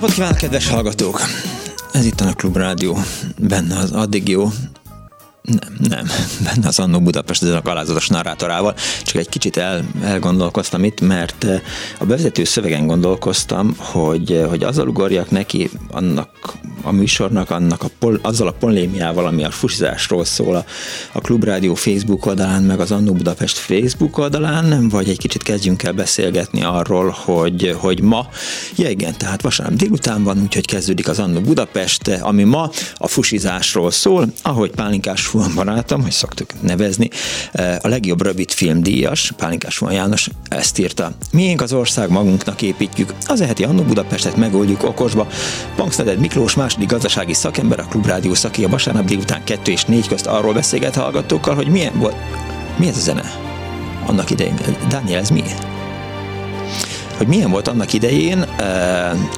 Napot kívánok, kedves hallgatók! Ez itt a Klub Rádió, benne az addig jó, nem, nem, benne az Annó Budapest ezzel a galázatos narrátorával, csak egy kicsit el, elgondolkoztam itt, mert eh, a bevezető szövegen gondolkoztam, hogy, eh, hogy azzal ugorjak neki annak a műsornak, annak a pol, azzal a polémiával, ami a fusizásról szól a, a Klubrádió Facebook oldalán, meg az Annó Budapest Facebook oldalán, vagy egy kicsit kezdjünk el beszélgetni arról, hogy, hogy ma, ja igen, tehát vasárnap délután van, úgyhogy kezdődik az Annó Budapest, ami ma a fusizásról szól, ahogy Pálinkás Fuan barátom, hogy szoktuk nevezni, a legjobb rövid film díjas, Pálinkás Fuan János ezt írta. Miénk az ország magunknak építjük, az eheti Annó Budapestet megoldjuk okosba. Punksneded Miklós második gazdasági szakember, a Klubrádió szaki a vasárnap délután 2 és 4 közt arról beszélget hallgatókkal, hogy milyen volt, mi ez a zene? Annak idején. Dániel, ez mi? Hogy milyen volt annak idején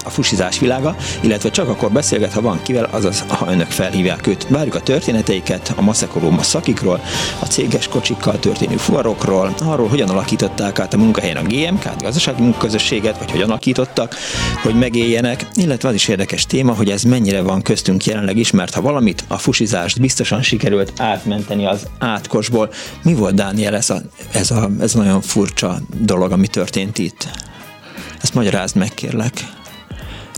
a fusizás világa, illetve csak akkor beszélget, ha van kivel, azaz, ha önök felhívják őt. Várjuk a történeteiket, a maszekoló szakikról, a céges kocsikkal történő fuvarokról, arról, hogyan alakították át a munkahelyen a GMK, a gazdasági munkaközösséget, vagy hogyan alakítottak, hogy megéljenek, illetve az is érdekes téma, hogy ez mennyire van köztünk jelenleg is, mert ha valamit, a fusizást biztosan sikerült átmenteni az átkosból. Mi volt, Dániel, ez a, ez a, ez nagyon furcsa dolog, ami történt itt? Ezt magyarázd meg, kérlek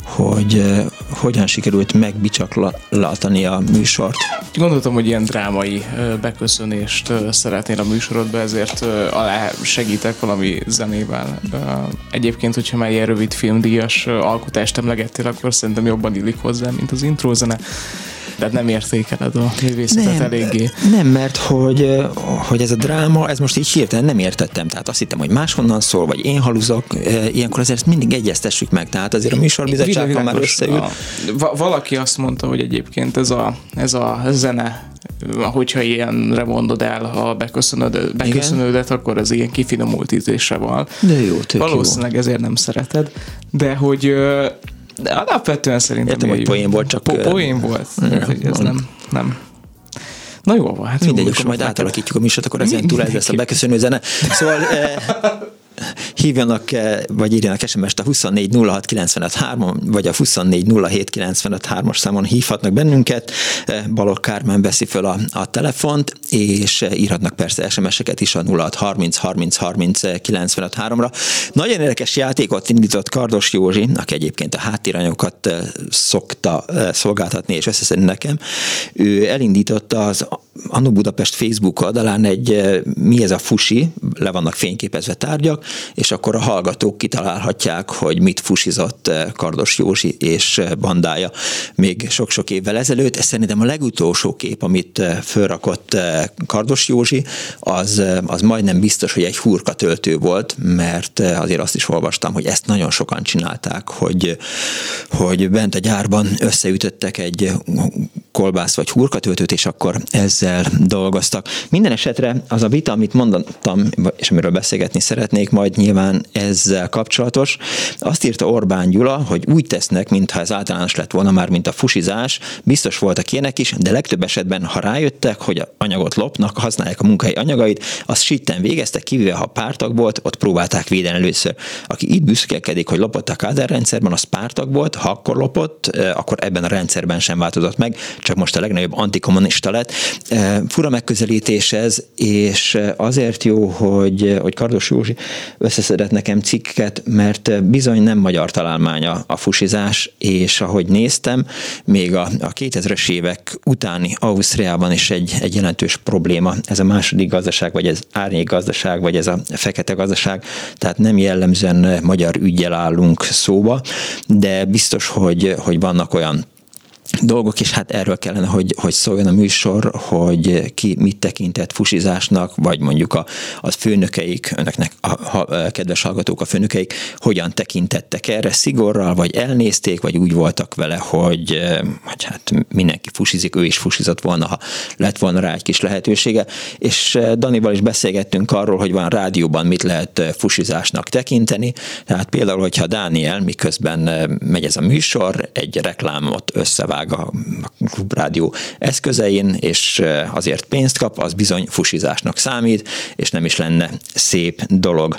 hogy uh, hogyan sikerült megbicsaklatani a műsort. Gondoltam, hogy ilyen drámai uh, beköszönést uh, szeretnél a műsorodba, ezért alá segítek valami zenével. Egyébként, hogyha már ilyen rövid filmdíjas alkotást emlegettél, akkor szerintem jobban illik hozzá, mint az intro zene. Tehát nem értékeled a művészetet nem, eléggé. Nem, mert hogy, hogy ez a dráma, ez most így hirtelen nem értettem. Tehát azt hittem, hogy máshonnan szól, vagy én haluzok. Ilyenkor azért ezt mindig egyeztessük meg. Tehát azért a műsorbizottsággal már összeül. A, valaki azt mondta, hogy egyébként ez a, ez a zene hogyha ilyenre mondod el, ha beköszönöd, beköszönődet, Igen? akkor az ilyen kifinomult ízése van. De jó, tök Valószínűleg jó. ezért nem szereted, de hogy de alapvetően szerintem... Értem, hogy poén volt, csak... Po- poén volt, ja, ez nem, nem. Na jó hát Mindegy, akkor majd átalakítjuk a műsort, akkor ezen túl ez lesz a beköszönő zene. Szóval eh, hívjanak, eh, vagy írjanak SMS-t a 24 06 3 vagy a 24 07 as számon hívhatnak bennünket. Eh, Balogh Kármán veszi föl a, a telefont, és eh, írhatnak persze SMS-eket is a 06 30 30 30 3-ra. Nagyon érdekes játékot indított Kardos Józsi, aki egyébként a háttéranyokat szokta szolgáltatni és összeszedni nekem. Ő elindította az Anno Budapest Facebook oldalán egy mi ez a fusi, le vannak fényképezve tárgyak, és akkor a hallgatók kitalálhatják, hogy mit fusizott eh, Kardos Józsi és eh, bandája még sok-sok évvel ezelőtt. Ez szerintem a legutolsó kép, amit eh, fölrakott Kardos Józsi, az, az majdnem biztos, hogy egy hurkatöltő volt, mert azért azt is olvastam, hogy ezt nagyon sokan csinálták, hogy, hogy bent a gyárban összeütöttek egy kolbász vagy hurkatöltőt, és akkor ezzel dolgoztak. Minden esetre az a vita, amit mondtam, és amiről beszélgetni szeretnék, majd nyilván ezzel kapcsolatos. Azt írta Orbán Gyula, hogy úgy tesznek, mintha ez általános lett volna már, mint a fusizás. Biztos voltak ilyenek is, de legtöbb esetben, ha rájöttek, hogy anyagot lopnak, használják a munkai anyagait, azt sitten végeztek, kivéve ha pártag volt, ott próbálták védeni először. Aki itt büszkélkedik, hogy lopott a Kádár rendszerben, az pártag volt, ha akkor lopott, eh, akkor ebben a rendszerben sem változott meg, csak most a legnagyobb antikommunista lett. Fura megközelítés ez, és azért jó, hogy, hogy Kardos Józsi összeszedett nekem cikket, mert bizony nem magyar találmánya a fusizás, és ahogy néztem, még a, a 2000-es évek utáni Ausztriában is egy, egy jelentős probléma. Ez a második gazdaság, vagy ez árnyék gazdaság, vagy ez a fekete gazdaság, tehát nem jellemzően magyar ügyel állunk szóba, de biztos, hogy, hogy vannak olyan dolgok, és hát erről kellene, hogy, hogy szóljon a műsor, hogy ki mit tekintett fusizásnak, vagy mondjuk a, a főnökeik, önöknek, a, a, kedves hallgatók, a főnökeik hogyan tekintettek erre szigorral, vagy elnézték, vagy úgy voltak vele, hogy, hogy hát mindenki fusizik, ő is fusizott volna, ha lett volna rá egy kis lehetősége. És Danival is beszélgettünk arról, hogy van rádióban mit lehet fusizásnak tekinteni. Tehát például, hogyha Dániel miközben megy ez a műsor, egy reklámot összevág vág a, klubrádió eszközein, és azért pénzt kap, az bizony fusizásnak számít, és nem is lenne szép dolog.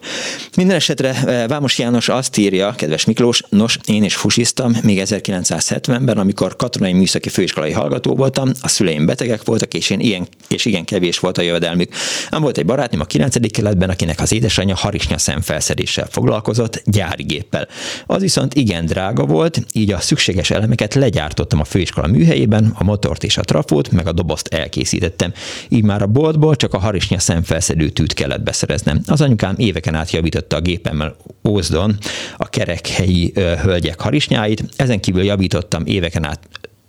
Minden esetre Vámos János azt írja, kedves Miklós, nos, én is fusiztam még 1970-ben, amikor katonai műszaki főiskolai hallgató voltam, a szüleim betegek voltak, és, én ilyen, és igen kevés volt a jövedelmük. Ám volt egy barátném a 9. keletben, akinek az édesanyja harisnya szemfelszedéssel foglalkozott, gyári géppel. Az viszont igen drága volt, így a szükséges elemeket legyártottam a főiskola műhelyében, a motort és a trafót, meg a dobozt elkészítettem. Így már a boltból csak a harisnya szemfelszedő tűt kellett beszereznem. Az anyukám éveken át javította a gépemmel Ózdon a kerekhelyi hölgyek harisnyáit, ezen kívül javítottam éveken át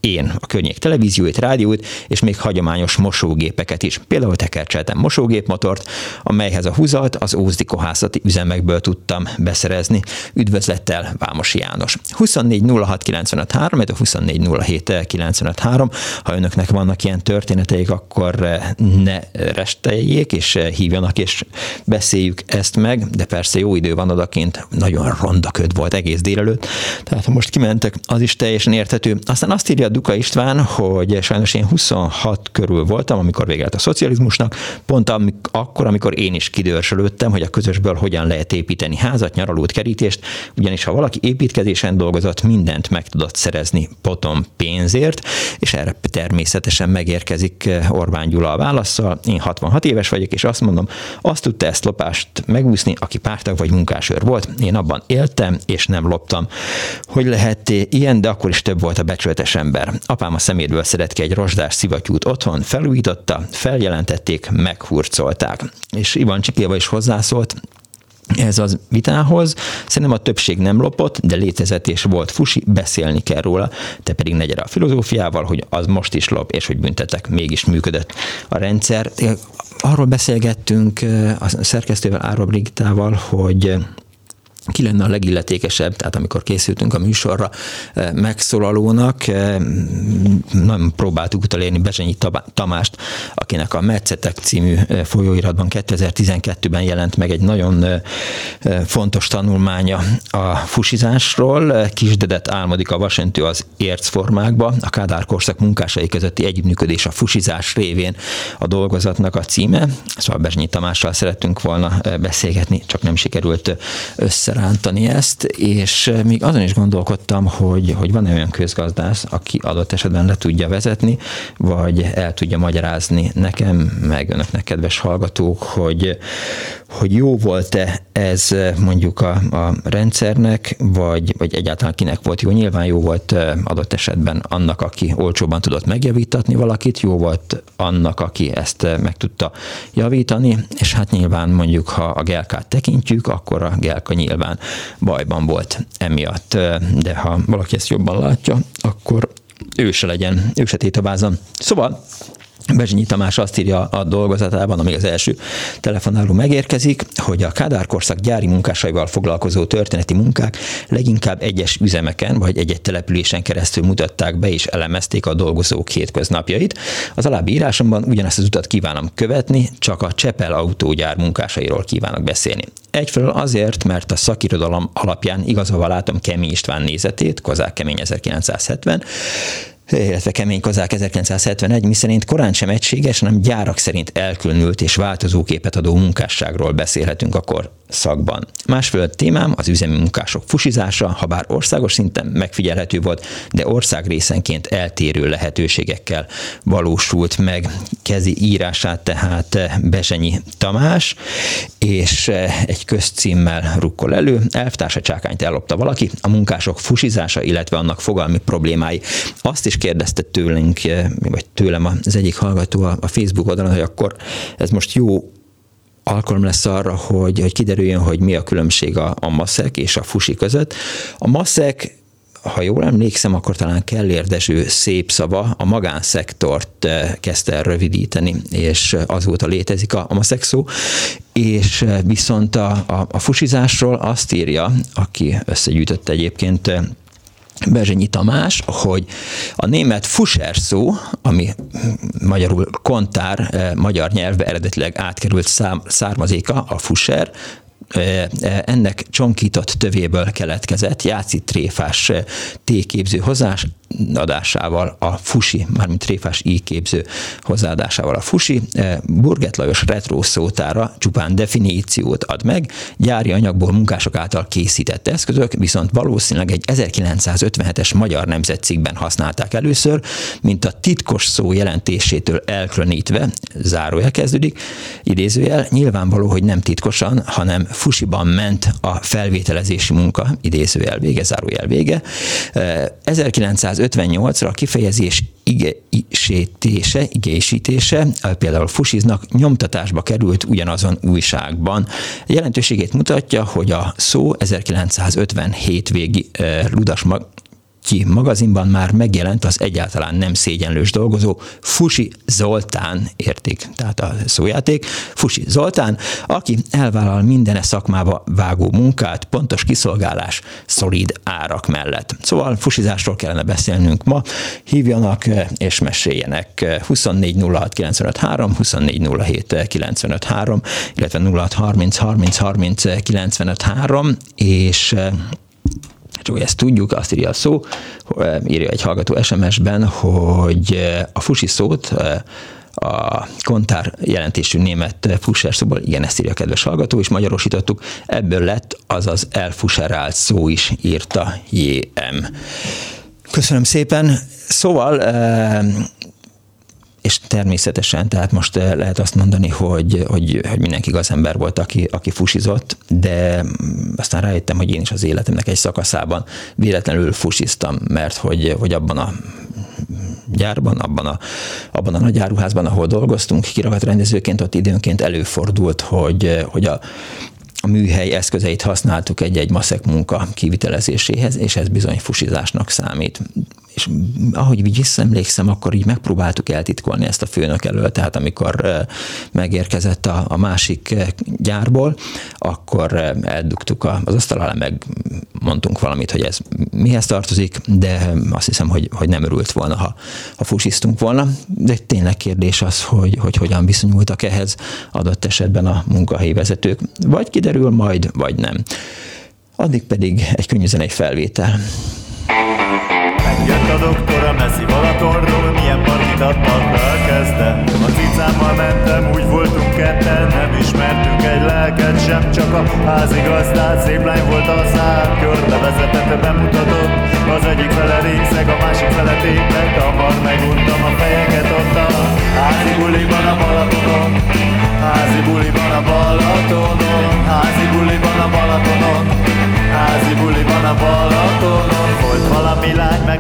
én a környék televízióit, rádiót, és még hagyományos mosógépeket is. Például tekercseltem mosógépmotort, amelyhez a húzat az ózdi kohászati üzemekből tudtam beszerezni. Üdvözlettel Vámosi János. 24 06 95 3, 24 07 95 3. Ha önöknek vannak ilyen történeteik, akkor eh, ne resteljék, és eh, hívjanak, és beszéljük ezt meg, de persze jó idő van odakint, nagyon ronda köd volt egész délelőtt, tehát ha most kimentek, az is teljesen érthető. Aztán azt írja Duka István, hogy sajnos én 26 körül voltam, amikor véget a szocializmusnak, pont amik, akkor, amikor én is kidőrsölődtem, hogy a közösből hogyan lehet építeni házat, nyaralót, kerítést, ugyanis ha valaki építkezésen dolgozott, mindent meg tudott szerezni potom pénzért, és erre természetesen megérkezik Orbán Gyula a válaszsal. Én 66 éves vagyok, és azt mondom, azt tudta ezt lopást megúszni, aki pártag vagy munkásőr volt. Én abban éltem, és nem loptam. Hogy lehet ilyen, de akkor is több volt a becsületes ember ember. Apám a szemétből szedett ki egy rozsdás szivattyút otthon, felújította, feljelentették, meghurcolták. És Ivan Csikéva is hozzászólt, ez az vitához. Szerintem a többség nem lopott, de létezett és volt fusi, beszélni kell róla. Te pedig ne gyere a filozófiával, hogy az most is lop, és hogy büntetek, mégis működött a rendszer. Arról beszélgettünk a szerkesztővel, Ára Brigitával, hogy ki lenne a legilletékesebb, tehát amikor készültünk a műsorra eh, megszólalónak, eh, nem próbáltuk utalérni Bezsenyi Tamást, akinek a Metszetek című eh, folyóiratban 2012-ben jelent meg egy nagyon fontos tanulmánya a fusizásról. Kisdedet álmodik a vasentő az ércformákba, a Kádár korszak munkásai közötti együttműködés a fusizás révén a dolgozatnak a címe. Szóval Bezsenyi Tamással szerettünk volna beszélgetni, csak nem sikerült össze rántani ezt, és eh, még azon is gondolkodtam, hogy, hogy van-e olyan közgazdász, aki adott esetben le tudja vezetni, vagy el tudja magyarázni nekem, meg önöknek, kedves hallgatók, hogy, hogy jó volt-e ez eh, mondjuk a, a rendszernek, vagy, vagy egyáltalán kinek volt jó. Nyilván jó volt eh, adott esetben annak, aki olcsóban tudott megjavítatni valakit, jó volt annak, aki ezt meg tudta javítani, és hát nyilván mondjuk, ha a gelkát tekintjük, akkor a gelka nyilván nyilván bajban volt emiatt, de ha valaki ezt jobban látja, akkor ő se legyen, ő se tétovázon. Szóval Bezsinyi Tamás azt írja a dolgozatában, amíg az első telefonáló megérkezik, hogy a Kádár korszak gyári munkásaival foglalkozó történeti munkák leginkább egyes üzemeken vagy egy-egy településen keresztül mutatták be és elemezték a dolgozók hétköznapjait. Az alábbi írásomban ugyanezt az utat kívánom követni, csak a Csepel autógyár munkásairól kívánok beszélni. Egyfelől azért, mert a szakirodalom alapján igazolva látom Kemény István nézetét, Kozák Kemény 1970, illetve Kemény Kozák 1971, miszerint korán sem egységes, hanem gyárak szerint elkülönült és változó képet adó munkásságról beszélhetünk akkor szakban. Másfél témám az üzemi munkások fusizása, ha bár országos szinten megfigyelhető volt, de ország részenként eltérő lehetőségekkel valósult meg. Kezi írását tehát Besenyi Tamás, és egy közcímmel rukkol elő. Elvtársa csákányt ellopta valaki, a munkások fusizása, illetve annak fogalmi problémái. Azt is kérdezte tőlünk, vagy tőlem az egyik hallgató a Facebook oldalon, hogy akkor ez most jó alkalom lesz arra, hogy, hogy kiderüljön, hogy mi a különbség a, a maszek és a fusi között. A maszek ha jól emlékszem, akkor talán Kellér Dezső szép szava a magánszektort kezdte rövidíteni, és azóta létezik a, a maszek és viszont a, a, a fusizásról azt írja, aki összegyűjtött egyébként Bezsenyi Tamás, hogy a német Fusser szó, ami magyarul kontár magyar nyelvbe eredetileg átkerült szám, származéka, a Fusser, ennek csonkított tövéből keletkezett, játszik tréfás T-képző hozás, adásával a Fusi, mármint tréfás I íképző hozzáadásával a Fusi, Burget Lajos retro szótára csupán definíciót ad meg, gyári anyagból munkások által készített eszközök, viszont valószínűleg egy 1957-es magyar nemzetcikkben használták először, mint a titkos szó jelentésétől elkülönítve, zárójel kezdődik, idézőjel, nyilvánvaló, hogy nem titkosan, hanem Fusiban ment a felvételezési munka, idézőjel vége, zárójel vége. 1958-ra a kifejezés igésítése, igésítése, például Fusiznak nyomtatásba került ugyanazon újságban. Jelentőségét mutatja, hogy a szó 1957 végi Ludas ki magazinban már megjelent az egyáltalán nem szégyenlős dolgozó Fusi Zoltán érték, tehát a szójáték, Fusi Zoltán, aki elvállal minden szakmába vágó munkát, pontos kiszolgálás, szolid árak mellett. Szóval fusizásról kellene beszélnünk ma, hívjanak és meséljenek. 24 06 95 3, 24 07 95 3, illetve 06 30 30 30 95 3, és csak ezt tudjuk, azt írja a szó, írja egy hallgató SMS-ben, hogy a fusi szót a kontár jelentésű német fusser szóból, igen, ezt írja a kedves hallgató, és magyarosítottuk, ebből lett azaz elfuserált szó is, írta JM. Köszönöm szépen. Szóval és természetesen, tehát most eh, lehet azt mondani, hogy, hogy, hogy mindenki gazember volt, aki, aki fusizott, de aztán rájöttem, hogy én is az életemnek egy szakaszában véletlenül fusiztam, mert hogy, hogy abban a gyárban, abban a, abban a nagy áruházban, ahol dolgoztunk kirakat rendezőként, ott időnként előfordult, hogy, hogy a, a műhely eszközeit használtuk egy-egy maszek munka kivitelezéséhez, és ez bizony fusizásnak számít és ahogy visszaemlékszem, akkor így megpróbáltuk eltitkolni ezt a főnök elől, tehát amikor megérkezett a, a másik gyárból, akkor eldugtuk az asztal alá, meg mondtunk valamit, hogy ez mihez tartozik, de azt hiszem, hogy, hogy nem örült volna, ha, ha fusisztunk volna. De tényleg kérdés az, hogy, hogy hogyan viszonyultak ehhez adott esetben a munkahelyi vezetők. Vagy kiderül majd, vagy nem. Addig pedig egy könnyű zenei felvétel. Jött a doktor a messzi Balatonról, milyen partit adtak elkezdte. A cicámmal mentem, úgy voltunk ketten, nem ismertünk egy lelket sem, csak a házigazdát, szép lány volt a szár, körbe vezetett, bemutatott, az egyik fele részeg, a másik fele tépek, hamar meguntam a fejeket ott a házi buliban a Balatonon, házi buliban a Balatonon, házi buliban a Balatonon, házi buliban a Balatonon,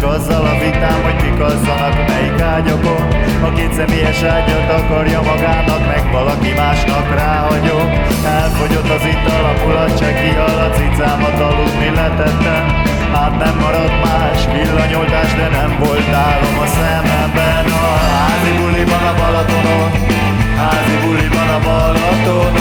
meg azzal a vitám, hogy kikazzanak melyik ágyokon A két személyes ágyat akarja magának, meg valaki másnak ráhagyom Elfogyott az ital, a mulat se kihal, a cicámat aludni letettem. Hát nem maradt más villanyoltás, de nem volt álom a szememben. A házi buliban a Balatonon Házi buliban a Balatonon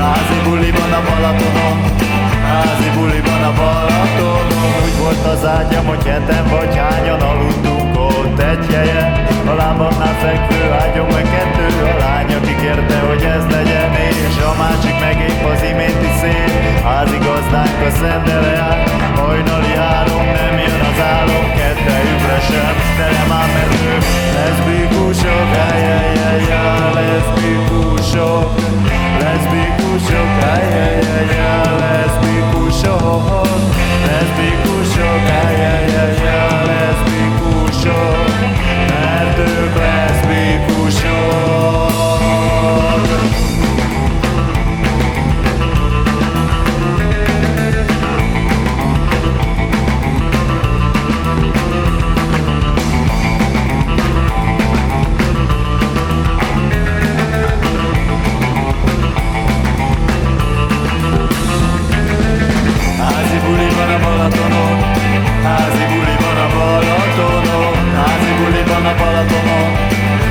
Házi buliban a Balatonon Házi buliban a Balatonon. Úgy volt az ágyam, hogy heten vagy hányan aludtunk ott. Egy helyen A lábamnál fekvő ágyom, meg kettő. A lány, aki kérte, hogy ez legyen És a másik meg épp az iménti szél Házigazdánk a szendele áll Hajnali három, nem jön az álom. Kettejükre sem, tele már merő Leszbikusok, ajajajajaj Leszbikusok, leszbikusok, ajajajajaj Leszbikusok, leszbikusok, ajajajajaj Leszbikusok, mert ők van a Balatonon.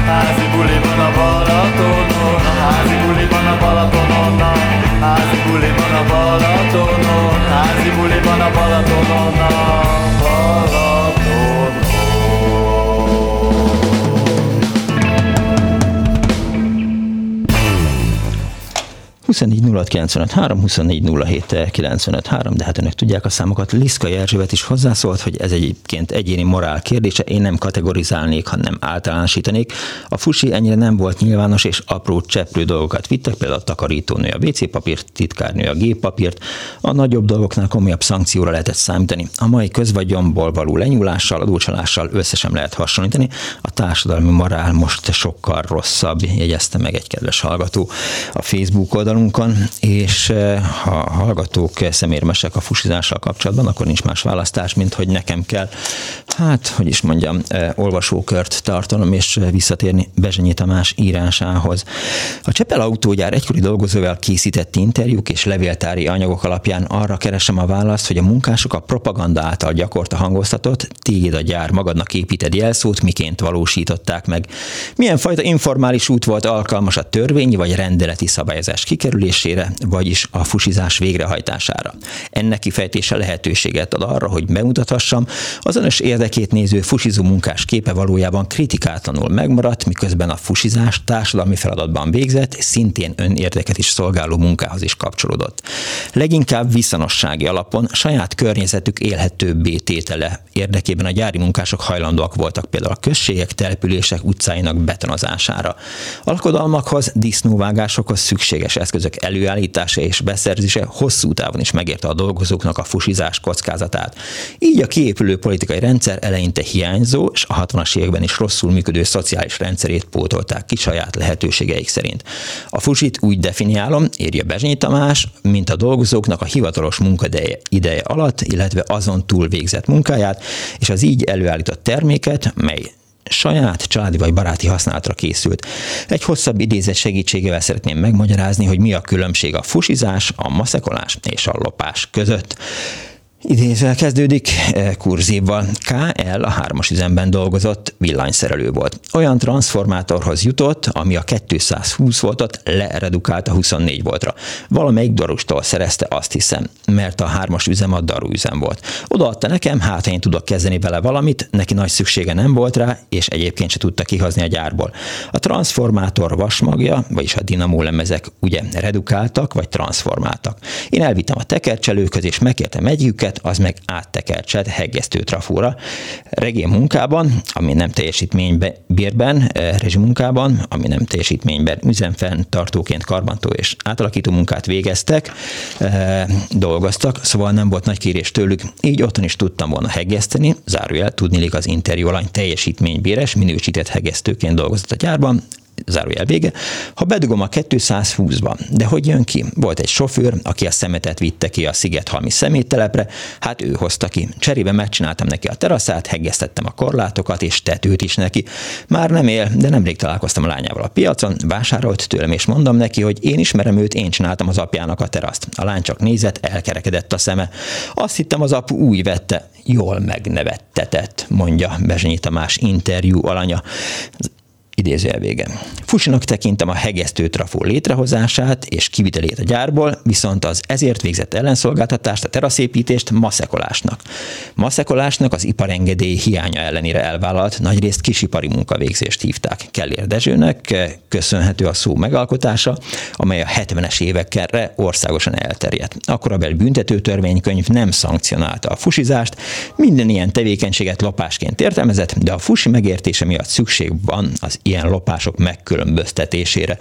Házi buli van a Balatonon. Házi buli van a Balatonon. Házi buli van a Balatonon. Házi buli van a Balatonon. 24 de hát önök tudják a számokat. Liszka Erzsébet is hozzászólt, hogy ez egyébként egyéni morál kérdése, én nem kategorizálnék, hanem általánosítanék. A fusi ennyire nem volt nyilvános, és apró cseprő dolgokat vittek, például a takarítónő a WC papírt, titkárnő a géppapírt. A nagyobb dolgoknál komolyabb szankcióra lehetett számítani. A mai közvagyomból való lenyúlással, adócsalással összesen lehet hasonlítani. A társadalmi morál most sokkal rosszabb, jegyezte meg egy kedves hallgató a Facebook oldalon oldalunkon, és eh, ha hallgatók szemérmesek a fusizással kapcsolatban, akkor nincs más választás, mint hogy nekem kell, hát, hogy is mondjam, eh, olvasókört tartanom és visszatérni Bezsenyi Tamás írásához. A Csepel autógyár egykori dolgozóval készített interjúk és levéltári anyagok alapján arra keresem a választ, hogy a munkások a propaganda által gyakorta hangoztatott, téged a gyár magadnak építed jelszót, miként valósították meg. Milyen fajta informális út volt alkalmas a törvényi vagy rendeleti szabályozás kikerülésére, vagyis a fusizás végrehajtására. Ennek kifejtése lehetőséget ad arra, hogy bemutathassam, az önös érdekét néző fusizó munkás képe valójában kritikátlanul megmaradt, miközben a fusizás társadalmi feladatban végzett, szintén önérdeket is szolgáló munkához is kapcsolódott. Leginkább viszonossági alapon saját környezetük élhetőbbé tétele érdekében a gyári munkások hajlandóak voltak például a községek, települések utcáinak betonozására. Alkodalmakhoz, disznóvágásokhoz szükséges eszközök előállítása és beszerzése hosszú távon is megérte a dolgozóknak a fusizás kockázatát. Így a kiépülő politikai rendszer eleinte hiányzó és a 60-as években is rosszul működő szociális rendszerét pótolták ki saját lehetőségeik szerint. A fusit úgy definiálom, írja Bezsnyi Tamás, mint a dolgozóknak a hivatalos munkadeje ideje alatt, illetve azon túl végzett munkáját, és az így előállított terméket, mely saját családi vagy baráti használatra készült. Egy hosszabb idézet segítségével szeretném megmagyarázni, hogy mi a különbség a fusizás, a maszekolás és a lopás között. Idézővel kezdődik eh, kurzívval. KL a hármas üzemben dolgozott, villanyszerelő volt. Olyan transformátorhoz jutott, ami a 220 voltot leredukált a 24 voltra. Valamelyik darustól szerezte, azt hiszem, mert a hármas üzem a daru üzem volt. Odaadta nekem, hát én tudok kezdeni vele valamit, neki nagy szüksége nem volt rá, és egyébként se tudta kihozni a gyárból. A transformátor vasmagja, vagyis a dinamó lemezek ugye redukáltak, vagy transformáltak. Én elvittem a tekercselőköz, és megkértem együket, területet, az meg áttekercsed heggesztő trafóra. Regé munkában, ami nem teljesítménybérben, eh, munkában, ami nem teljesítményben, üzemfenntartóként karbantó és átalakító munkát végeztek, eh, dolgoztak, szóval nem volt nagy kérés tőlük, így otthon is tudtam volna heggeszteni, zárójel, tudnilik az interjú alany teljesítménybéres, minősített hegesztőként dolgozott a gyárban, zárójel vége, ha bedugom a 220-ba, de hogy jön ki? Volt egy sofőr, aki a szemetet vitte ki a Szigethalmi szeméttelepre, hát ő hozta ki. Cserébe megcsináltam neki a teraszát, heggeztettem a korlátokat, és tetőt is neki. Már nem él, de nemrég találkoztam a lányával a piacon, vásárolt tőlem, és mondom neki, hogy én ismerem őt, én csináltam az apjának a teraszt. A lány csak nézett, elkerekedett a szeme. Azt hittem az apu új vette, jól megnevettetett, mondja Bezsenyi Tamás interjú alanya idézőjel vége. Fusinak tekintem a hegesztő trafó létrehozását és kivitelét a gyárból, viszont az ezért végzett ellenszolgáltatást, a teraszépítést maszekolásnak. Maszekolásnak az iparengedély hiánya ellenére elvállalt nagyrészt kisipari munkavégzést hívták. Kellér Dezsőnek köszönhető a szó megalkotása, amely a 70-es évekre országosan elterjedt. Akkor a bel büntető törvénykönyv nem szankcionálta a fusizást, minden ilyen tevékenységet lopásként értelmezett, de a fusi megértése miatt szükség van az ilyen lopások megkülönböztetésére,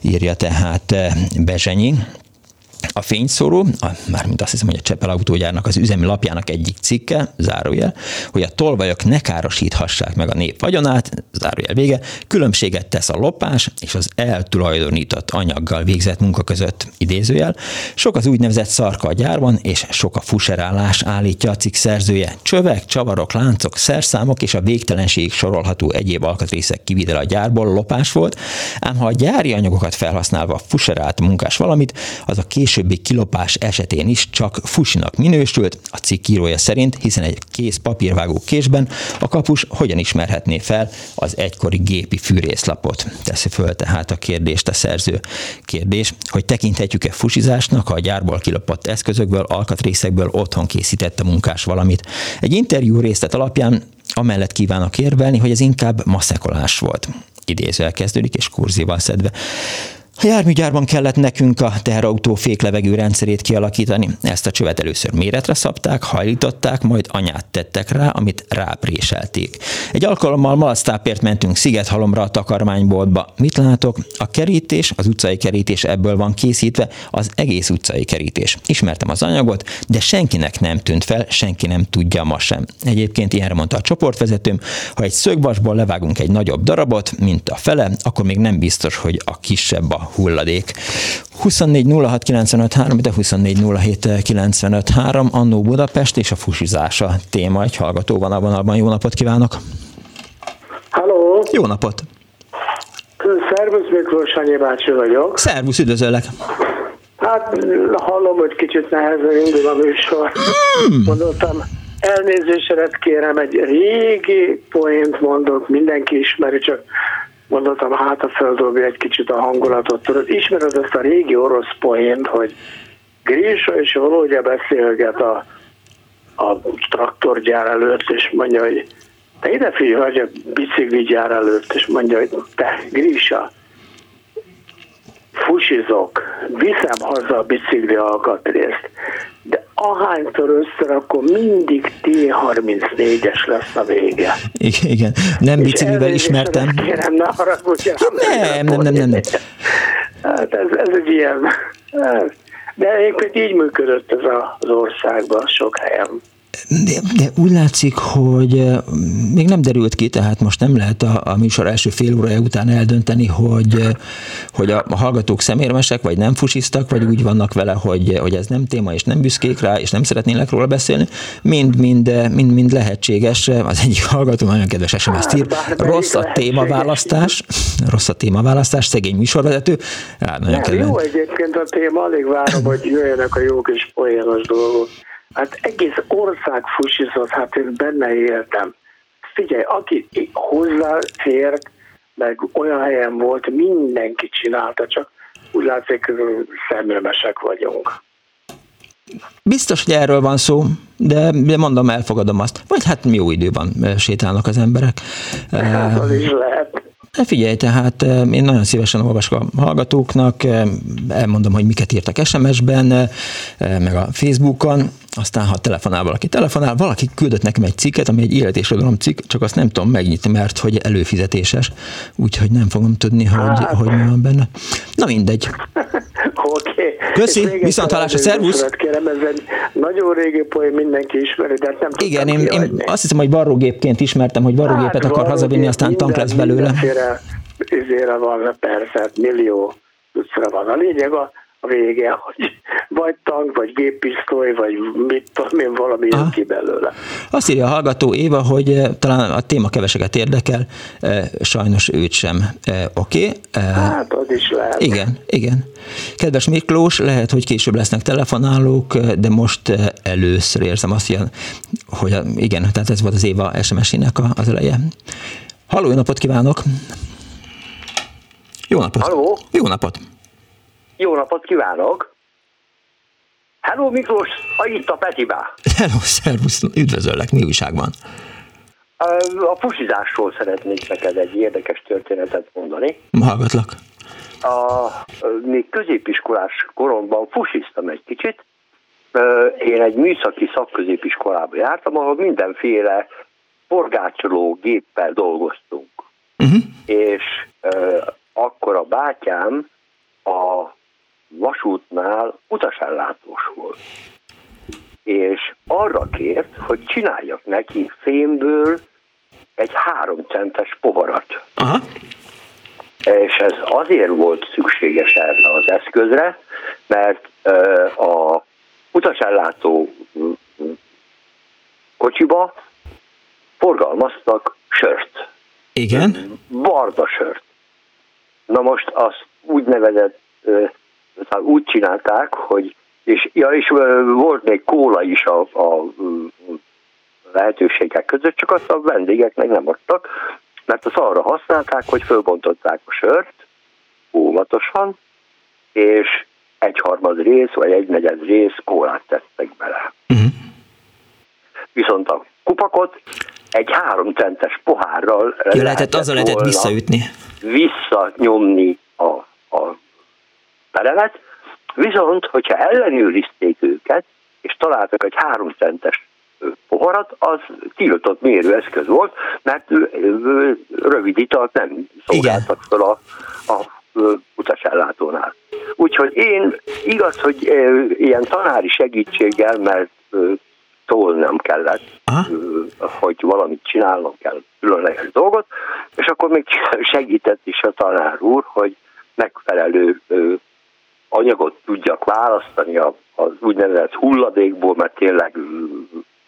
írja tehát eh, Bezsenyi. A fényszóró, a, mármint azt hiszem, hogy a Csepel autógyárnak az üzemi lapjának egyik cikke, zárójel, hogy a tolvajok ne károsíthassák meg a nép vagyonát, zárójel vége, különbséget tesz a lopás és az eltulajdonított anyaggal végzett munka között, idézőjel. Sok az úgynevezett szarka a gyárban, és sok a fuserállás állítja a cikk szerzője. Csövek, csavarok, láncok, szerszámok és a végtelenség sorolható egyéb alkatrészek kivitel a gyárból lopás volt, ám ha a gyári anyagokat felhasználva fuserált munkás valamit, az a kés későbbi kilopás esetén is csak fusinak minősült, a cikk írója szerint, hiszen egy kész papírvágó késben a kapus hogyan ismerhetné fel az egykori gépi fűrészlapot. Teszi föl tehát a kérdést a szerző. Kérdés, hogy tekinthetjük-e fusizásnak, ha a gyárból kilopott eszközökből, alkatrészekből otthon készített a munkás valamit. Egy interjú részlet alapján amellett kívánok érvelni, hogy ez inkább maszekolás volt. Idézővel kezdődik és kurzival szedve. A járműgyárban kellett nekünk a teherautó féklevegő rendszerét kialakítani. Ezt a csövet először méretre szabták, hajlították, majd anyát tettek rá, amit rápréselték. Egy alkalommal malactápért mentünk Szigethalomra a takarmányboltba. Mit látok? A kerítés, az utcai kerítés ebből van készítve, az egész utcai kerítés. Ismertem az anyagot, de senkinek nem tűnt fel, senki nem tudja ma sem. Egyébként ilyenre mondta a csoportvezetőm, ha egy szögvasból levágunk egy nagyobb darabot, mint a fele, akkor még nem biztos, hogy a kisebb a hulladék. 24 06 de 24 Annó Budapest és a fusizása téma. Egy hallgató van a vonalban. Jó napot kívánok! Halló! Jó napot! Szervusz, Miklós Sanyi bácsi vagyok. Szervusz, üdvözöllek! Hát hallom, hogy kicsit nehezen indul a műsor. Hmm. Mondottam, elnézésedet kérem, egy régi poént mondok, mindenki ismeri, csak gondoltam, hát a földobja egy kicsit a hangulatot. Tudod, ismered ezt a régi orosz poént, hogy Grisha és Volodya beszélget a, a traktorgyár előtt, és mondja, hogy te ide figyelj, hogy a bicikligyár előtt, és mondja, hogy te, Grisha, fusizok, viszem haza a bicikli alkatrészt, de ahányszor összerakom, mindig T34-es lesz a vége. Igen, nem biciklivel ismertem. Kérem, ne haragudjál. Nem, nem, nem, nem, nem. Hát ez, ez egy ilyen... De egyébként így működött ez az országban sok helyen. De, de úgy látszik, hogy még nem derült ki, tehát most nem lehet a, a műsor első fél órája után eldönteni, hogy, hogy a, a hallgatók szemérmesek, vagy nem fusiztak, vagy úgy vannak vele, hogy, hogy ez nem téma, és nem büszkék rá, és nem szeretnének róla beszélni. Mind, mind, mind, mind lehetséges. Az egyik hallgató nagyon kedves SMS ír. Rossz a témaválasztás, rossz a témaválasztás, szegény műsorvezető. Hát, nagyon nem, jó egyébként a téma, alig várom, hogy jöjjenek a jó kis poénos dolgok. Hát egész ország fusizott, hát én benne éltem. Figyelj, aki hozzáfért, meg olyan helyen volt, mindenki csinálta, csak úgy látszik, szemülmesek vagyunk. Biztos, hogy erről van szó, de, de mondom, elfogadom azt. Vagy hát jó idő van, sétálnak az emberek. Hát, az is lehet. Figyelj, tehát én nagyon szívesen olvasok a hallgatóknak, elmondom, hogy miket írtak SMS-ben, meg a Facebookon, aztán ha telefonál valaki, telefonál, valaki küldött nekem egy cikket, ami egy élet és cikk, csak azt nem tudom megnyitni, mert hogy előfizetéses, úgyhogy nem fogom tudni, hogy, hogy mi van benne. Na mindegy. Oké. Okay. Köszi, viszont hallásra, szervusz! Kérem, ez egy nagyon régi poén, mindenki ismeri, de nem Igen, én, én, azt hiszem, hogy varrógépként ismertem, hogy varrógépet hát, akar hazavinni, aztán tank lesz belőle. Mindenféle van, persze, millió van. A lényeg a, a vége, hogy vagy tank, vagy géppisztoly, vagy mit tudom én, valami jön ki belőle. Azt írja a hallgató Éva, hogy eh, talán a téma keveseket érdekel, eh, sajnos őt sem. Eh, oké. Okay. Hát, az is lehet. Igen, igen. Kedves Miklós, lehet, hogy később lesznek telefonálók, de most először érzem azt, hogy igen, tehát ez volt az Éva SMS-ének az eleje. Halló, jó napot kívánok! Jó napot! Halló! Jó napot! Jó napot kívánok! Hello Miklós, a itt a Petibá. Hello, szervusz, üdvözöllek, mi újság van? A fusizásról szeretnék neked egy érdekes történetet mondani. Hallgatlak. A, még középiskolás koromban fusiztam egy kicsit. Én egy műszaki szakközépiskolába jártam, ahol mindenféle forgácsoló géppel dolgoztunk. Uh-huh. És akkor a bátyám a vasútnál utasellátós volt. És arra kért, hogy csináljak neki fémből egy három centes povarat. Aha. És ez azért volt szükséges erre az eszközre, mert a utasellátó kocsiba forgalmaztak sört. Igen? Barda sört. Na most azt úgynevezett szóval úgy csinálták, hogy és, ja, és volt még kóla is a, a lehetőségek között, csak azt a vendégek meg nem adtak, mert azt arra használták, hogy fölbontották a sört óvatosan, és egyharmad rész, vagy egy negyed rész kólát tettek bele. Uh-huh. Viszont a kupakot egy három centes pohárral ja, lehetett, azzal lehetett visszaütni. Visszanyomni a, a perelet, viszont, hogyha ellenőrizték őket, és találtak egy három centes poharat, az tiltott mérőeszköz volt, mert rövid italt nem szolgáltak fel a, a utasellátónál. Úgyhogy én igaz, hogy ilyen tanári segítséggel, mert szólnom kellett, Aha. hogy valamit csinálnom kell, különleges dolgot, és akkor még segített is a tanár úr, hogy megfelelő anyagot tudjak választani az úgynevezett hulladékból, mert tényleg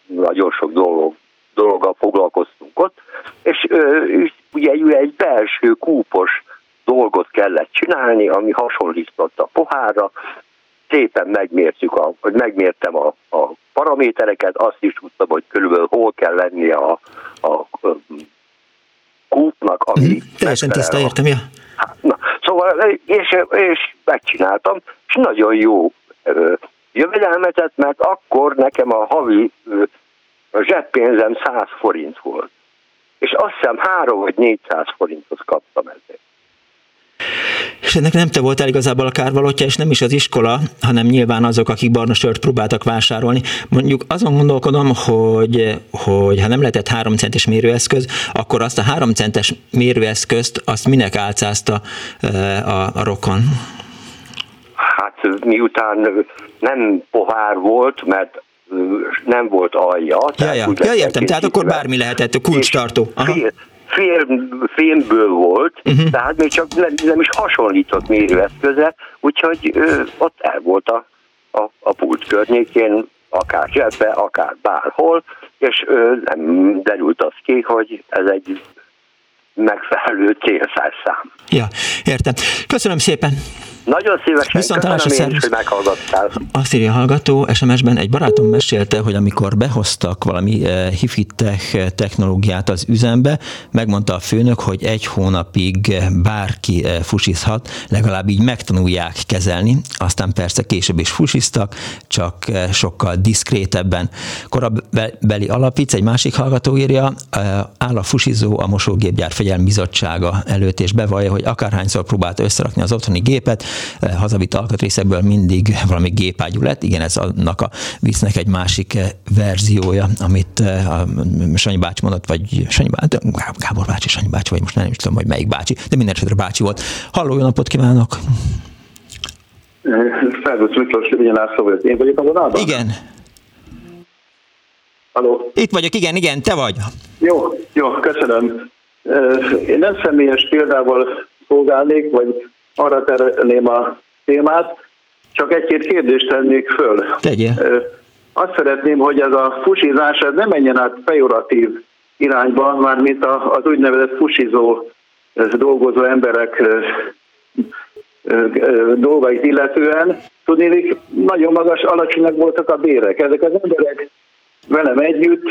nagyon sok dolog, dologgal foglalkoztunk ott, és ugye egy belső kúpos dolgot kellett csinálni, ami hasonlított a pohárra, szépen megmértük, a, hogy megmértem a, a paramétereket, azt is tudtam, hogy körülbelül hol kell lenni a, a, a kúpnak, ami... Mm, teljesen tiszta, értem, ja. Na, szóval, és, és megcsináltam, és nagyon jó jövedelmet, mert akkor nekem a havi a zseppénzem 100 forint volt. És azt hiszem 3 vagy 400 forintot kaptam ezért. Ennek nem te voltál igazából a kárvalótja, és nem is az iskola, hanem nyilván azok, akik barna sört próbáltak vásárolni. Mondjuk azon gondolkodom, hogy, hogy ha nem lehetett 3 centes mérőeszköz, akkor azt a 3 centes mérőeszközt, azt minek álcázta a, a rokon? Hát miután nem pohár volt, mert nem volt alja. Ja, ja. ja értem, tehát akkor bármi lehetett, a kulcstartó. Fél, Fém, fémből volt, uh-huh. tehát még csak nem, nem is hasonlított mérőeszköze, úgyhogy ö, ott el volt a, a, a pult környékén, akár zsebbe, akár bárhol, és ö, nem derült az ki, hogy ez egy megfelelő célszerszám. Ja, értem. Köszönöm szépen! Nagyon szívesen Viszont köszönöm én is, hogy meghallgattál. Azt írja a hallgató, SMS-ben egy barátom mesélte, hogy amikor behoztak valami eh, hifitech technológiát az üzembe, megmondta a főnök, hogy egy hónapig bárki eh, fusizhat, legalább így megtanulják kezelni, aztán persze később is fusiztak, csak eh, sokkal diszkrétebben. Korabeli alapíts, egy másik hallgató írja, áll a fusizó a mosógépgyár fegyelmi bizottsága előtt, és bevallja, hogy akárhányszor próbált összerakni az otthoni gépet, Eh, hazavitt alkatrészekből mindig valami gépágyú lett. Igen, ez annak a viccnek egy másik eh, verziója, amit eh, a Sanyi bácsi mondott, vagy Sanyi bácsi, Gábor bácsi, Sanyi bácsi, vagy most nem is tudom, hogy melyik bácsi, de minden esetre bácsi volt. Halló, jó napot kívánok! Szervusz Miklós, László vagyok. Én vagyok a vonalban? Igen. Halló? Itt vagyok, igen, igen, te vagy. Jó, jó, köszönöm. Én nem személyes példával szolgálnék, vagy arra terelném a témát, csak egy-két kérdést tennék föl. Tegye. Azt szeretném, hogy ez a fusizás ez nem menjen át pejoratív irányban, már mint az úgynevezett fusizó dolgozó emberek dolgait illetően. Tudnék, nagyon magas, alacsonyak voltak a bérek. Ezek az emberek velem együtt,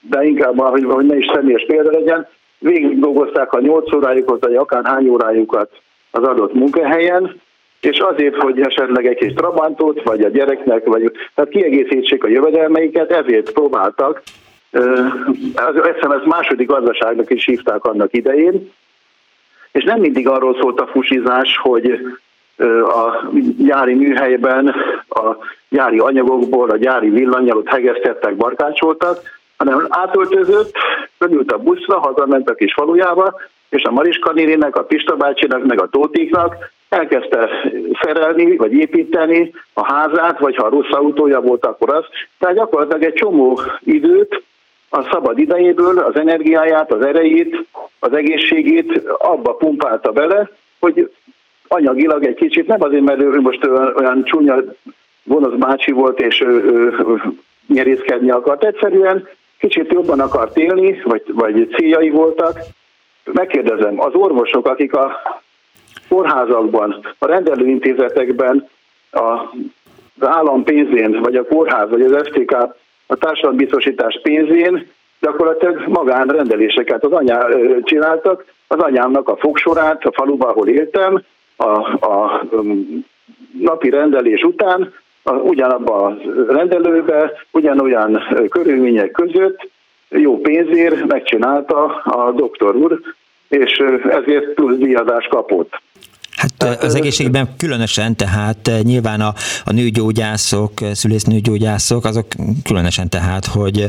de inkább, hogy, hogy ne is személyes példa legyen, végig dolgozták a 8 órájukat, vagy akár hány órájukat az adott munkahelyen, és azért, hogy esetleg egy kis trabantot, vagy a gyereknek, vagy tehát kiegészítsék a jövedelmeiket, ezért próbáltak. Hiszem, ezt második gazdaságnak is hívták annak idején, és nem mindig arról szólt a fusizás, hogy a gyári műhelyben a gyári anyagokból, a gyári villanyalot hegesztettek, barkácsoltak, hanem átöltözött, fölült a buszra, hazament a kis falujába, és a Mariska néninek, a Pista bácsinak, meg a Tótiknak elkezdte szerelni, vagy építeni a házát, vagy ha rossz autója volt, akkor az. Tehát gyakorlatilag egy csomó időt a szabad idejéből, az energiáját, az erejét, az egészségét abba pumpálta bele, hogy anyagilag egy kicsit, nem azért, mert ő most olyan csúnya gonosz bácsi volt, és ő, ő, ő nyerészkedni akart. Egyszerűen kicsit jobban akart élni, vagy, vagy céljai voltak, megkérdezem, az orvosok, akik a kórházakban, a rendelőintézetekben a, az állam pénzén, vagy a kórház, vagy az FTK a társadalombiztosítás pénzén gyakorlatilag magánrendeléseket az anyá csináltak, az anyámnak a fogsorát a faluban, ahol éltem, a, a napi rendelés után a, ugyanabban a rendelőbe, ugyanolyan körülmények között jó pénzért megcsinálta a doktor úr, és ezért plusz díjazást kapott. Hát az egészségben különösen, tehát nyilván a, a nőgyógyászok, szülésznőgyógyászok, azok különösen tehát, hogy,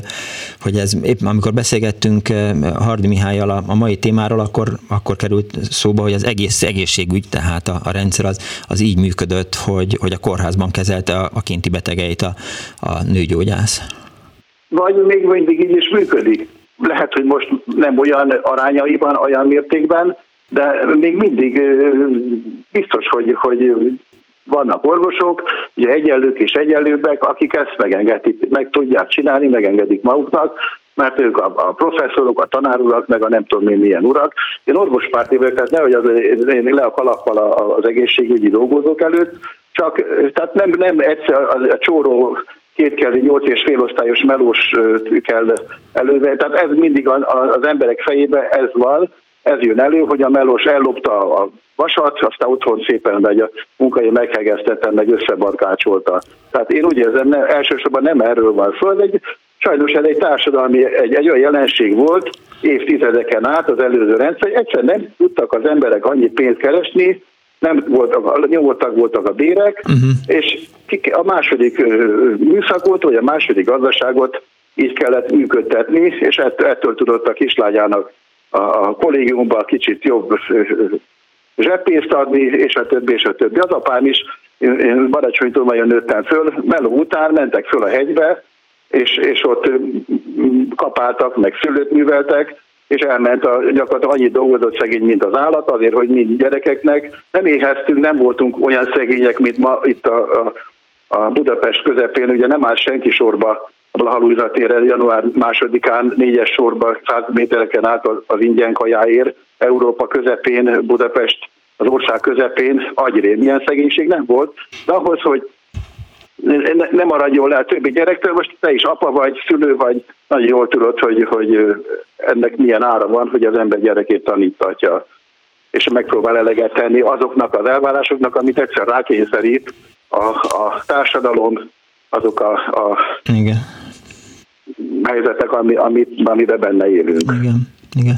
hogy ez épp amikor beszélgettünk Hardi Mihályjal a, a mai témáról, akkor, akkor került szóba, hogy az egész egészségügy, tehát a, a rendszer az, az így működött, hogy, hogy a kórházban kezelte a, a kinti betegeit a, a nőgyógyász. Vagy még mindig így is működik. Lehet, hogy most nem olyan arányaiban, olyan mértékben, de még mindig biztos, hogy, hogy vannak orvosok, ugye egyenlők és egyenlőbbek, akik ezt megengedik, meg tudják csinálni, megengedik maguknak, mert ők a, a professzorok, a tanárurak, meg a nem tudom én milyen urak. Én orvospárti vagyok, tehát nehogy az, én le a kalappal az egészségügyi dolgozók előtt, csak tehát nem, nem egyszer a, a csóró kétkezi nyolc és fél osztályos melós kell előve, tehát ez mindig az emberek fejébe ez van, ez jön elő, hogy a melós ellopta a vasat, aztán otthon szépen megy a munkai meghegeztette, meg összebarkácsolta. Tehát én úgy érzem, ne, elsősorban nem erről van szó, egy, sajnos ez egy társadalmi, egy, egy olyan jelenség volt évtizedeken át az előző rendszer, hogy egyszer nem tudtak az emberek annyi pénzt keresni, nem voltak, nyomottak voltak a bérek, uh-huh. és a második műszakot, vagy a második gazdaságot így kellett működtetni, és ettől, tudott a kislányának a kollégiumban kicsit jobb zseppénzt adni, és a többi, és a többi. Az apám is, én Baracsony nagyon nőttem föl, meló után mentek föl a hegybe, és, és ott kapáltak, meg szülőt műveltek, és elment a, gyakorlatilag annyit dolgozott szegény, mint az állat, azért, hogy mi gyerekeknek nem éheztünk, nem voltunk olyan szegények, mint ma itt a, a, a Budapest közepén, ugye nem áll senki sorba a Blaha január másodikán négyes sorba 100 métereken át az ingyen kajáért, Európa közepén, Budapest az ország közepén, agyrém, ilyen szegénység nem volt, de ahhoz, hogy nem maradjon le a többi gyerektől, most te is apa vagy, szülő vagy, nagyon jól tudod, hogy, hogy ennek milyen ára van, hogy az ember gyerekét tanítatja, és megpróbál eleget tenni azoknak az elvárásoknak, amit egyszer rákényszerít a, a társadalom, azok a, a Igen helyzetek, ami, amit, amiben benne élünk. Igen, igen.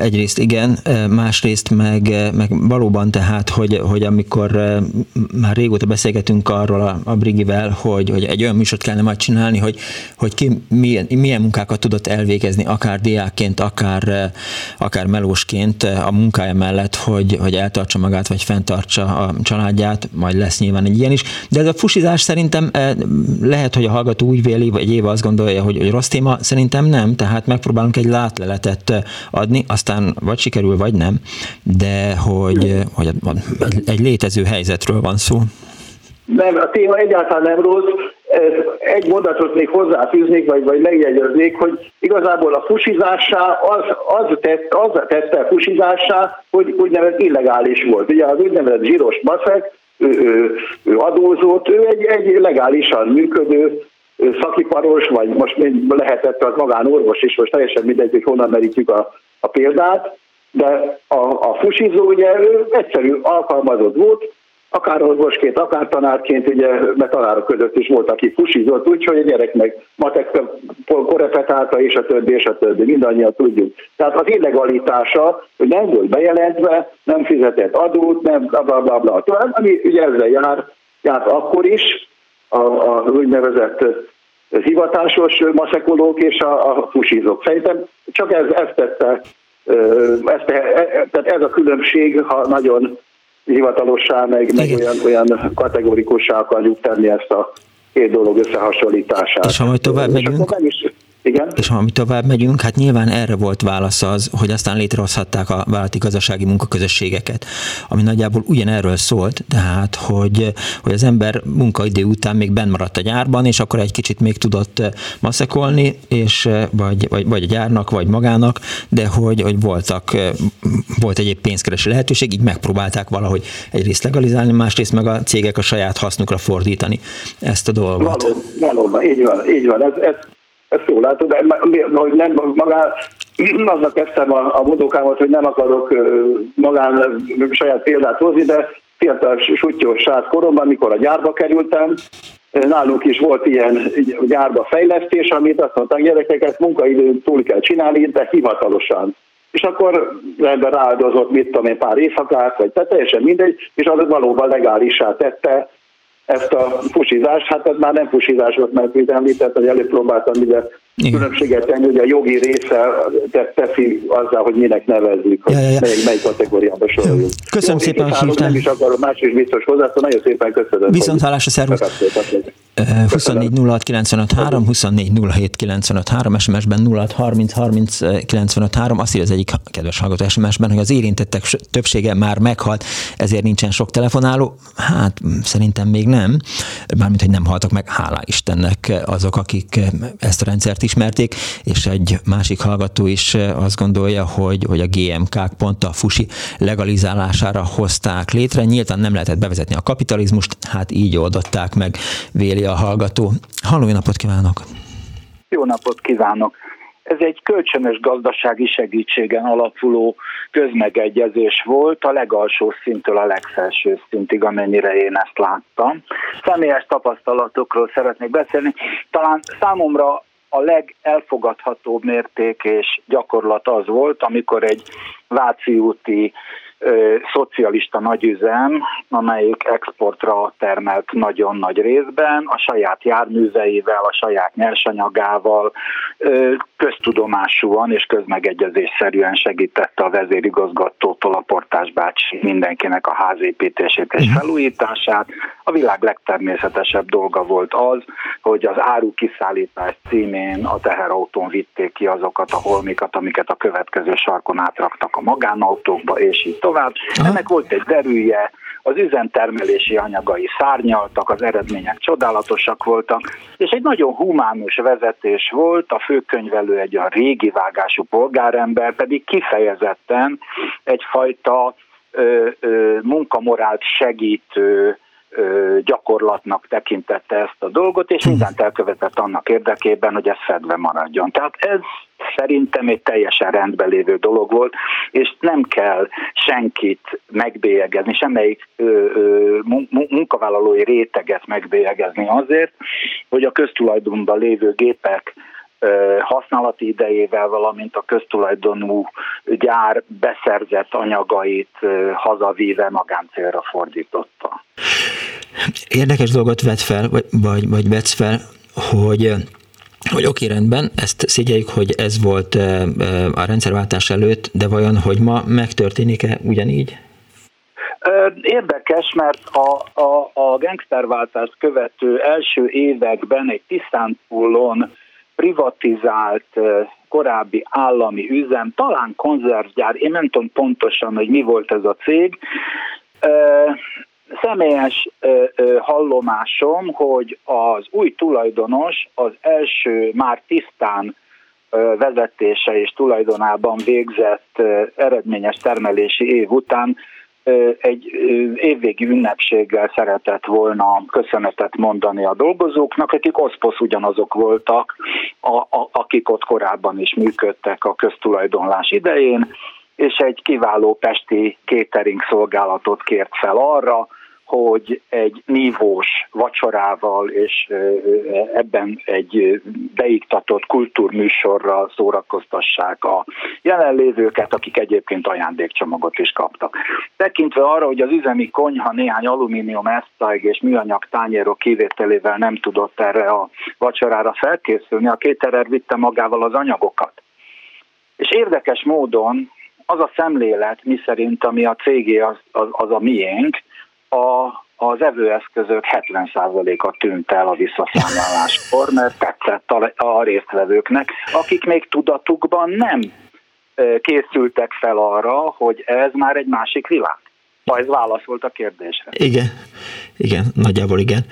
Egyrészt igen, másrészt meg, meg valóban tehát, hogy, hogy amikor már régóta beszélgetünk arról a, a Brigivel, hogy, hogy egy olyan műsort kellene majd csinálni, hogy, hogy ki milyen, milyen munkákat tudott elvégezni, akár diákként, akár, akár melósként a munkája mellett, hogy, hogy eltartsa magát, vagy fenntartsa a családját, majd lesz nyilván egy ilyen is. De ez a fusizás szerintem lehet, hogy a hallgató úgy véli, vagy éve azt gondolja, hogy, hogy rossz téma, szerintem nem, tehát megpróbálunk egy látleletet adni, aztán vagy sikerül, vagy nem, de hogy, hogy egy, létező helyzetről van szó. Nem, a téma egyáltalán nem rossz. Egy mondatot még hozzáfűznék, vagy, vagy megjegyeznék, hogy igazából a fusizássá az, az, tett, az tette a fusizássá, hogy úgynevezett illegális volt. Ugye az úgynevezett zsíros maszek, ő, ő, ő adózott, ő egy, egy legálisan működő szakiparos, vagy most lehetett az magánorvos is, most teljesen mindegy, hogy honnan merítjük a, a példát, de a, a fusizó ugye ő egyszerű alkalmazott volt, akár orvosként, akár tanárként, ugye, mert tanárok között is volt, aki fusizott, úgyhogy a gyerek meg matek korepetálta, és a többi, és a többi, mindannyian tudjuk. Tehát az illegalitása, hogy nem volt bejelentve, nem fizetett adót, nem bla bla bla, bla tovább, ami ugye ezzel jár, járt akkor is, a, a úgynevezett hivatásos maszekolók és a, a fusizók. Szerintem csak ez, ez tette, ez, tehát ez a különbség, ha nagyon hivatalossá, meg, meg olyan, olyan kategorikussá akarjuk tenni ezt a két dolog összehasonlítását. És ha majd tovább megyünk? Nem is, Igen. És ha mi tovább megyünk, hát nyilván erre volt válasz az, hogy aztán létrehozhatták a vállalati gazdasági munkaközösségeket, ami nagyjából ugyanerről szólt, tehát hogy, hogy az ember munkaidő után még benn maradt a gyárban, és akkor egy kicsit még tudott maszekolni, és vagy, vagy, vagy a gyárnak, vagy magának, de hogy, hogy voltak, volt egyéb pénzkereső lehetőség, így megpróbálták valahogy egyrészt legalizálni, másrészt meg a cégek a saját hasznukra fordítani ezt a dolgot. Valóban, valóban így van, így van. Ez, ez ezt jól látod, de hogy nem magán, azzal kezdtem a, a modokámat, hogy nem akarok magán saját példát hozni, de fiatal sutyos srác koromban, mikor a gyárba kerültem, nálunk is volt ilyen gyárba fejlesztés, amit azt mondták, gyerekeket munkaidőn túl kell csinálni, de hivatalosan. És akkor ember rááldozott, mit tudom én, pár éjszakát, vagy tehát teljesen mindegy, és az valóban legálisá tette ezt a fusizást, hát ez már nem fusizás volt, mert mint említett, hogy előbb próbáltam ide igen. különbséget tenni, hogy a jogi része teszi azzal, hogy minek nevezzük, hogy ja, ja, ja. Mely, mely kategóriába soroljuk. Köszönöm Jó, szépen, hogy hívtál. Nem is akarom, más is biztos hozzá, nagyon szépen köszönöm. Viszont hálásra, szervusz. 24 06 95 3, 24 07 95 3, SMS-ben 06 30 30 95 3, azt írja az egyik kedves hallgató SMS-ben, hogy az érintettek többsége már meghalt, ezért nincsen sok telefonáló. Hát szerintem még nem, mármint, hogy nem haltak meg, hála Istennek azok, akik ezt a rendszert ismerték, és egy másik hallgató is azt gondolja, hogy, hogy a GMK-k pont a fusi legalizálására hozták létre. Nyíltan nem lehetett bevezetni a kapitalizmust, hát így oldották meg, véli a hallgató. Halló, napot kívánok! Jó napot kívánok! Ez egy kölcsönös gazdasági segítségen alapuló közmegegyezés volt a legalsó szintől a legfelső szintig, amennyire én ezt láttam. Személyes tapasztalatokról szeretnék beszélni. Talán számomra a legelfogadhatóbb mérték és gyakorlat az volt, amikor egy Váci úti ö, szocialista nagyüzem, amelyik exportra termelt nagyon nagy részben, a saját járműveivel, a saját nyersanyagával ö, köztudomásúan és közmegegyezésszerűen segítette a vezérigazgatótól a portás bácsi mindenkinek a házépítését és mhm. felújítását. A világ legtermészetesebb dolga volt az, hogy az áru kiszállítás címén a teherautón vitték ki azokat a holmikat, amiket a következő sarkon átraktak a magánautókba, és így tovább. Ennek volt egy derűje, az üzemtermelési anyagai szárnyaltak, az eredmények csodálatosak voltak, és egy nagyon humánus vezetés volt, a főkönyvelő egy a régi vágású polgárember, pedig kifejezetten egyfajta ö, ö, munkamorált segítő, gyakorlatnak tekintette ezt a dolgot, és mindent elkövetett annak érdekében, hogy ez fedve maradjon. Tehát ez szerintem egy teljesen rendben lévő dolog volt, és nem kell senkit megbélyegezni, semmelyik ö, ö, munkavállalói réteget megbélyegezni azért, hogy a köztulajdonban lévő gépek használati idejével, valamint a köztulajdonú gyár beszerzett anyagait hazavíve magáncélra fordította. Érdekes dolgot vet fel, vagy, vagy, vagy vetsz fel, hogy hogy oké, rendben, ezt szigyeljük, hogy ez volt a rendszerváltás előtt, de vajon, hogy ma megtörténik-e ugyanígy? Érdekes, mert a, a, a gangsterváltást követő első években egy Tisztánpullon privatizált korábbi állami üzem, talán konzervgyár, én nem tudom pontosan, hogy mi volt ez a cég, személyes hallomásom, hogy az új tulajdonos az első már tisztán vezetése és tulajdonában végzett eredményes termelési év után egy évvégi ünnepséggel szeretett volna köszönetet mondani a dolgozóknak, akik oszposz ugyanazok voltak, a, a, akik ott korábban is működtek a köztulajdonlás idején, és egy kiváló pesti catering szolgálatot kért fel arra, hogy egy nívós vacsorával és ebben egy beiktatott kultúrműsorral szórakoztassák a jelenlévőket, akik egyébként ajándékcsomagot is kaptak. Tekintve arra, hogy az üzemi konyha néhány alumínium esztáig és műanyag tányérok kivételével nem tudott erre a vacsorára felkészülni, a kéterer vitte magával az anyagokat. És érdekes módon az a szemlélet, miszerint ami a cégé az, az, az a miénk, a, az evőeszközök 70%-a tűnt el a visszaszámláláskor, mert tetszett a, a résztvevőknek, akik még tudatukban nem készültek fel arra, hogy ez már egy másik világ. Ha ez válaszolt a kérdésre. Igen, igen, nagyjából igen.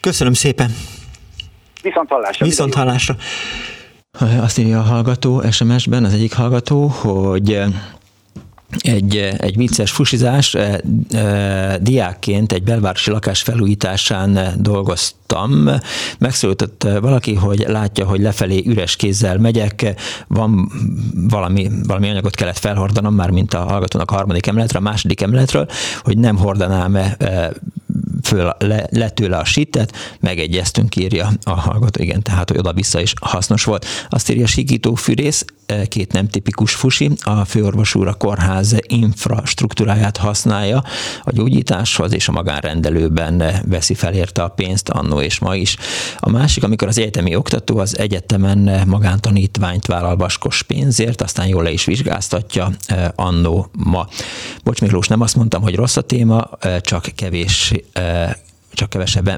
Köszönöm szépen. Viszont hallásra. Viszont hallásra. Azt írja a hallgató SMS-ben, az egyik hallgató, hogy egy, egy vicces fusizás. E, e, diákként egy belvárosi lakás felújításán dolgoztam. Megszólított valaki, hogy látja, hogy lefelé üres kézzel megyek, van valami, valami anyagot kellett felhordanom, már mint a hallgatónak a harmadik emeletre, a második emeletről, hogy nem hordanám-e föl, le, le tőle a sitet, megegyeztünk, írja a hallgató, igen, tehát, hogy oda-vissza is hasznos volt. Azt írja Sikító Fűrész, e, két nem tipikus fusi, a főorvos úr a kórház infrastruktúráját használja a gyógyításhoz, és a magánrendelőben veszi fel érte a pénzt annó és ma is. A másik, amikor az egyetemi oktató az egyetemen magántanítványt vállal vaskos pénzért, aztán jól le is vizsgáztatja annó ma. Bocs Miklós, nem azt mondtam, hogy rossz a téma, csak kevés csak kevesebb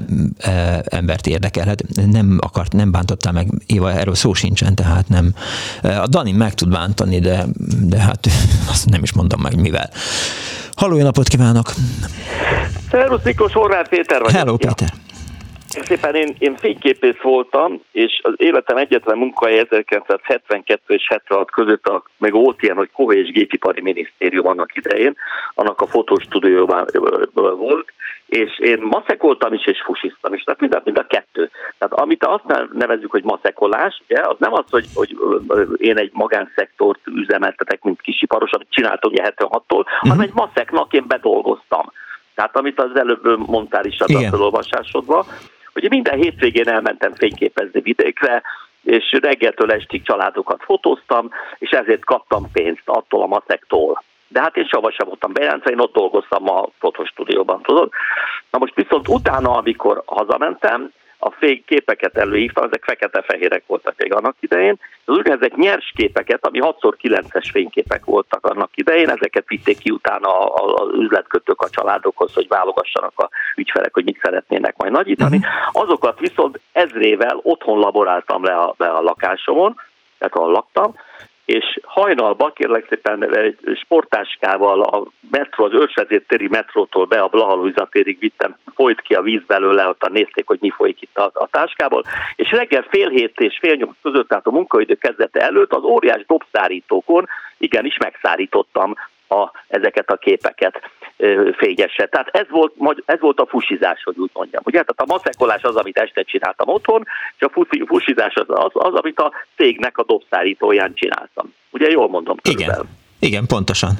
embert érdekelhet. Nem akart, nem bántotta meg, Éva, erről szó sincsen, tehát nem. A Dani meg tud bántani, de, de hát azt nem is mondom meg mivel. Halló, jó napot kívánok! Szervusz Miklós, Horváth Péter vagyok. Hello, Péter! Szépen én, én fényképész voltam, és az életem egyetlen munkahely 1972 és 76 között, a, meg volt ilyen, hogy Kové és Gépipari Minisztérium annak idején, annak a fotostúdióban volt, és én maszekoltam is, és fusiztam is, tehát mind a, mind a kettő. Tehát amit azt nevezzük, hogy maszekolás, ugye, az nem az, hogy, hogy én egy magánszektort üzemeltetek, mint kisiparos, amit csináltam ugye 76-tól, uh-huh. hanem mhm. egy maszeknak én bedolgoztam. Tehát amit az előbb mondtál is a felolvasásodban, hogy minden hétvégén elmentem fényképezni vidékre, és reggeltől estig családokat fotóztam, és ezért kaptam pénzt attól a maszektól. De hát én soha sem voltam bejelentve, én ott dolgoztam a fotostúdióban, tudod. Na most viszont utána, amikor hazamentem, a fék képeket előhívtam, ezek fekete-fehérek voltak még annak idején, az úgynevezett nyers képeket, ami 6x9-es fényképek voltak annak idején, ezeket vitték ki utána az üzletkötők a családokhoz, hogy válogassanak a ügyfelek, hogy mit szeretnének majd nagyítani. Uh-huh. Azokat viszont ezrével otthon laboráltam le a, le a lakásomon, tehát ahol laktam, és hajnalban kérlek szépen egy sportáskával a metró, az őrsezét téri metrótól be a Blahalújza térig vittem, folyt ki a víz belőle, ott nézték, hogy mi folyik itt a, a táskából, és reggel fél hét és fél nyolc között, tehát a munkaidő kezdete előtt az óriás dobszárítókon igenis megszárítottam a, ezeket a képeket fényesre. Tehát ez volt, ez volt a fusizás, hogy úgy mondjam. Ugye? Tehát a maszekolás az, amit este csináltam otthon, és a fusizás az, az, az amit a cégnek a dobszárítóján csináltam. Ugye jól mondom körülbelül. Igen, Igen pontosan.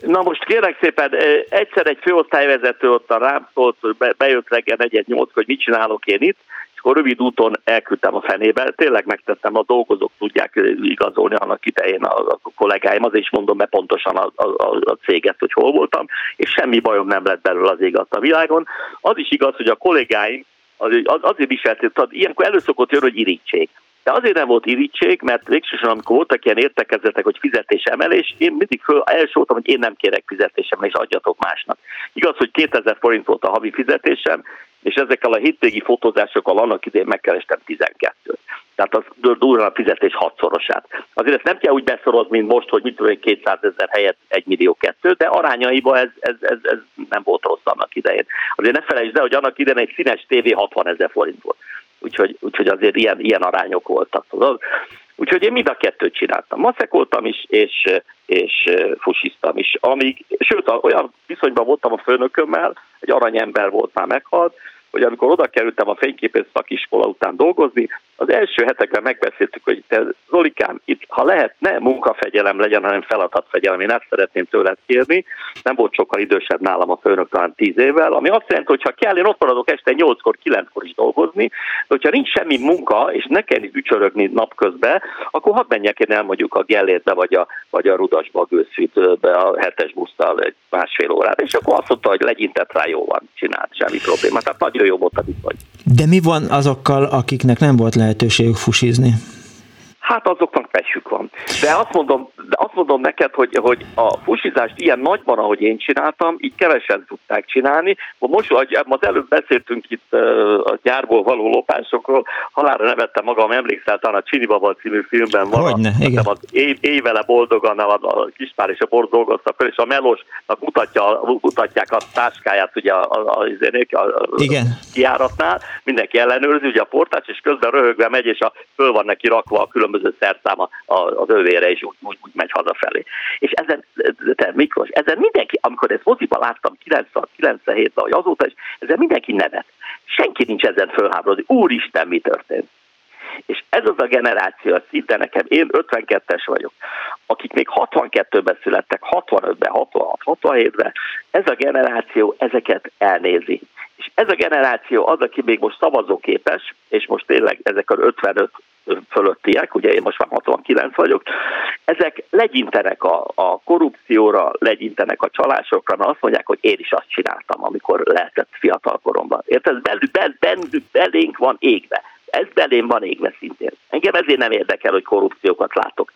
Na most kérek szépen, egyszer egy főosztályvezető ott a rám szólt, bejött reggel 4 8 hogy mit csinálok én itt, akkor rövid úton elküldtem a fenébe, tényleg megtettem, a dolgozók tudják igazolni annak idején a, a kollégáim, azért is mondom be pontosan a, a, a céget, hogy hol voltam, és semmi bajom nem lett belőle az ég a világon. Az is igaz, hogy a kollégáim az, az, azért viselték, tehát ilyenkor előszokott jön, hogy irítség. De azért nem volt irítség, mert végsősorban, amikor voltak ilyen értekezetek, hogy fizetésemelés, én mindig föl első hogy én nem kérek fizetésemelést, adjatok másnak. Igaz, hogy 2000 forint volt a havi fizetésem, és ezekkel a hétvégi fotózásokkal annak idén megkerestem 12 Tehát az durva a fizetés hatszorosát. Azért ezt nem kell úgy beszorozni, mint most, hogy mit tudom, 200 ezer helyett 1 millió kettő, de arányaiban ez, ez, ez, ez nem volt rossz annak idején. Azért ne felejtsd el, hogy annak idején egy színes tévé 60 ezer forint volt. Úgyhogy, úgyhogy azért ilyen, ilyen arányok voltak. Tudod? Úgyhogy én mind a kettőt csináltam. Maszekoltam is, és, és fusiztam is. Amíg, sőt, olyan viszonyban voltam a főnökömmel, egy aranyember volt, már meghalt, hogy amikor oda kerültem a fényképész szakiskola után dolgozni, az első hetekben megbeszéltük, hogy te Zolikám, itt ha lehet, ne munkafegyelem legyen, hanem feladatfegyelem. Én ezt szeretném tőled kérni. Nem volt sokkal idősebb nálam a főnök, talán 10 évvel, ami azt jelenti, hogy ha kell, én ott maradok este 8-kor, 9-kor is dolgozni, de hogyha nincs semmi munka, és ne kell ücsörögni napközben, akkor hadd menjek én el mondjuk a Gellérbe, vagy a, vagy a Rudasba, Gőszvitbe, a hetes busztal egy másfél órát, és akkor azt mondta, hogy legyintett rá, jó van, csinált, semmi probléma. Tehát nagyon jó volt, amit vagy. De mi van azokkal, akiknek nem volt lehet lehetőségük fusizni? Hát azoknak pesük van. De azt mondom, de azt mondom neked, hogy, hogy a fusizást ilyen nagyban, ahogy én csináltam, így kevesen tudták csinálni. Most, hogy az előbb beszéltünk itt a gyárból való lopásokról, halára nevettem magam, emlékszel, talán a Csini Baba című filmben van. Hogyne, igen. Az év, évele boldogan, a, a Kispár és a Bor dolgoztak föl, és a Melosnak mutatja, mutatják a táskáját ugye a, a, a, a, a igen. kiáratnál, mindenki ellenőrzi, ugye a portás, és közben röhögve megy, és a, föl van neki rakva a különböző szerszáma az övére, és úgy, úgy, úgy megy hazafelé. És ezen, te Miklós, ezen mindenki, amikor ezt moziba láttam 97-ben, vagy azóta is, ezen mindenki nevet. Senki nincs ezen fölháborodni. Úristen, mi történt? És ez az a generáció, szinte nekem, én 52-es vagyok, akik még 62-ben születtek, 65-ben, 66, 67-ben, ez a generáció ezeket elnézi. És ez a generáció az, aki még most szavazóképes, és most tényleg ezek az 55 fölöttiek, ugye én most már 69 vagyok, ezek legyintenek a, a korrupcióra, legyintenek a csalásokra, mert azt mondják, hogy én is azt csináltam, amikor lehetett fiatal koromban. Érted? Bel, bel, bel, belénk van égve. Ez belém van égve szintén. Engem ezért nem érdekel, hogy korrupciókat látok.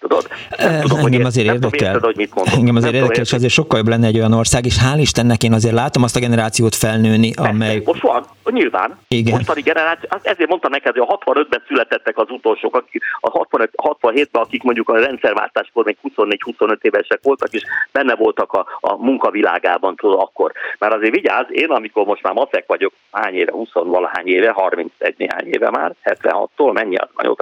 Tudod? Nem tudom, engem azért nem érdekel. Tudom, hogy mit. Engem azért nem érdekel, és azért sokkal jobb lenne egy olyan ország, és hál' Istennek én azért látom azt a generációt felnőni, Persze, amely... Most van, nyilván. Igen. Mostani generáció, ezért mondtam neked, hogy a 65-ben születettek az utolsók, akik a 65, 67-ben, akik mondjuk a rendszerváltáskor még 24-25 évesek voltak, és benne voltak a, a munkavilágában, tudod, akkor. Mert azért vigyázz, én amikor most már maszek vagyok, hány éve, 20 valahány éve, 31 néhány éve már, 76-tól, mennyi az, nagyon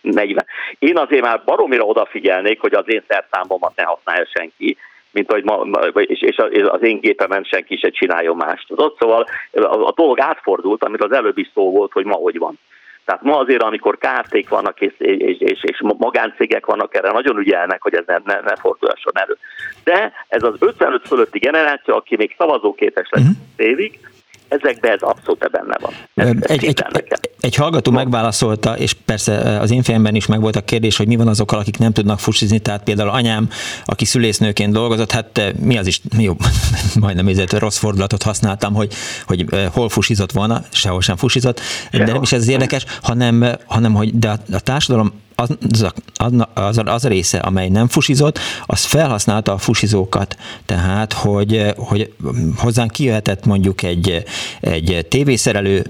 40. Én azért már baromira odafigyelnék, hogy az én szerszámomat ne használja senki, mint hogy ma, és, és az én gépemen senki se csináljon mást. Tudod? Szóval a, a dolog átfordult, amit az előbb is szó volt, hogy ma hogy van. Tehát ma azért, amikor kárték vannak és, és, és, és magáncégek vannak, erre nagyon ügyelnek, hogy ez ne, ne, ne fordulhasson elő. De ez az 55 fölötti generáció, aki még szavazóképes lesz uh-huh. évig, ezekben ez abszolút benne van. Ez, egy, egy, egy hallgató megválaszolta, és persze az én fejemben is meg volt a kérdés, hogy mi van azokkal, akik nem tudnak fusizni, tehát például anyám, aki szülésznőként dolgozott, hát mi az is, jó, majdnem ezért rossz fordulatot használtam, hogy, hogy hol fusizott volna, sehol sem fusizott, de nem is ez az érdekes, hanem, hanem hogy de a, a társadalom az, az, az, az a része, amely nem fusizott, az felhasználta a fusizókat. Tehát, hogy, hogy hozzánk kijöhetett mondjuk egy, egy tévészerelő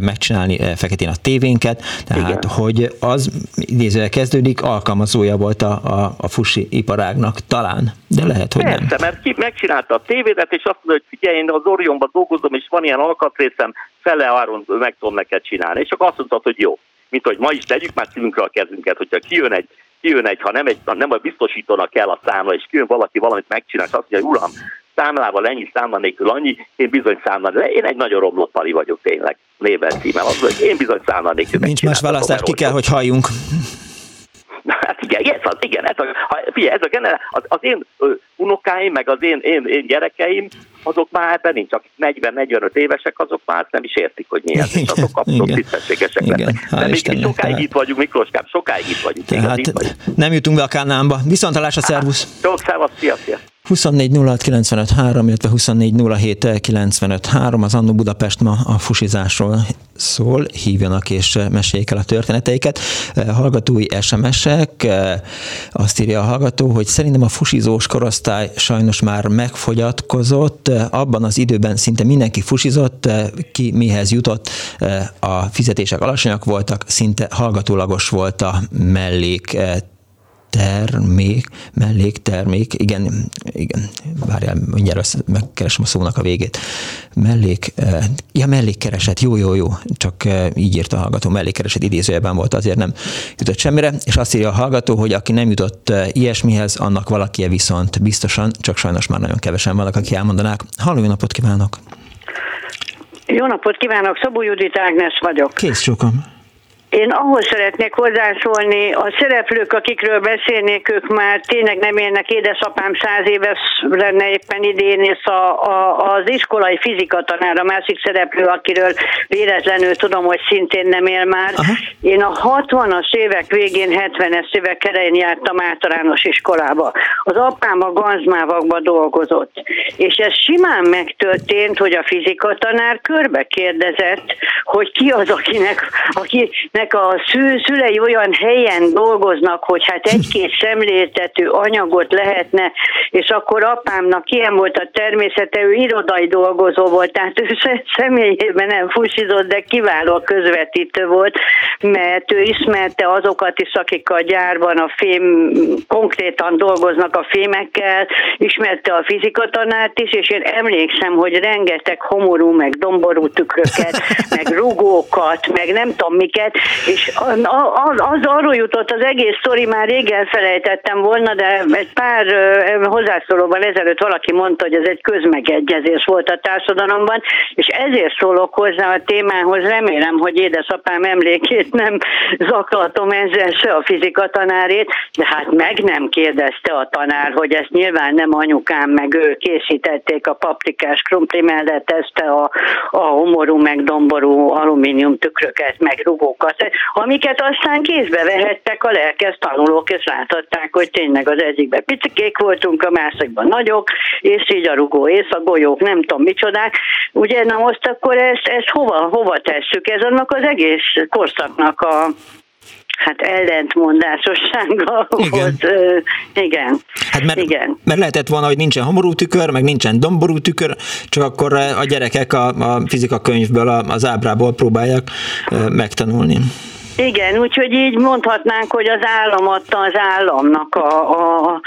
megcsinálni feketén a tévénket, tehát, Igen. hogy az idézővel kezdődik, alkalmazója volt a, a, a fusi iparágnak talán, de lehet, hogy Persze, nem. mert ki megcsinálta a tévédet, és azt mondja, hogy figyelj, én az Orionban dolgozom, és van ilyen alkatrészem, fele áron meg tudom neked csinálni. És csak azt mondtad, hogy jó mint hogy ma is tegyük már szívünkre a kezünket, hogyha kijön egy, kijön egy ha nem, egy, ha nem a biztosítónak kell a számla, és kijön valaki valamit megcsinál, és azt mondja, uram, számlával ennyi, számla nélkül annyi, én bizony számla, de én egy nagyon romlott pali vagyok tényleg, néven címmel. Mondja, hogy én bizony számla nélkül Nincs más választás, ki kell, hogy halljunk. Hát igen, ez az, igen, ez a, ha, figyelj, ez a generál, az, az én ö, unokáim, meg az én, én, én gyerekeim, azok már ebben nincs, akik 40-45 évesek, azok már nem is értik, hogy mi ez, és azok abszolút tisztességesek lesznek. De még sokáig tehát... itt vagyunk, Miklóskám, sokáig itt vagyunk. Tehát itt vagyunk. nem jutunk be a Kánánba. Viszontalás a szervusz! Jó, szervusz, szia, szia! 24 illetve 24 az Annó Budapest ma a fusizásról szól, hívjanak és meséljék el a történeteiket. Hallgatói SMS-ek, azt írja a hallgató, hogy szerintem a fusizós korosztály sajnos már megfogyatkozott, abban az időben szinte mindenki fusizott, ki mihez jutott, a fizetések alacsonyak voltak, szinte hallgatólagos volt a mellék termék, melléktermék, igen, igen, várjál, mindjárt össze, megkeresem a szónak a végét. Mellék, eh, ja, mellékkereset, jó, jó, jó, csak eh, így írt a hallgató, mellékkereset idézőjeben volt, azért nem jutott semmire, és azt írja a hallgató, hogy aki nem jutott eh, ilyesmihez, annak valaki viszont biztosan, csak sajnos már nagyon kevesen vannak, akik elmondanák. Halló, jó napot kívánok! Jó napot kívánok, Szabó Judit Ágnes vagyok. Kész sokan. Én ahhoz szeretnék hozzászólni, a szereplők, akikről beszélnék, ők már tényleg nem élnek, édesapám száz éves lenne éppen idén, és a, a, az iskolai fizika tanár, a másik szereplő, akiről véletlenül tudom, hogy szintén nem él már. Aha. Én a 60-as évek végén, 70-es évek elején jártam általános iskolába. Az apám a Ganzmávakba dolgozott, és ez simán megtörtént, hogy a fizika tanár körbe kérdezett, hogy ki az, akinek, aki nek a szü, szülei olyan helyen dolgoznak, hogy hát egy-két szemléltető anyagot lehetne, és akkor apámnak ilyen volt a természete, ő irodai dolgozó volt, tehát ő személyében nem fusizott, de kiváló közvetítő volt, mert ő ismerte azokat is, akik a gyárban a fém, konkrétan dolgoznak a fémekkel, ismerte a fizikatanárt is, és én emlékszem, hogy rengeteg homorú, meg domború tükröket, meg rugókat, meg nem tudom miket, és az, arról jutott az egész sztori, már régen felejtettem volna, de egy pár hozzászólóban ezelőtt valaki mondta, hogy ez egy közmegegyezés volt a társadalomban, és ezért szólok hozzá a témához, remélem, hogy édesapám emlékét nem zaklatom ezzel se a fizika tanárét, de hát meg nem kérdezte a tanár, hogy ezt nyilván nem anyukám, meg ő készítették a paprikás krumpli mellett ezt a, a homorú, meg domború alumínium tükröket, meg rugókat, amiket aztán kézbe vehettek a lelkes tanulók, és láthatták, hogy tényleg az egyikben picikék voltunk, a másikban nagyok, és így a rugó és a golyók, nem tudom micsodák. Ugye, na most akkor ezt, ezt hova, hova tesszük? Ez annak az egész korszaknak a, hát ellentmondásossága igen. volt. igen. Hát mert, igen. mert lehetett volna, hogy nincsen homorú tükör, meg nincsen domború tükör, csak akkor a gyerekek a, a fizika könyvből, az ábrából próbálják megtanulni. Igen, úgyhogy így mondhatnánk, hogy az állam adta az államnak a, a,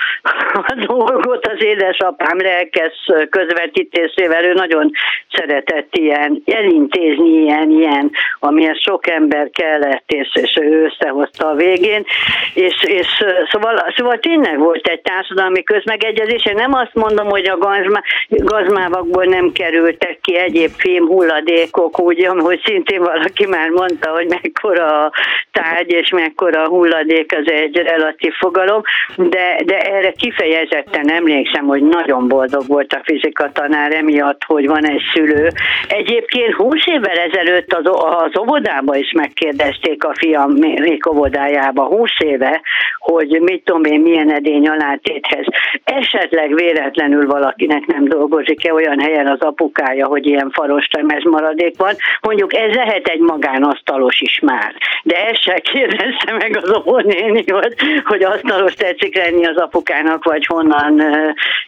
a dolgot az édesapám lelkes közvetítésével. Ő nagyon szeretett ilyen, elintézni ilyen, ilyen, amihez sok ember kellett, és, és ő összehozta a végén. És, és szóval, szóval tényleg volt egy társadalmi közmegegyezés. Én nem azt mondom, hogy a gazmá, gazmávakból nem kerültek ki egyéb fém hulladékok, úgy, hogy szintén valaki már mondta, hogy mekkora tárgy és mekkora hulladék az egy relatív fogalom, de, de erre kifejezetten emlékszem, hogy nagyon boldog volt a fizika tanár emiatt, hogy van egy szülő. Egyébként 20 évvel ezelőtt az, az óvodába is megkérdezték a fiam még óvodájába, 20 éve, hogy mit tudom én, milyen edény alátéthez. Esetleg véletlenül valakinek nem dolgozik-e olyan helyen az apukája, hogy ilyen faros maradék van. Mondjuk ez lehet egy magánasztalos is már. De ez se kérdezte meg az óvónéni, hogy, hogy asztalos tetszik lenni az apukának, vagy honnan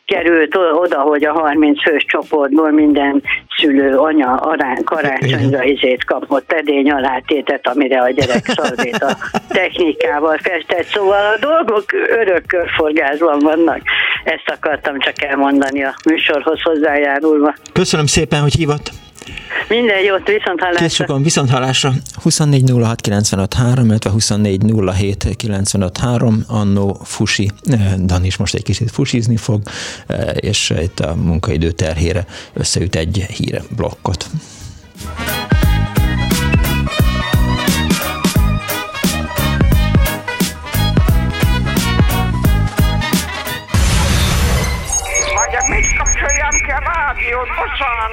került oda, hogy a 30 fős csoportból minden szülő anya arán, karácsonyra izét kapott edény alátétet, amire a gyerek szalvét a technikával festett. Szóval a dolgok örök körforgásban vannak. Ezt akartam csak elmondani a műsorhoz hozzájárulva. Köszönöm szépen, hogy hívott. Minden jót, viszont hallásra. Kész sokan, viszont hallásra. 24 06 95 3, illetve 24 07 95 3, annó fusi, eh, Dan is most egy kicsit fusizni fog, eh, és itt a munkaidő terhére összeüt egy híre blokkot.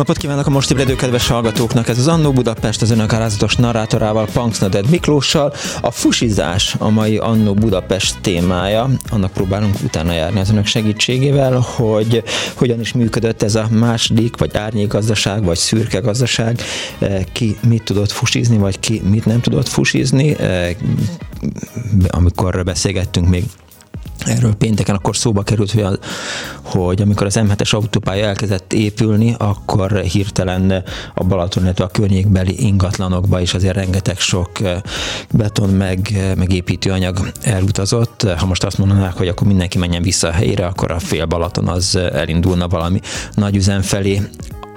Napot kívánok a most ébredő kedves hallgatóknak! Ez az Annó Budapest az önök alázatos narrátorával, Punksnoded Miklóssal. A fusizás a mai Annó Budapest témája. Annak próbálunk utána járni az önök segítségével, hogy hogyan is működött ez a második, vagy árnyékgazdaság, vagy szürke gazdaság. Eh, ki mit tudott fusizni, vagy ki mit nem tudott fusizni. Eh, amikor beszélgettünk még Erről pénteken akkor szóba került, hogy, amikor az M7-es autópálya elkezdett épülni, akkor hirtelen a Balaton, illetve a környékbeli ingatlanokba is azért rengeteg sok beton meg, meg építőanyag elutazott. Ha most azt mondanák, hogy akkor mindenki menjen vissza a helyére, akkor a fél Balaton az elindulna valami nagy üzem felé.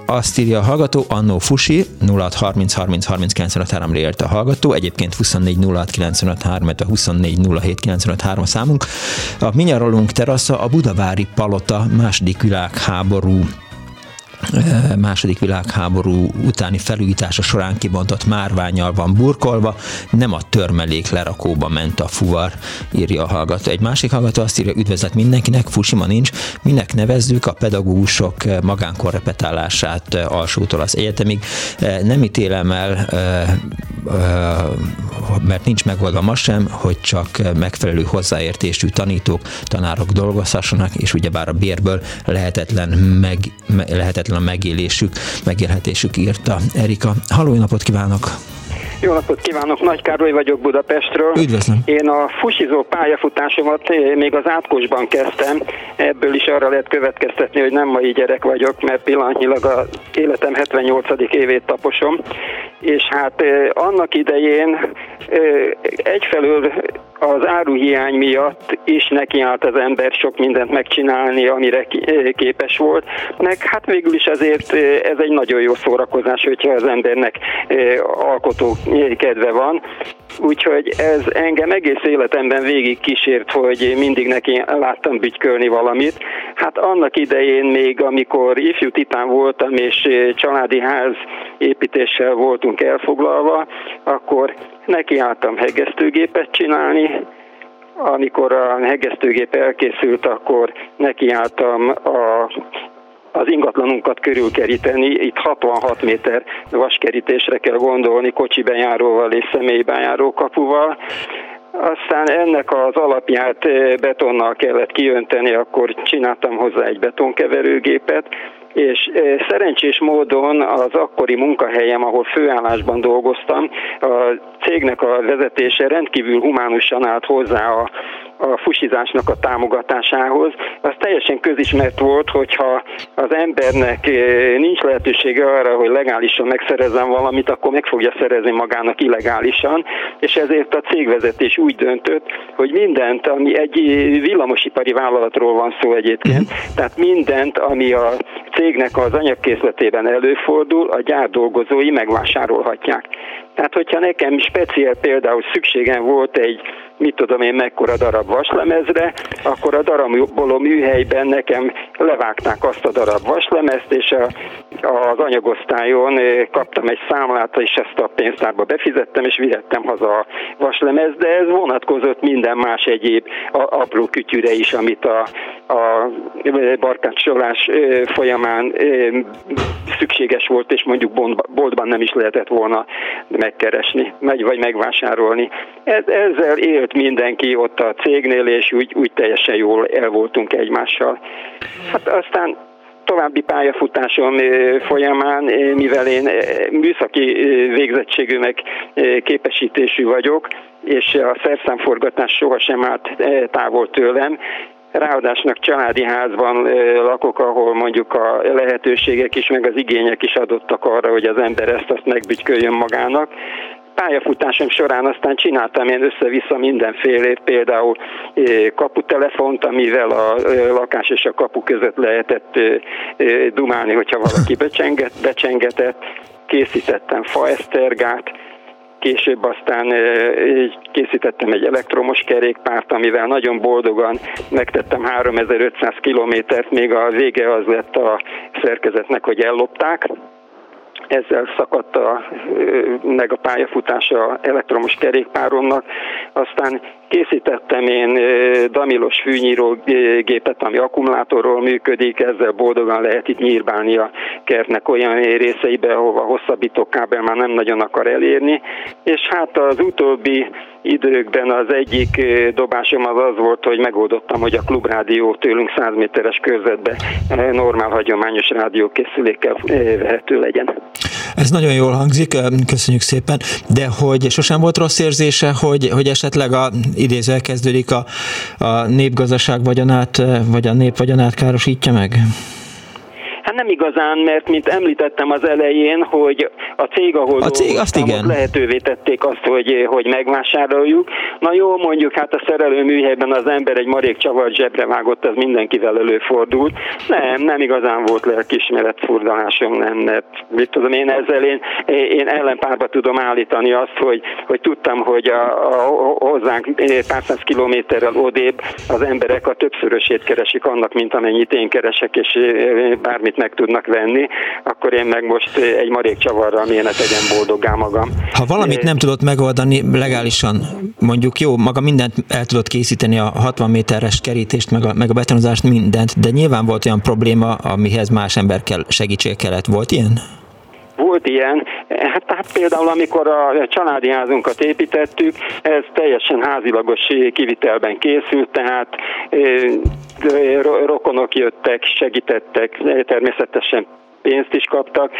Azt írja a hallgató, Annó Fusi, 0630 30 30 95 ért a hallgató, egyébként 24 06 95 3, a 24 07 95 3 számunk. A Minyarolunk terasza a Budavári Palota második világháború második világháború utáni felújítása során kibontott márványal van burkolva, nem a törmelék lerakóba ment a fuvar, írja a hallgató. Egy másik hallgató azt írja, üdvözlet mindenkinek, Fusima nincs, minek nevezzük a pedagógusok magánkorrepetálását alsótól az egyetemig. Nem ítélem el, mert nincs megoldva ma sem, hogy csak megfelelő hozzáértésű tanítók, tanárok dolgozhassanak, és ugyebár a bérből lehetetlen, meg, lehetetlen a megélésük, megélhetésük írta Erika. Halló, napot kívánok! Jó napot kívánok, Nagy Károly vagyok Budapestről. Üdvözlöm. Én a fusizó pályafutásomat eh, még az átkosban kezdtem, ebből is arra lehet következtetni, hogy nem mai gyerek vagyok, mert pillanatnyilag az életem 78. évét taposom, és hát eh, annak idején eh, egyfelől az áruhiány miatt is nekiállt az ember sok mindent megcsinálni, amire képes volt, meg hát végül is azért ez egy nagyon jó szórakozás, hogyha az embernek alkotó kedve van, úgyhogy ez engem egész életemben végig kísért, hogy mindig neki láttam bütykölni valamit. Hát annak idején még, amikor ifjú titán voltam, és családi ház építéssel voltunk elfoglalva, akkor nekiálltam hegesztőgépet csinálni, amikor a hegesztőgép elkészült, akkor nekiálltam a az ingatlanunkat körülkeríteni. Itt 66 méter vaskerítésre kell gondolni, kocsi bejáróval és személybejáró kapuval. Aztán ennek az alapját eh, betonnal kellett kiönteni, akkor csináltam hozzá egy betonkeverőgépet, és szerencsés módon az akkori munkahelyem, ahol főállásban dolgoztam, a cégnek a vezetése rendkívül humánusan állt hozzá a, a fusizásnak a támogatásához. Az teljesen közismert volt, hogyha az embernek nincs lehetősége arra, hogy legálisan megszerezzen valamit, akkor meg fogja szerezni magának illegálisan, és ezért a cégvezetés úgy döntött, hogy mindent, ami egy villamosipari vállalatról van szó egyébként, mhm. tehát mindent, ami a cégnek az anyagkészletében előfordul, a gyár dolgozói megvásárolhatják. Tehát, hogyha nekem speciál például szükségem volt egy mit tudom én mekkora darab vaslemezre, akkor a daraboló műhelyben nekem levágták azt a darab vaslemezt, és a, az anyagosztályon eh, kaptam egy számlát, és ezt a pénztárba befizettem, és vihettem haza a vaslemez, de ez vonatkozott minden más egyéb apró kütyűre is, amit a, a barkácsolás eh, folyamán eh, szükséges volt, és mondjuk boltban nem is lehetett volna megkeresni, vagy megvásárolni. Ezzel élt mindenki ott a cégnél, és úgy, úgy teljesen jól el voltunk egymással. Hát aztán további pályafutásom folyamán, mivel én műszaki végzettségű meg képesítésű vagyok, és a szerszámforgatás sohasem állt távol tőlem, Ráadásnak családi házban lakok, ahol mondjuk a lehetőségek is, meg az igények is adottak arra, hogy az ember ezt azt megbütyköljön magának pályafutásom során aztán csináltam én össze-vissza mindenfélét, például kaputelefont, amivel a lakás és a kapu között lehetett dumálni, hogyha valaki becsenget, becsengetett, készítettem faesztergát, később aztán készítettem egy elektromos kerékpárt, amivel nagyon boldogan megtettem 3500 kilométert, még a vége az lett a szerkezetnek, hogy ellopták, ezzel szakadt a, meg a pályafutása elektromos kerékpáromnak. Aztán készítettem én damilos fűnyírógépet, ami akkumulátorról működik, ezzel boldogan lehet itt nyírbálni a kertnek olyan részeibe, ahova hosszabbító kábel már nem nagyon akar elérni. És hát az utóbbi időkben az egyik dobásom az az volt, hogy megoldottam, hogy a klubrádió tőlünk 100 méteres körzetbe normál hagyományos rádiókészülékkel vehető legyen. Ez nagyon jól hangzik, köszönjük szépen, de hogy sosem volt rossz érzése, hogy, hogy esetleg a idéző kezdődik a, a népgazdaság vagyonát, vagy a nép vagyonát károsítja meg? Hát nem igazán, mert mint említettem az elején, hogy a cég, ahol a cég, azt igen. lehetővé tették azt, hogy, hogy megvásároljuk. Na jó, mondjuk hát a szerelőműhelyben az ember egy marék csavar zsebre vágott, ez mindenkivel előfordult. Nem, nem igazán volt lelkismeret furdalásom, nem, mert mit tudom én ezzel én, én ellenpárba tudom állítani azt, hogy, hogy tudtam, hogy a, a, hozzánk pár száz kilométerrel odébb az emberek a többszörösét keresik annak, mint amennyit én keresek, és bármit meg tudnak venni, akkor én meg most egy marék csavarral miért ne tegyem boldoggá magam. Ha valamit nem tudott megoldani legálisan, mondjuk jó, maga mindent el tudott készíteni, a 60 méteres kerítést, meg a, meg a betonozást, mindent, de nyilván volt olyan probléma, amihez más ember kell, segítség kellett. Volt ilyen? Volt ilyen, hát, hát például amikor a családi házunkat építettük, ez teljesen házilagos kivitelben készült, tehát rokonok jöttek, segítettek, természetesen pénzt is kaptak.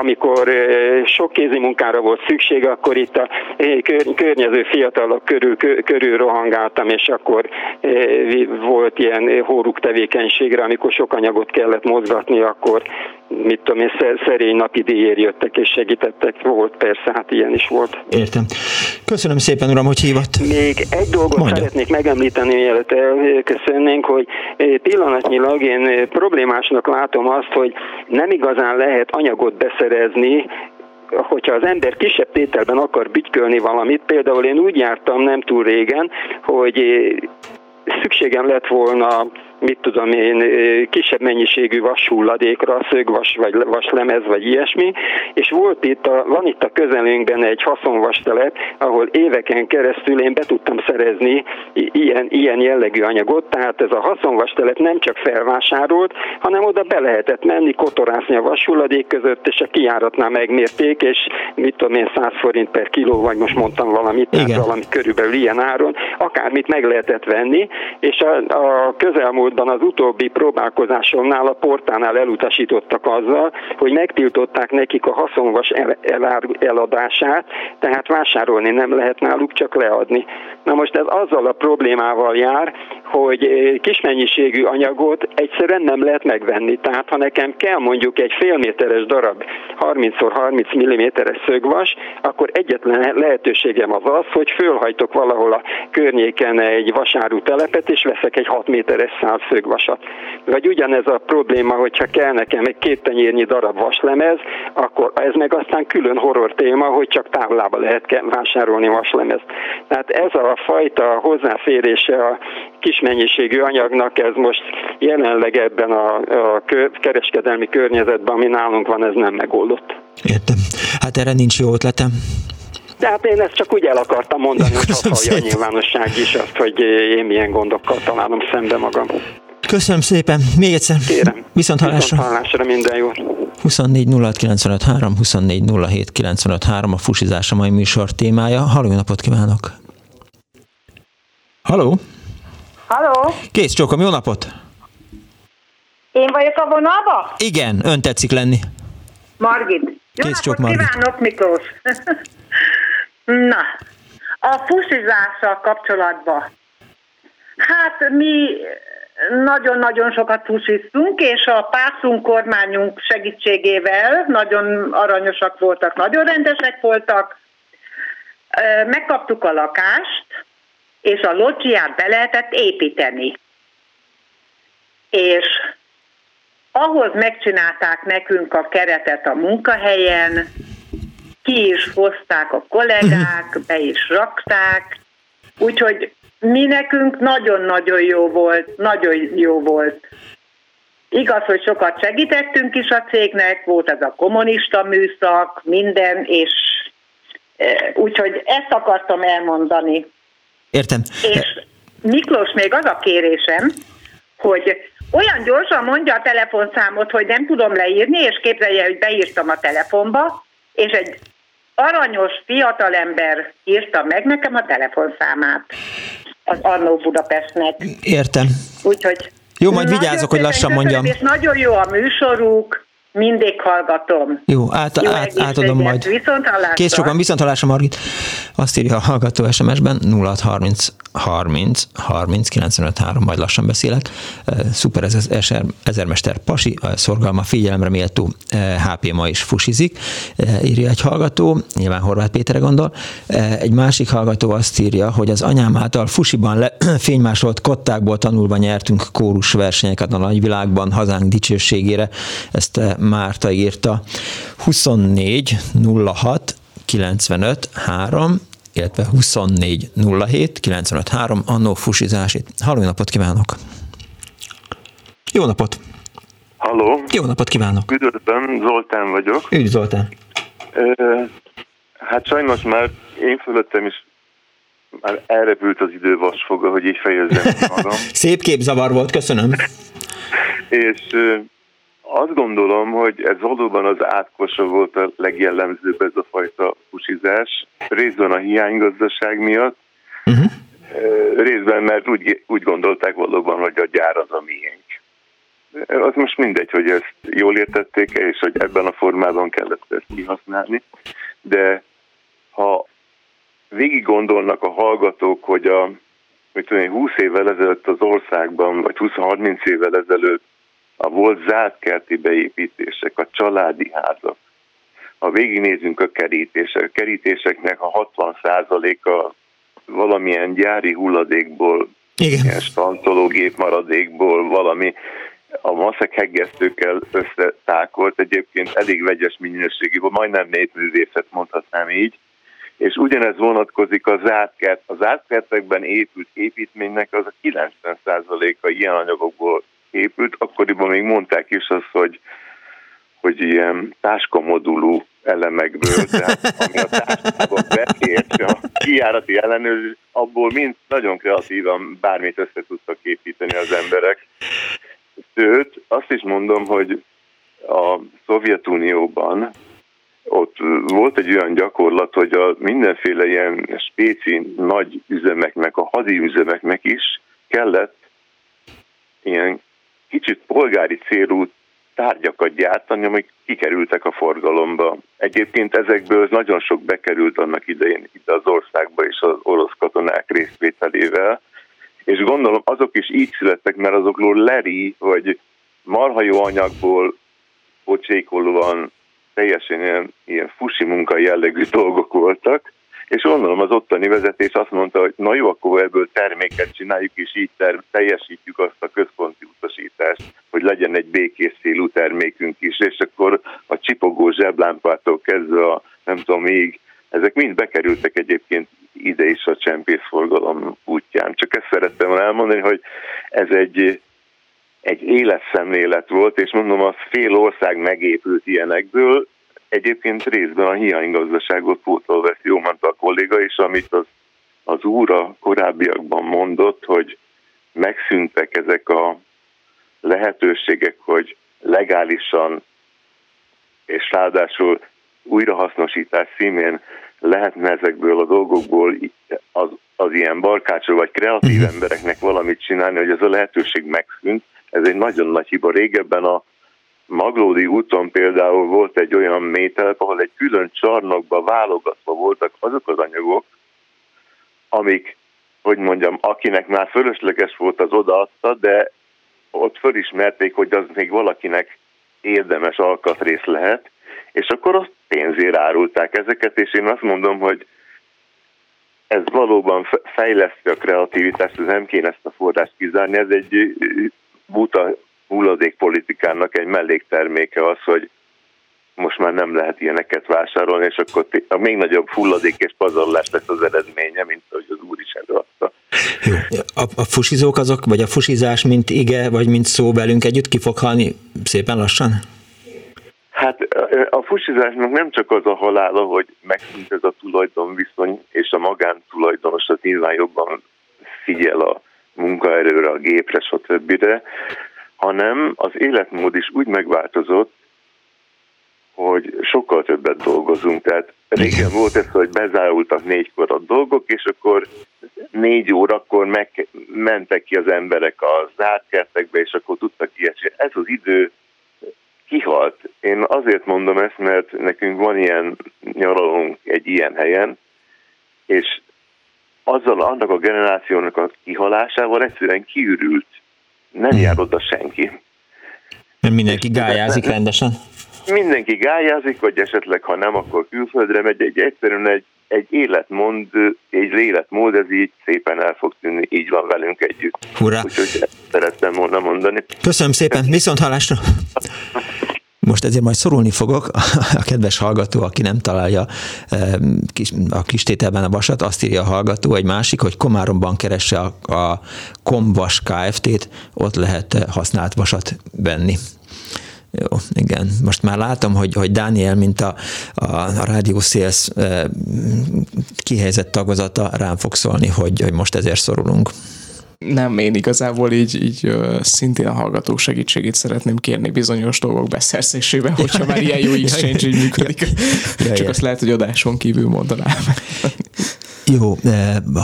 Amikor sok kézi munkára volt szükség, akkor itt a környező fiatalok körül, körül rohangáltam, és akkor volt ilyen hóruk tevékenységre, amikor sok anyagot kellett mozgatni, akkor mit tudom én, szerény napi díjért jöttek és segítettek. Volt persze, hát ilyen is volt. Értem. Köszönöm szépen, uram, hogy hívott. Még egy dolgot Mondja. szeretnék megemlíteni, mielőtt elköszönnénk, hogy pillanatnyilag én problémásnak látom azt, hogy nem igazán lehet anyagot beszerezni, hogyha az ember kisebb tételben akar bütykölni valamit, például én úgy jártam nem túl régen, hogy szükségem lett volna mit tudom én, kisebb mennyiségű vashulladékra, szögvas vagy vaslemez vagy ilyesmi, és volt itt a, van itt a közelünkben egy haszonvastelep, ahol éveken keresztül én be tudtam szerezni ilyen, ilyen jellegű anyagot, tehát ez a haszonvastelep nem csak felvásárolt, hanem oda be lehetett menni, kotorászni a vashulladék között, és a kiáratnál megmérték, és mit tudom én, 100 forint per kiló, vagy most mondtam valamit, tehát valami körülbelül ilyen áron, akármit meg lehetett venni, és a, a közelmúlt Hollywoodban az utóbbi próbálkozásomnál a portánál elutasítottak azzal, hogy megtiltották nekik a haszonvas el, el, eladását, tehát vásárolni nem lehet náluk, csak leadni. Na most ez azzal a problémával jár, hogy eh, kis mennyiségű anyagot egyszerűen nem lehet megvenni. Tehát ha nekem kell mondjuk egy félméteres darab 30x30 mm-es szögvas, akkor egyetlen lehetőségem az az, hogy fölhajtok valahol a környéken egy vasárú telepet, és veszek egy 6 méteres szál szögvasat. Vagy ugyanez a probléma, hogyha kell nekem egy két tenyérnyi darab vaslemez, akkor ez meg aztán külön horror téma, hogy csak távolába lehet vásárolni vaslemez. Tehát ez a fajta hozzáférése a kis mennyiségű anyagnak, ez most jelenleg ebben a, a kereskedelmi környezetben, ami nálunk van, ez nem megoldott. Értem. Hát erre nincs jó ötletem. De hát én ezt csak úgy el akartam mondani, hogy hallja a nyilvánosság is azt, hogy én milyen gondokkal találom szembe magam. Köszönöm szépen. Még egyszer. Kérem. Viszont hallásra. Viszont hallásra minden jó. 24 06 95 3, 24 07 95 3 a fusizás a mai műsor témája. Halló, napot kívánok! Halló! Halló! Kész csókom, jó napot! Én vagyok a vonalba? Igen, ön tetszik lenni. Margit. Jó Kész napot Margit. kívánok, Miklós! Na, a fusizással kapcsolatban. Hát mi nagyon-nagyon sokat fusiztunk, és a pártunk kormányunk segítségével nagyon aranyosak voltak, nagyon rendesek voltak. Megkaptuk a lakást, és a locsiát be lehetett építeni. És ahhoz megcsinálták nekünk a keretet a munkahelyen, ki is hozták a kollégák, be is rakták, úgyhogy mi nekünk nagyon-nagyon jó volt, nagyon jó volt. Igaz, hogy sokat segítettünk is a cégnek, volt ez a kommunista műszak, minden, és e, úgyhogy ezt akartam elmondani. Értem. És Miklós, még az a kérésem, hogy olyan gyorsan mondja a telefonszámot, hogy nem tudom leírni, és képzelje, hogy beírtam a telefonba, és egy aranyos fiatalember írta meg nekem a telefonszámát az Arnó Budapestnek. Értem. Úgyhogy jó, majd vigyázok, hogy lassan mondjam. És nagyon jó a műsoruk, mindig hallgatom. Jó, át, Jó át, átadom majd. Viszont hallásra. Kész sokan, viszont hallásra, Margit. Azt írja a hallgató SMS-ben 0630 30 30 95 3, majd lassan beszélek. Szuper, ez az ezer, ezermester Pasi, a szorgalma figyelemre méltó HP ma is fusizik, írja egy hallgató, nyilván Horváth Péterre gondol. Egy másik hallgató azt írja, hogy az anyám által fusiban le, fénymásolt kottákból tanulva nyertünk kórus versenyeket a nagyvilágban, hazánk dicsőségére. Ezt Márta írta. 24 06 95 3, illetve 24 07 95 3, annó fusizásit. Halló, napot kívánok! Jó napot! Halló! Jó napot kívánok! Üdvözlöm, Zoltán vagyok. Üdv Zoltán! hát sajnos már én fölöttem is már elrepült az idő vasfoga, hogy így fejezzem magam. Szép képzavar volt, köszönöm. És azt gondolom, hogy ez valóban az átkosa volt a legjellemzőbb ez a fajta pusizás, részben a hiánygazdaság miatt, uh-huh. részben mert úgy, úgy gondolták valóban, hogy a gyár az a miénk. Az most mindegy, hogy ezt jól értették és hogy ebben a formában kellett ezt kihasználni, de ha végig gondolnak a hallgatók, hogy a mit tudom 20 évvel ezelőtt az országban, vagy 20-30 évvel ezelőtt a volt zártkerti beépítések, a családi házak, ha végignézünk a kerítések, a kerítéseknek a 60%-a valamilyen gyári hulladékból, Igen. ilyen stantológép maradékból, valami a maszek heggesztőkkel összetákolt, egyébként elég vegyes minőségű, majdnem népművészet mondhatnám így, és ugyanez vonatkozik a zárt kert. A zárt kertekben épült építménynek az a 90%-a ilyen anyagokból épült, akkoriban még mondták is azt, hogy, hogy ilyen táskamodulú elemekből, tehát ami a táskában beért, a kijárati ellenőrzés, abból mind nagyon kreatívan bármit össze tudtak építeni az emberek. Sőt, azt is mondom, hogy a Szovjetunióban ott volt egy olyan gyakorlat, hogy a mindenféle ilyen spéci nagy üzemeknek, a hadi üzemeknek is kellett ilyen kicsit polgári célú tárgyakat gyártani, amik kikerültek a forgalomba. Egyébként ezekből nagyon sok bekerült annak idején ide az országba és az orosz katonák részvételével, és gondolom azok is így születtek, mert azokról leri, hogy marha jó anyagból pocsékolóan teljesen ilyen, ilyen fusi munka jellegű dolgok voltak, és gondolom az ottani vezetés azt mondta, hogy na jó, akkor ebből terméket csináljuk, és így ter- teljesítjük azt a központi utasítást, hogy legyen egy békés szélú termékünk is, és akkor a csipogó zseblámpától kezdve a nem tudom még, ezek mind bekerültek egyébként ide is a csempészforgalom útján. Csak ezt szerettem elmondani, hogy ez egy, egy életszemlélet volt, és mondom, az fél ország megépült ilyenekből, egyébként részben a hiánygazdaságot pótolva, jó mondta a kolléga is, amit az, az úr a korábbiakban mondott, hogy megszűntek ezek a lehetőségek, hogy legálisan és ráadásul újrahasznosítás színén lehetne ezekből a dolgokból az, az ilyen barkácsol vagy kreatív embereknek valamit csinálni, hogy ez a lehetőség megszűnt. Ez egy nagyon nagy hiba. Régebben a Maglódi úton például volt egy olyan mételp, ahol egy külön csarnokba válogatva voltak azok az anyagok, amik, hogy mondjam, akinek már fölösleges volt, az odaadta, de ott fölismerték, hogy az még valakinek érdemes alkatrész lehet, és akkor azt pénzért árulták ezeket, és én azt mondom, hogy ez valóban fejleszti a kreativitást, nem kéne ezt a forrást kizárni, ez egy buta hulladékpolitikának egy mellékterméke az, hogy most már nem lehet ilyeneket vásárolni, és akkor a még nagyobb hulladék és pazarlás lesz az eredménye, mint ahogy az úr is előadta. A, a fusizók azok, vagy a fusizás, mint ige, vagy mint szó velünk együtt ki fog halni szépen lassan? Hát a fusizásnak nem csak az a halála, hogy megszűnt ez a tulajdonviszony, és a magántulajdonos az nyilván jobban figyel a munkaerőre, a gépre, stb., hanem az életmód is úgy megváltozott, hogy sokkal többet dolgozunk. Tehát régen volt ez, hogy bezárultak négykor a dolgok, és akkor négy órakor meg, mentek ki az emberek a zárt kertekbe, és akkor tudtak ilyet. Ez az idő kihalt. Én azért mondom ezt, mert nekünk van ilyen nyaralunk egy ilyen helyen, és azzal annak a generációnak a kihalásával egyszerűen kiürült. Nem jár oda senki. Mert mindenki gályázik rendesen? Mindenki gályázik, vagy esetleg ha nem, akkor külföldre megy. Egy, egyszerűen egy, egy életmond, egy életmód, ez így szépen el fog tűnni, így van velünk együtt. Hurrá! Úgyhogy ezt szerettem volna mondani. Köszönöm szépen, viszont hallásra! Most ezért majd szorulni fogok, a kedves hallgató, aki nem találja a kis tételben a vasat, azt írja a hallgató, egy másik, hogy Komáromban keresse a, a Komvas Kft-t, ott lehet használt vasat venni. Jó, igen. Most már látom, hogy, hogy Dániel, mint a, a, a Radio Sales kihelyezett tagozata rám fog szólni, hogy, hogy most ezért szorulunk. Nem, én igazából így, így szintén a hallgatók segítségét szeretném kérni bizonyos dolgok beszerzésében, hogyha már ilyen jó exchange így működik. Ja, Csak ja. azt lehet, hogy adáson kívül mondanám. Jó,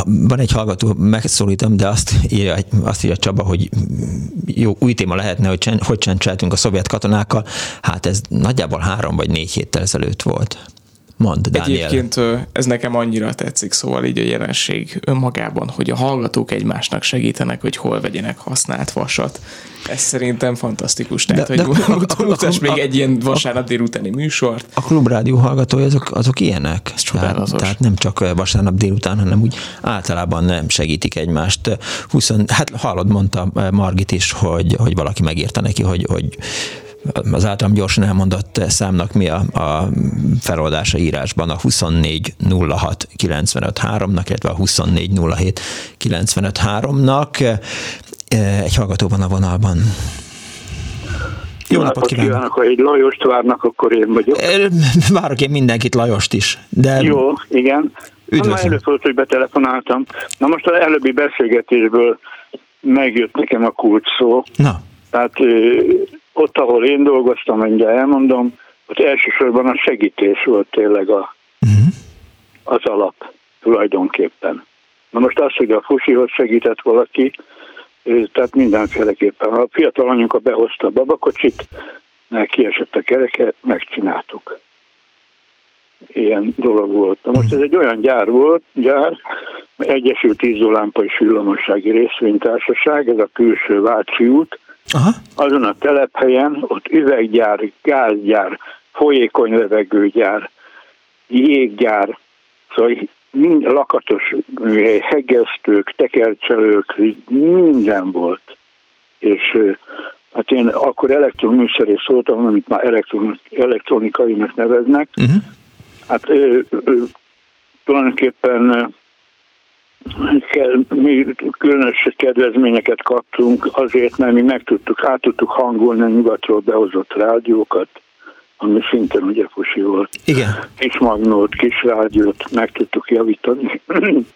van egy hallgató, megszólítom, de azt írja, azt írja Csaba, hogy jó, új téma lehetne, hogy csen, hogy csendcseltünk a szovjet katonákkal. Hát ez nagyjából három vagy négy héttel ezelőtt volt. Mond. Egyébként ez nekem annyira tetszik, szóval így a jelenség önmagában, hogy a hallgatók egymásnak segítenek, hogy hol vegyenek használt vasat. Ez szerintem fantasztikus. Tehát, de, hogy de, mutass még egy ilyen vasárnap délutáni műsort. A klubrádió hallgatói azok, azok ilyenek. Ez tehát, tehát nem csak vasárnap délután, hanem úgy általában nem segítik egymást. 20, hát hallod, mondta Margit is, hogy, hogy valaki megírta neki, hogy, hogy az általam gyorsan elmondott számnak mi a, a feloldása írásban a 24 06 95 3-nak, illetve a 24 07 95 3-nak. Egy hallgató van a vonalban. Jó, Jó napot kívánok! kívánok! Ha egy Lajost várnak, akkor én vagyok. Várok én mindenkit, Lajost is. De... Jó, igen. Üdvözlöm. Na, előfordult, hogy betelefonáltam. Na most az előbbi beszélgetésből megjött nekem a kulcs szó. Na. Tehát ott, ahol én dolgoztam, mindjárt elmondom, ott elsősorban a segítés volt tényleg a, uh-huh. az alap tulajdonképpen. Na most az, hogy a fusihoz segített valaki, tehát mindenféleképpen. A fiatal anyuka behozta a babakocsit, kiesett a kereke, megcsináltuk. Ilyen dolog volt. Na most ez egy olyan gyár volt, gyár, Egyesült Izzólámpa és Villamossági Részvénytársaság, ez a külső Váci út, Aha. azon a telephelyen, ott üveggyár, gázgyár, folyékony levegőgyár, jéggyár, szóval mind lakatos műhely, hegesztők, tekercselők, minden volt. És hát én akkor elektroműszerész voltam, amit már elektron, elektronikainak neveznek. Uh-huh. Hát ö, ö, tulajdonképpen mi különös kedvezményeket kaptunk azért, mert mi meg tudtuk, át tudtuk hangolni a nyugatról behozott rádiókat, ami szintén ugye fusi volt. Igen. Kis magnót, kis rádiót meg tudtuk javítani,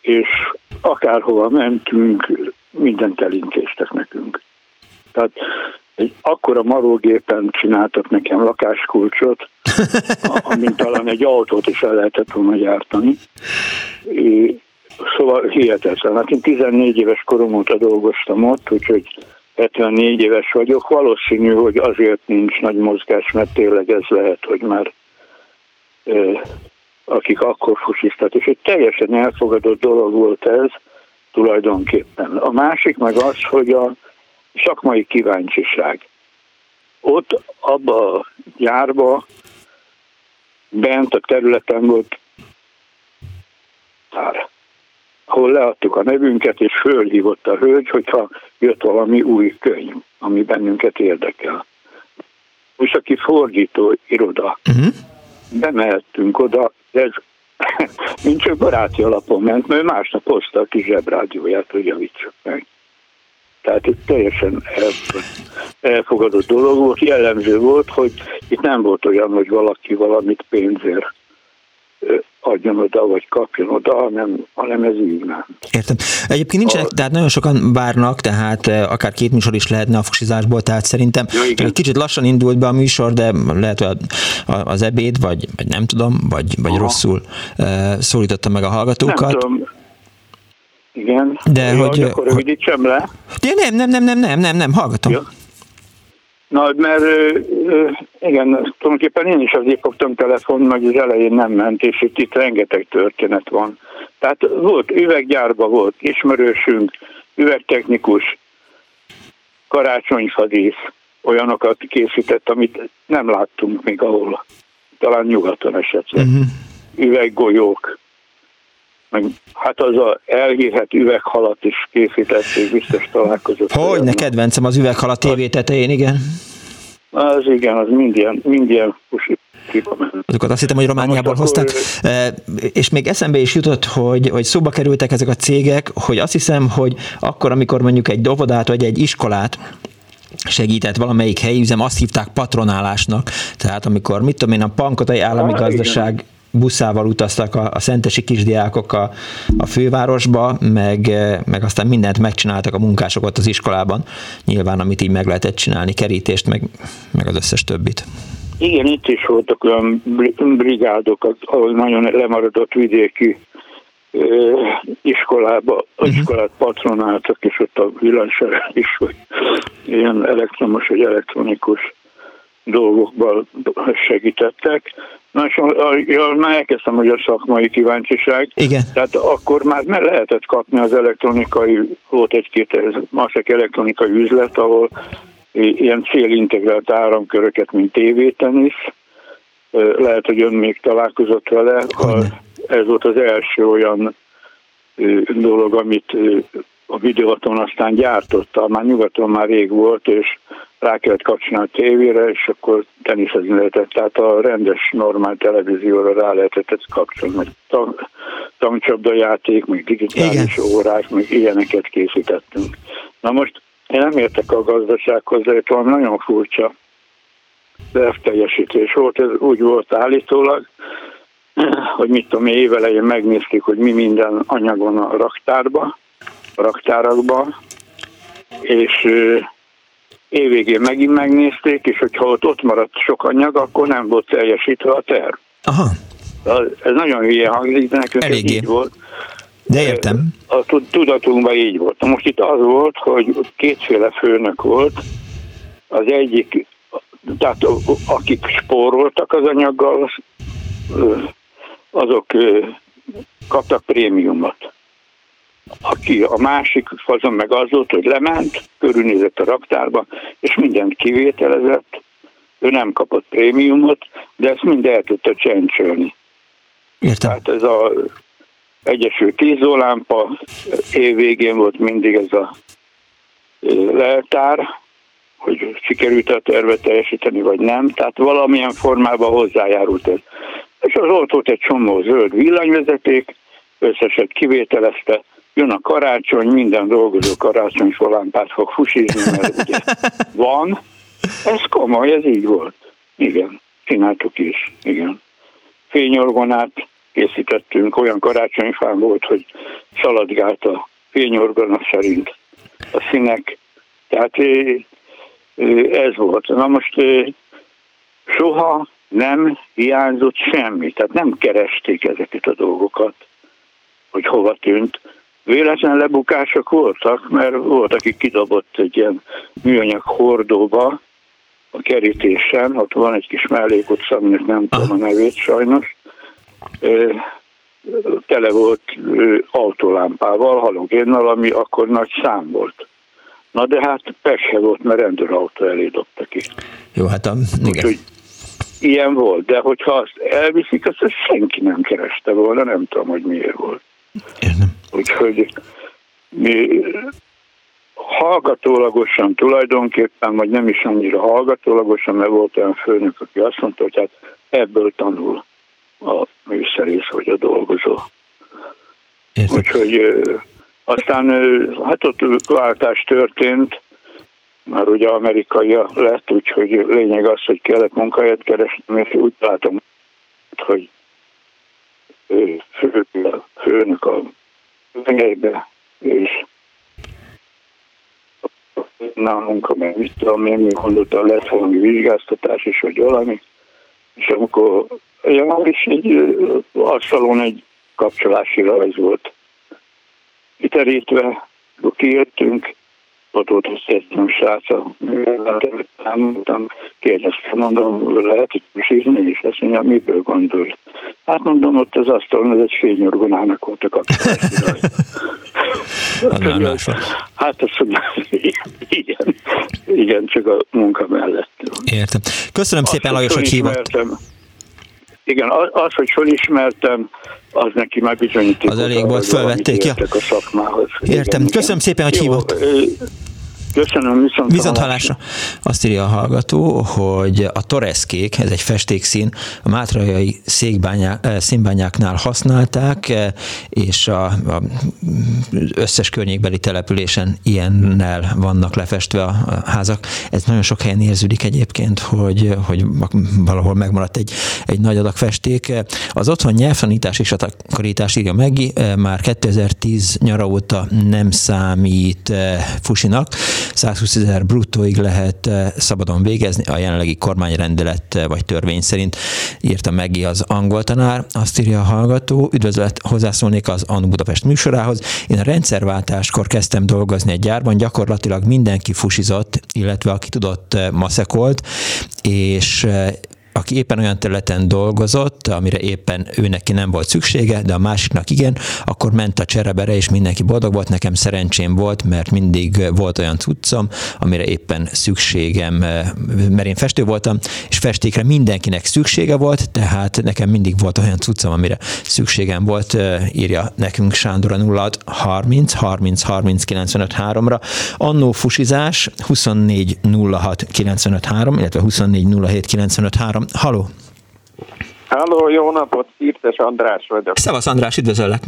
és akárhova mentünk, mindent elintéztek nekünk. Tehát egy akkora marógépen csináltak nekem lakáskulcsot, amint talán egy autót is el lehetett volna gyártani. Szóval hihetetlen. Hát én 14 éves korom óta dolgoztam ott, úgyhogy 74 éves vagyok. Valószínű, hogy azért nincs nagy mozgás, mert tényleg ez lehet, hogy már akik akkor fusiztak, és egy teljesen elfogadott dolog volt ez tulajdonképpen. A másik meg az, hogy a szakmai kíváncsiság. Ott abba a gyárba bent a területen volt tár ahol leadtuk a nevünket, és fölhívott a hölgy, hogyha jött valami új könyv, ami bennünket érdekel. Most aki fordító iroda, uh-huh. bemehettünk oda, ez mint csak baráti alapon ment, mert másnap hozta a kis zsebrádióját, hogy javítsuk meg. Tehát itt teljesen elfogadott dolog volt, jellemző volt, hogy itt nem volt olyan, hogy valaki valamit pénzért adjon oda, vagy kapjon oda, hanem, hanem ez így nem. Értem. Egyébként nincsenek, a... tehát nagyon sokan várnak, tehát eh, akár két műsor is lehetne a fusizásból, tehát szerintem ja, egy kicsit lassan indult be a műsor, de lehet, hogy az ebéd, vagy, vagy nem tudom, vagy, vagy rosszul eh, szólította meg a hallgatókat. Nem tudom. Igen. De Jó, hogy... Akkor rövidítsem le. De nem, nem, nem, nem, nem, nem, nem, hallgatom. Ja. Na, mert igen, tulajdonképpen én is azért fogtam telefon, hogy az elején nem ment, és itt, itt rengeteg történet van. Tehát volt üveggyárba volt ismerősünk, üvegtechnikus, karácsonyfadísz, olyanokat készített, amit nem láttunk még ahol, talán nyugaton esetleg. Uh-huh. Üveggolyók, meg hát az a elhírhet üveghalat is készítették, biztos találkozott. Hogy ne kedvencem az üveghalat tévé tetején, igen. Az igen, az mindien, mindien Azokat azt hittem, hogy Romániából hozták. Akkor... És még eszembe is jutott, hogy, hogy szóba kerültek ezek a cégek, hogy azt hiszem, hogy akkor, amikor mondjuk egy dovodát vagy egy iskolát segített valamelyik helyi üzem, azt hívták patronálásnak. Tehát amikor, mit tudom én, a Pankotai Állami ah, Gazdaság igen buszával utaztak a, a szentesi kisdiákok a, a fővárosba, meg, meg aztán mindent megcsináltak a munkások ott az iskolában, nyilván amit így meg lehetett csinálni, kerítést, meg, meg az összes többit. Igen, itt is voltak olyan brigádok, ahol nagyon lemaradott vidéki iskolába, uh-huh. iskolát patronáltak, és ott a villanysereg is, hogy ilyen elektromos vagy elektronikus dolgokban segítettek. Na és ja, már elkezdtem, hogy a szakmai kíváncsiság. Igen. Tehát akkor már meg lehetett kapni az elektronikai, volt egy-két másik elektronikai üzlet, ahol ilyen célintegrált áramköröket, mint tévétenisz. Lehet, hogy ön még találkozott vele. Ez volt az első olyan dolog, amit a videóton aztán gyártotta, már nyugaton már rég volt, és rá kellett kapcsolni a tévére, és akkor teniszezni lehetett. Tehát a rendes, normál televízióra rá lehetett ezt kapcsolni. Meg tang, tankcsapda játék, meg digitális Igen. órák, meg ilyeneket készítettünk. Na most én nem értek a gazdasághoz, de itt van nagyon furcsa teljesítés volt. Ez úgy volt állítólag, hogy mit tudom, évelején megnéztük, hogy mi minden anyagon a raktárba, a raktárakba, és évvégén megint megnézték, és hogyha ott, ott maradt sok anyag, akkor nem volt teljesítve a terv. Aha. Ez nagyon hülye hangzik, de nekünk ez így volt. De értem. A tudatunkban így volt. Most itt az volt, hogy kétféle főnök volt. Az egyik, tehát akik spóroltak az anyaggal, azok kaptak prémiumot. Aki a másik fazon meg az volt, hogy lement, körülnézett a raktárba, és mindent kivételezett, ő nem kapott prémiumot, de ezt mind el tudta csencsölni. Értem. Tehát ez a Egyesült Tízólámpa év végén volt mindig ez a leltár, hogy sikerült a tervet teljesíteni, vagy nem. Tehát valamilyen formában hozzájárult ez. És az ott volt egy csomó zöld villanyvezeték, összeset kivételezte, jön a karácsony, minden dolgozó karácsony lámpát fog fusizni, mert ugye van. Ez komoly, ez így volt. Igen, csináltuk is, igen. Fényorgonát készítettünk, olyan karácsonyfán volt, hogy szaladgált a fényorgona szerint a színek. Tehát ez volt. Na most soha nem hiányzott semmi, tehát nem keresték ezeket a dolgokat, hogy hova tűnt. Véletlen lebukások voltak, mert volt, aki kidobott egy ilyen műanyag hordóba a kerítésen, ott van egy kis mellékutca, aminek nem tudom a nevét sajnos, tele volt autolámpával, halogénnal, ami akkor nagy szám volt. Na de hát persze volt, mert rendőrautó elé dobta ki. Jó, hát a, igen. Úgyhogy ilyen volt, de hogyha azt elviszik, azt, senki nem kereste volna, nem tudom, hogy miért volt. Értem. Úgyhogy mi hallgatólagosan tulajdonképpen, vagy nem is annyira hallgatólagosan, mert volt olyan főnök, aki azt mondta, hogy hát ebből tanul a műszerész vagy a dolgozó. Értem. Úgyhogy aztán hát ott váltás történt, már ugye amerikai lett, úgyhogy lényeg az, hogy kellett munkahelyet keresni, és úgy látom, hogy fő, főnök a lényegbe, és nálunk, mert mit tudom én, mi gondolta, lesz valami vizsgáztatás is, vagy valami, és amikor ja, is egy asztalon egy kapcsolási rajz volt. Kiterítve, kijöttünk, ott volt a szépen srác, elmondtam, kérdeztem, mondom, lehet hogy sírni, és azt mondja, miből gondol? Hát mondom, ott az asztalon, ez egy fényorgonának volt a kapcsolat. hát azt mondja, igen, igen, csak a munka mellett. Értem. Köszönöm azt, szépen, Lajos, hogy hívott. Igen, az, hogy felismertem, az neki már bizonyíték. Az elég volt, felvették, ja. A szakmához. Értem. Igen, Köszönöm szépen, hogy Jó, hívott. Köszönöm, viszont, viszont hallásra. Azt írja a hallgató, hogy a toreszkék, ez egy festékszín, a mátrajai eh, színbányáknál használták, eh, és a, a összes környékbeli településen ilyennel vannak lefestve a házak. Ez nagyon sok helyen érződik egyébként, hogy, hogy valahol megmaradt egy, egy nagy adag festék. Az otthon nyelvtanítás és a takarítás írja meg, eh, már 2010 nyara óta nem számít fusinak, 120 ezer bruttóig lehet eh, szabadon végezni, a jelenlegi kormányrendelet eh, vagy törvény szerint írta meg az angol tanár. Azt írja a hallgató, üdvözlet, hozzászólnék az ANU Budapest műsorához. Én a rendszerváltáskor kezdtem dolgozni egy gyárban, gyakorlatilag mindenki fusizott, illetve aki tudott eh, maszekolt, és aki éppen olyan területen dolgozott, amire éppen ő neki nem volt szüksége, de a másiknak igen, akkor ment a cserebere, és mindenki boldog volt. Nekem szerencsém volt, mert mindig volt olyan cuccom, amire éppen szükségem, mert én festő voltam, és festékre mindenkinek szüksége volt, tehát nekem mindig volt olyan cuccom, amire szükségem volt, írja nekünk Sándor a 0 30 30 30 95 3-ra. Annó fusizás 24 06 95 3, illetve 24 07 95 3 3. Haló! Halló, jó napot, Szirtes András vagyok. Szevasz András, üdvözöllek!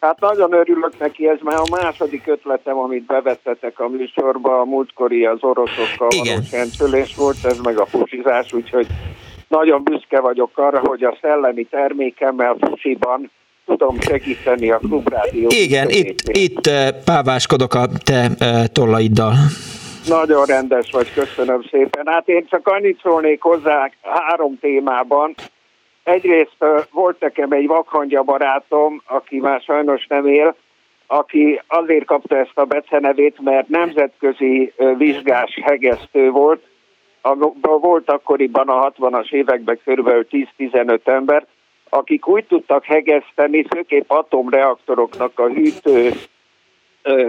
Hát nagyon örülök neki, ez már a második ötletem, amit bevettetek a műsorba, a múltkori az oroszokkal Igen. való sentülés volt, ez meg a fusizás, úgyhogy nagyon büszke vagyok arra, hogy a szellemi termékemmel fusiban tudom segíteni a klubrádió. Igen, itt, itt eh, páváskodok a te eh, tollaiddal. Nagyon rendes vagy, köszönöm szépen. Hát én csak annyit szólnék hozzá három témában. Egyrészt volt nekem egy vakhangya barátom, aki már sajnos nem él, aki azért kapta ezt a becenevét, mert nemzetközi vizsgás hegesztő volt. Volt akkoriban a 60-as években kb. 10-15 ember, akik úgy tudtak hegeszteni, főképp atomreaktoroknak a hűtő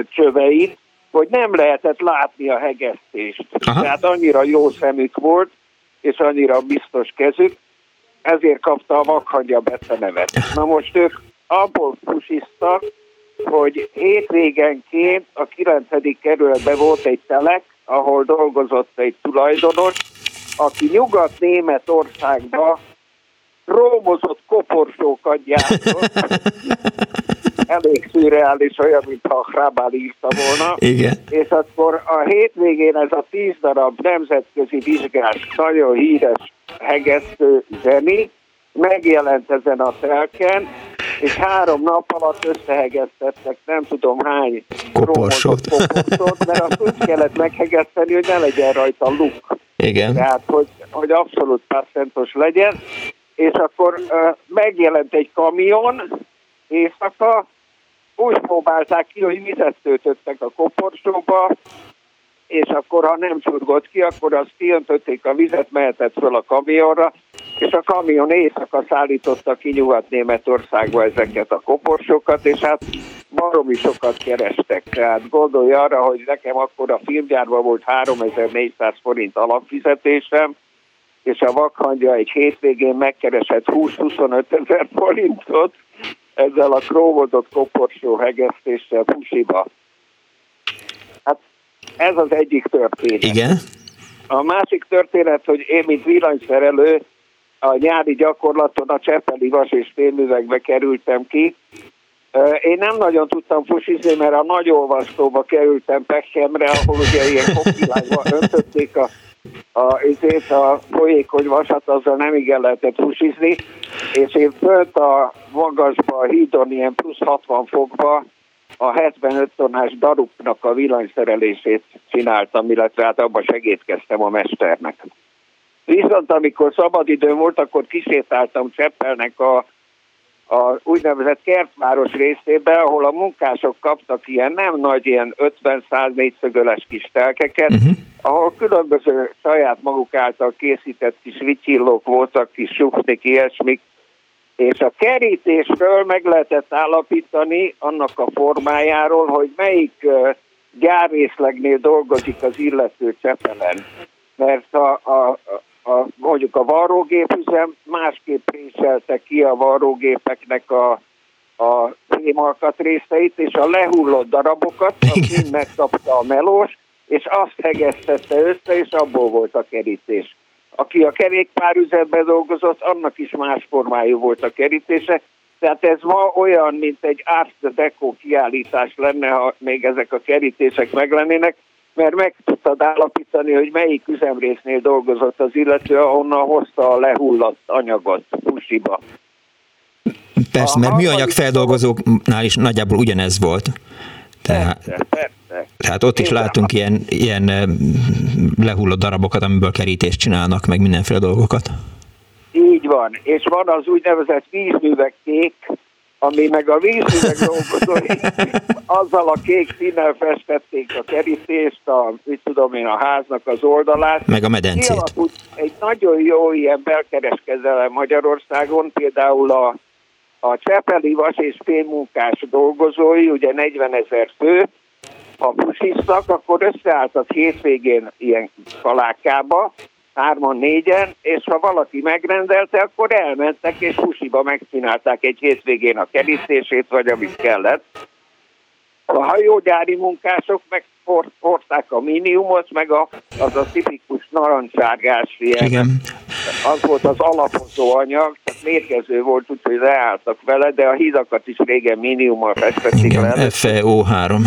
csöveit, hogy nem lehetett látni a hegesztést. Aha. Tehát annyira jó szemük volt, és annyira biztos kezük, ezért kapta a vakhangya becenevet. Na most ők abból pusiztak, hogy hétvégenként a 9. kerületben volt egy telek, ahol dolgozott egy tulajdonos, aki nyugat-németországba rómozott koporsókat gyártott, elég szürreális, olyan, mintha Hrabál írta volna. Igen. És akkor a hétvégén ez a tíz darab nemzetközi vizsgás, nagyon híres hegesztő zseni megjelent ezen a telken, és három nap alatt összehegesztettek nem tudom hány koporsót, koporsót mert azt úgy kellett meghegeszteni, hogy ne legyen rajta luk. Igen. Tehát, hogy, hogy abszolút párcentos legyen, és akkor megjelent egy kamion éjszaka, úgy próbálták ki, hogy vizet töltöttek a koporsóba, és akkor, ha nem csurgott ki, akkor azt kiöntötték a vizet, mehetett föl a kamionra, és a kamion éjszaka szállította ki Nyugat-Németországba ezeket a koporsókat, és hát baromi sokat kerestek. Tehát gondolj arra, hogy nekem akkor a filmgyárban volt 3400 forint alapfizetésem, és a vakhangya egy hétvégén megkeresett 20-25 ezer forintot, ezzel a króvodott koporsó hegesztéssel Fusiba. Hát ez az egyik történet. Igen. A másik történet, hogy én, mint villanyszerelő, a nyári gyakorlaton a Cseppeli vas és félművekbe kerültem ki. Én nem nagyon tudtam fusizni, mert a nagy olvasztóba kerültem Pekemre, ahol ugye ilyen kopilányban öntötték a a, ezért a folyékony vasat azzal nem igen lehetett fusizni, és én fönt a magasba, a hídon ilyen plusz 60 fokba a 75 tonnás daruknak a villanyszerelését csináltam, illetve hát abban segítkeztem a mesternek. Viszont amikor szabadidőm volt, akkor kisétáltam Cseppelnek a a úgynevezett kertváros részében, ahol a munkások kaptak ilyen nem nagy, ilyen 50-100 négyszögöles kis telkeket, uh-huh. ahol különböző saját maguk által készített kis vityillók voltak, kis sufnik, ilyesmik, és a kerítésről meg lehetett állapítani annak a formájáról, hogy melyik gyárrészlegnél dolgozik az illető Csepelen. Mert a, a, a, mondjuk a varrógépüzem másképp réselte ki a varrógépeknek a, a fémalkat részeit, és a lehullott darabokat, azt megkapta a melós, és azt hegesztette össze, és abból volt a kerítés. Aki a kerékpárüzemben dolgozott, annak is más formájú volt a kerítése, tehát ez ma olyan, mint egy Art Deco kiállítás lenne, ha még ezek a kerítések meglennének, mert meg tudtad állapítani, hogy melyik üzemrésznél dolgozott az illető, ahonnan hozta a lehullott anyagot pusiba. Persze, mert műanyag feldolgozóknál is nagyjából ugyanez volt. Tehát, persze, persze. tehát ott is látunk ilyen, ilyen lehullott darabokat, amiből kerítést csinálnak, meg mindenféle dolgokat. Így van, és van az úgynevezett vízművekkék, ami meg a vízüveg dolgozói azzal a kék színnel festették a kerítést, a, mit tudom én, a háznak az oldalát. Meg a medencét. Kialakult egy nagyon jó ilyen belkereskedelem Magyarországon, például a, a Csepeli vas és fémmunkás dolgozói, ugye 40 ezer fő, ha pusisztak, akkor összeálltak hétvégén ilyen kalákába, hárman, négyen, és ha valaki megrendelte, akkor elmentek, és pusiba megcsinálták egy hétvégén a kerítését, vagy amit kellett. A hajógyári munkások meg hordták a miniumot, meg a, az a tipikus narancsárgás ilyen. Igen. Az volt az alapozó anyag, tehát mérgező volt, úgyhogy leálltak vele, de a hídakat is régen miniummal festették le. FEO3.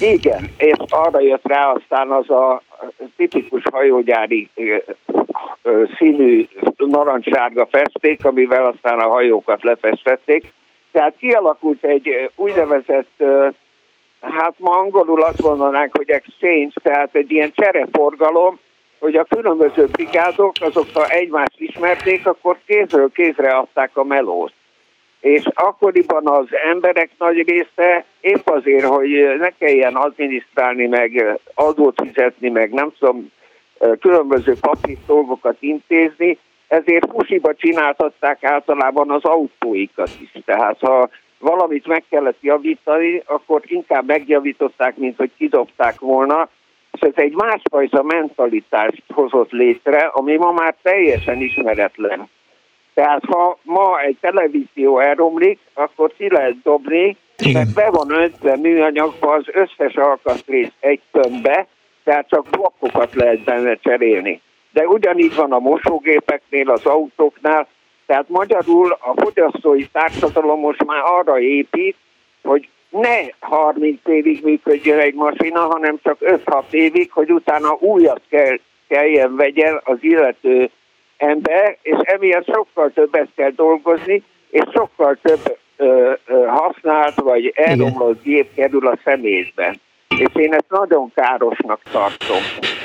Igen, és arra jött rá aztán az a tipikus hajógyári színű narancssárga festék, amivel aztán a hajókat lefestették. Tehát kialakult egy úgynevezett, hát ma angolul azt mondanánk, hogy exchange, tehát egy ilyen csereforgalom, hogy a különböző brigádok, azok ha egymást ismerték, akkor kézről kézre adták a melót és akkoriban az emberek nagy része épp azért, hogy ne kelljen adminisztrálni, meg adót fizetni, meg nem tudom, különböző papír dolgokat intézni, ezért fusiba csináltatták általában az autóikat is. Tehát ha valamit meg kellett javítani, akkor inkább megjavították, mint hogy kidobták volna, és ez egy másfajta mentalitást hozott létre, ami ma már teljesen ismeretlen. Tehát ha ma egy televízió elromlik, akkor ki lehet dobni, mert be van öntve műanyagba az összes alkatrész egy tömbbe, tehát csak blokkokat lehet benne cserélni. De ugyanígy van a mosógépeknél, az autóknál, tehát magyarul a fogyasztói társadalom most már arra épít, hogy ne 30 évig működjön egy masina, hanem csak 5-6 évig, hogy utána újat kell, kelljen vegyen az illető ember, és emiatt sokkal többet kell dolgozni, és sokkal több ö, ö, használt vagy elromlott gép kerül a szemétben. És én ezt nagyon károsnak tartom.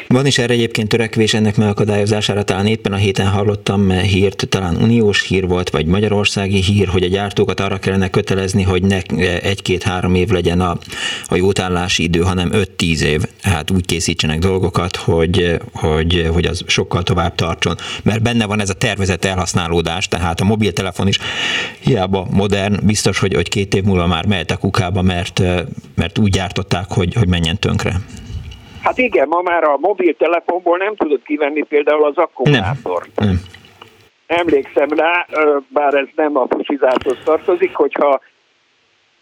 Van is erre egyébként törekvés ennek megakadályozására, talán éppen a héten hallottam hírt, talán uniós hír volt, vagy magyarországi hír, hogy a gyártókat arra kellene kötelezni, hogy ne egy-két-három év legyen a, a jótállási idő, hanem 5-10 év. Hát úgy készítsenek dolgokat, hogy, hogy, hogy az sokkal tovább tartson. Mert benne van ez a tervezett elhasználódás, tehát a mobiltelefon is hiába modern, biztos, hogy, hogy két év múlva már mehet a kukába, mert, mert úgy gyártották, hogy, hogy menjen tönkre. Hát igen, ma már a mobiltelefonból nem tudod kivenni például az akkumulátort. Nem. nem. Emlékszem rá, bár ez nem a pusizáthoz tartozik, hogyha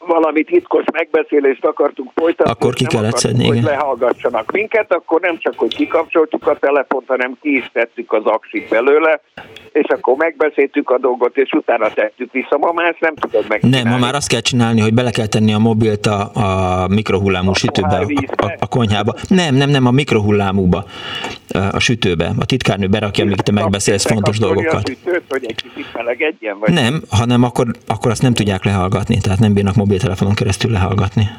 valami titkos megbeszélést akartunk folytatni, akkor ki kellett szedni, hogy lehallgassanak minket, akkor nem csak, hogy kikapcsoltuk a telefont, hanem ki is tettük az aksit belőle, és akkor megbeszéltük a dolgot, és utána tettük vissza. Ma már ezt nem tudod megcsinálni. Nem, ma már azt kell csinálni, hogy bele kell tenni a mobilt a, a mikrohullámú a sütőbe, a, a, a konyhába. Nem, nem, nem, a mikrohullámúba, a sütőbe. A titkárnő berakja, amíg te megbeszélsz fontos dolgokat. A sütőt, hogy egy kicsit melegedjen? Vagy? Nem, hanem akkor, akkor azt nem tudják lehallgatni, tehát nem bírnak mobiltelefonon keresztül lehallgatni.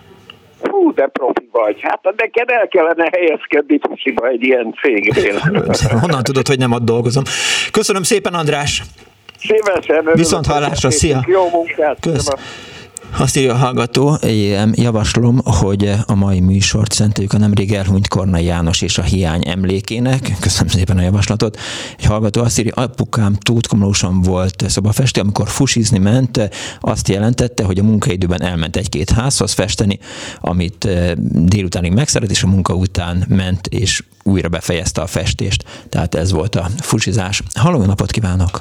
Hú, de profi vagy. Hát neked el kellene helyezkedni pusziba egy ilyen cégnél. Honnan tudod, hogy nem ott dolgozom? Köszönöm szépen, András! Szívesen. Viszont hallásra, szia! Jó munkát! Kösz. Azt írja a hallgató, javaslom, hogy a mai műsort szenteljük a nemrég elhunyt Kornai János és a hiány emlékének. Köszönöm szépen a javaslatot. Egy hallgató azt írja, apukám tútkomlósan volt szobafestő, amikor fusizni ment, azt jelentette, hogy a munkaidőben elment egy-két házhoz festeni, amit eh, délutánig megszeret, és a munka után ment, és újra befejezte a festést. Tehát ez volt a fusizás. Halló, napot kívánok!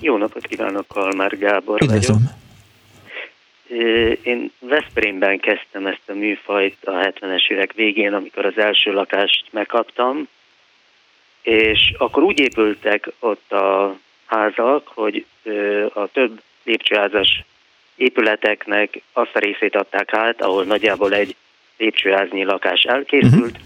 Jó napot kívánok, Kalmár Gábor Üdvözlöm. vagyok. Én Veszprémben kezdtem ezt a műfajt a 70-es évek végén, amikor az első lakást megkaptam, és akkor úgy épültek ott a házak, hogy a több lépcsőházas épületeknek azt a részét adták át, ahol nagyjából egy lépcsőháznyi lakás elkészült,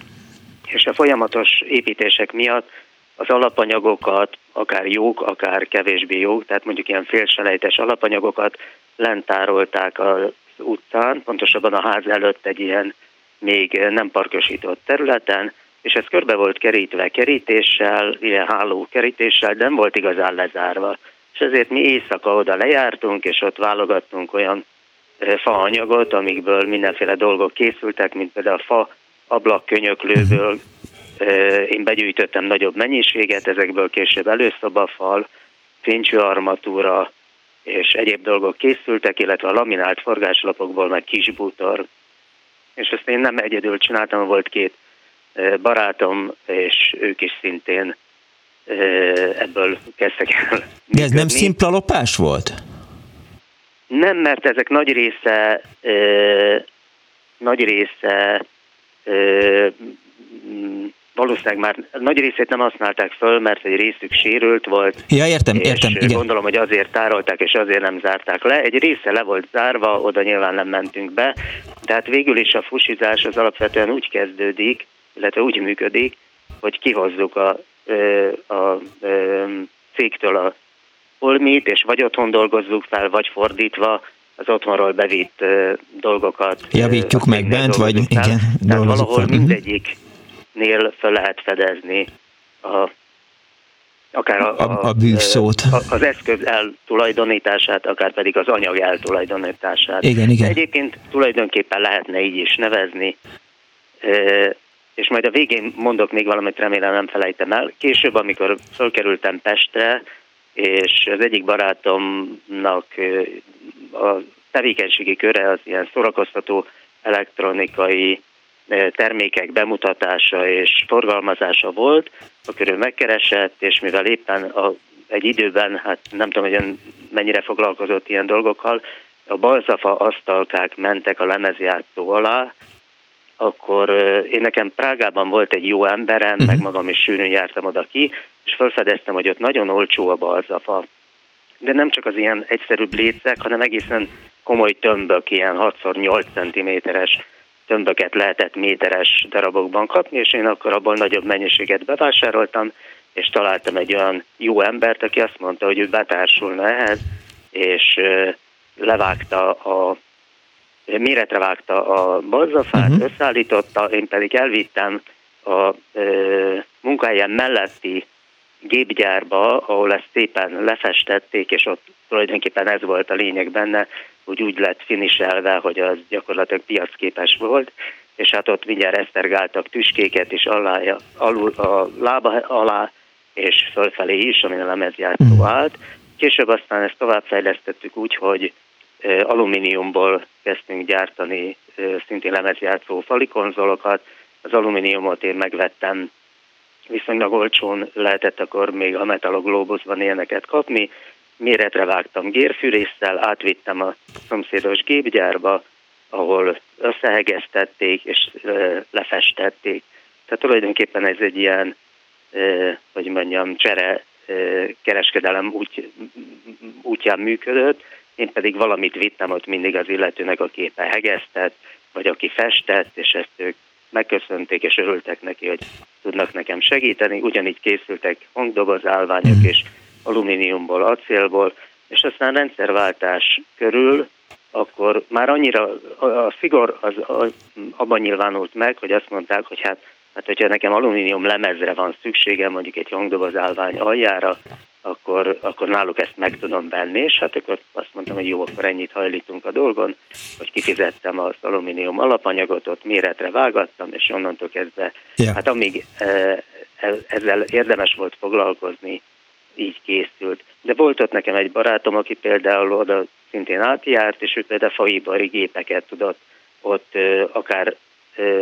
és a folyamatos építések miatt az alapanyagokat, akár jók, akár kevésbé jók, tehát mondjuk ilyen félselejtes alapanyagokat lentárolták az utcán, pontosabban a ház előtt egy ilyen még nem parkosított területen, és ez körbe volt kerítve kerítéssel, ilyen háló kerítéssel, de nem volt igazán lezárva. És ezért mi éjszaka oda lejártunk, és ott válogattunk olyan faanyagot, amikből mindenféle dolgok készültek, mint például a fa ablakkönyöklőből én begyűjtöttem nagyobb mennyiséget, ezekből később előszobafal, armatúra, és egyéb dolgok készültek, illetve a laminált forgáslapokból meg kis bútor. És ezt én nem egyedül csináltam, volt két barátom, és ők is szintén ebből kezdtek el. De ez nem szimpla lopás volt? Nem, mert ezek nagy része nagy része valószínűleg már nagy részét nem használták föl, mert egy részük sérült volt. Ja, értem, és értem. Igen. gondolom, hogy azért tárolták, és azért nem zárták le. Egy része le volt zárva, oda nyilván nem mentünk be. Tehát végül is a fusizás az alapvetően úgy kezdődik, illetve úgy működik, hogy kihozzuk a, a, a cégtől a holmit, és vagy otthon dolgozzuk fel, vagy fordítva az otthonról bevitt dolgokat. Javítjuk meg bent, vagy fel. igen, Tehát valahol fel. Mhm. mindegyik nél fel lehet fedezni a, akár a, a, a bűvszót. A, az eszköz eltulajdonítását, akár pedig az anyag eltulajdonítását. Igen, igen. Egyébként tulajdonképpen lehetne így is nevezni, és majd a végén mondok még valamit, remélem nem felejtem el. Később, amikor fölkerültem Pestre, és az egyik barátomnak a tevékenységi köre az ilyen szórakoztató elektronikai termékek bemutatása és forgalmazása volt, akkor ő megkeresett, és mivel éppen a, egy időben, hát nem tudom, hogy mennyire foglalkozott ilyen dolgokkal, a balzafa asztalkák mentek a lemezjátszó alá, akkor én nekem Prágában volt egy jó emberem, uh-huh. meg magam is sűrűn jártam oda ki, és felfedeztem, hogy ott nagyon olcsó a balzafa. De nem csak az ilyen egyszerű lécek, hanem egészen komoly tömbök, ilyen 6x8 cm-es tömböket lehetett méteres darabokban kapni, és én akkor abból nagyobb mennyiséget bevásároltam, és találtam egy olyan jó embert, aki azt mondta, hogy ő betársulna ehhez, és levágta a méretre vágta a balzafát, uh-huh. összeállította, én pedig elvittem a ö, munkahelyen melletti gépgyárba, ahol ezt szépen lefestették, és ott tulajdonképpen ez volt a lényeg benne, hogy úgy lett finiselve, hogy az gyakorlatilag piacképes volt, és hát ott mindjárt esztergáltak tüskéket is alá, alul, a lába alá, és fölfelé is, amin a lemezjátszó mhm. állt. Később aztán ezt továbbfejlesztettük úgy, hogy alumíniumból kezdtünk gyártani szintén lemezjátszó falikonzolokat. Az alumíniumot én megvettem viszonylag olcsón lehetett akkor még a metaloglobusban ilyeneket kapni. Méretre vágtam gérfűrészsel, átvittem a szomszédos gépgyárba, ahol összehegeztették és lefestették. Tehát tulajdonképpen ez egy ilyen, hogy mondjam, csere kereskedelem úgy, útján működött, én pedig valamit vittem ott mindig az illetőnek, aki éppen hegesztett, vagy aki festett, és ezt ők megköszönték, és örültek neki, hogy tudnak nekem segíteni. Ugyanígy készültek hangdoboz állványok, és alumíniumból, acélból, és aztán rendszerváltás körül, akkor már annyira a szigor az, abban nyilvánult meg, hogy azt mondták, hogy hát Hát, hogyha nekem alumínium lemezre van szükségem, mondjuk egy hangdoboz állvány aljára, akkor, akkor náluk ezt meg tudom venni, és hát akkor azt mondtam, hogy jó, akkor ennyit hajlítunk a dolgon, hogy kifizettem az alumínium alapanyagot, ott méretre vágattam, és onnantól kezdve, yeah. hát amíg e, ezzel érdemes volt foglalkozni, így készült. De volt ott nekem egy barátom, aki például oda szintén átjárt, és ő például faibari gépeket tudott ott akár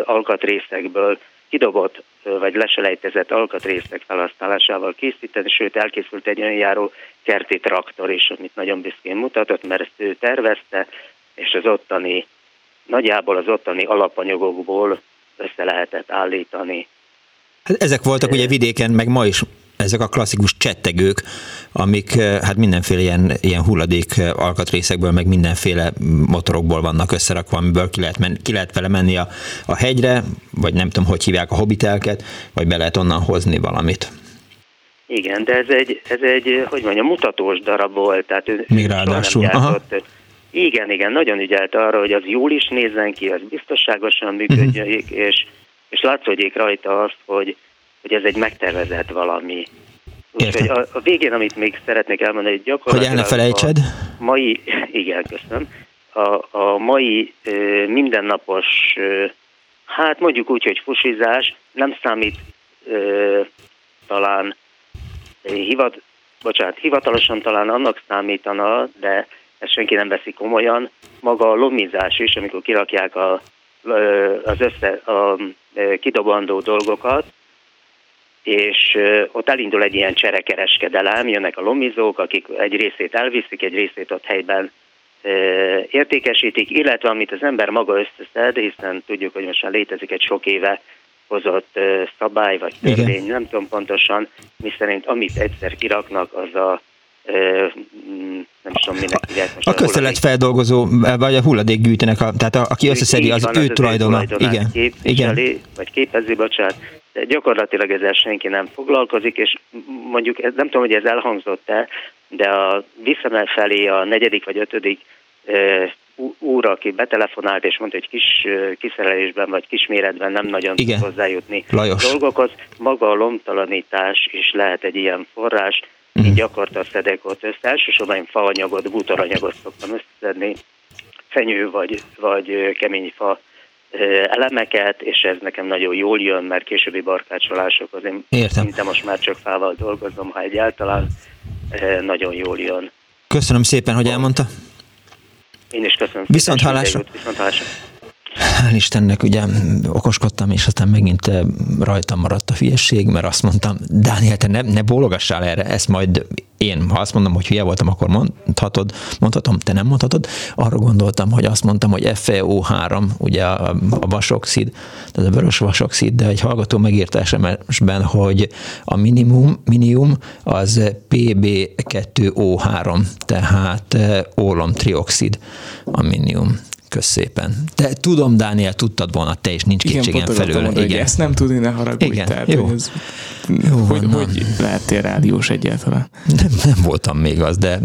alkatrészekből kidobott vagy leselejtezett alkatrészek felhasználásával készíteni, sőt elkészült egy olyan járó kerti traktor is, amit nagyon büszkén mutatott, mert ezt ő tervezte, és az ottani, nagyjából az ottani alapanyagokból össze lehetett állítani. Hát ezek voltak ugye vidéken, meg ma is ezek a klasszikus csettegők, amik eh, hát mindenféle ilyen, ilyen hulladék eh, alkatrészekből, meg mindenféle motorokból vannak összerakva, amiből ki lehet, men, ki lehet vele menni a, a hegyre, vagy nem tudom, hogy hívják a hobitelket, vagy be lehet onnan hozni valamit. Igen, de ez egy, ez egy hogy mondjam, mutatós darab volt. Tehát ő Még ráadásul. Aha. Igen, igen, nagyon ügyelt arra, hogy az jól is nézzen ki, az biztonságosan működjék, uh-huh. és, és látszódjék rajta azt, hogy, hogy ez egy megtervezett valami. Úgyhogy a, a végén, amit még szeretnék elmondani, hogy gyakorlatilag... Hogy el ne felejtsed? A mai, igen, köszönöm. A, a mai ö, mindennapos, ö, hát mondjuk úgy, hogy fusizás nem számít ö, talán hivat, bocsánat, hivatalosan talán annak számítana, de ezt senki nem veszi komolyan. Maga a lomizás is, amikor kirakják a, az össze, a kidobandó dolgokat, és ott elindul egy ilyen cserekereskedelem, jönnek a lomizók, akik egy részét elviszik, egy részét ott helyben értékesítik, illetve amit az ember maga összeszed, hiszen tudjuk, hogy most már létezik egy sok éve hozott szabály vagy törvény, Igen. nem tudom pontosan, miszerint amit egyszer kiraknak, az a nem is tudom, minek hívják most. A köztelet feldolgozó, vagy a hulladékgyűjtőnek, a, tehát a, aki összeszedi, az, az ő tulajdona. Igen. Igen. Vagy képezi, bocsánat. De gyakorlatilag ezzel senki nem foglalkozik, és mondjuk nem tudom, hogy ez elhangzott-e, de a visszafelé a negyedik vagy ötödik úr, aki betelefonált és mondta, hogy kis kiszerelésben vagy kisméretben nem nagyon Igen. tud hozzájutni Lajos. dolgokhoz. Maga a lomtalanítás is lehet egy ilyen forrás, így gyakorta szedek ott össze. Elsősorban én faanyagot, bútoranyagot szoktam összeszedni, fenyő vagy, vagy kemény fa elemeket, és ez nekem nagyon jól jön, mert későbbi barkácsolásokhoz én Értem. szinte most már csak fával dolgozom, ha egyáltalán nagyon jól jön. Köszönöm szépen, hogy elmondta. Én is köszönöm. Viszont hallásra. Viszont hallásra. Hál' Istennek ugye okoskodtam, és aztán megint eh, rajtam maradt a hülyeség, mert azt mondtam, Dániel, te ne, ne bólogassál erre, ezt majd én, ha azt mondom, hogy hülye voltam, akkor mondhatod, mondhatom, te nem mondhatod. Arra gondoltam, hogy azt mondtam, hogy FeO3, ugye a, vasoxid, tehát a vörös vasoxid, de egy hallgató megírta SMS-ben, hogy a minimum, minimum az PB2O3, tehát eh, ólomtrioxid a minimum. Kösz szépen. De tudom, Dániel, tudtad volna te is, nincs kétségem felőle. Mondani, Igen, ezt nem tudni, ne haragudj. Igen, tehát, jó. Hogy, ez, jó hogy, van, hogy lehettél rádiós egyáltalán? Nem, nem voltam még az, de,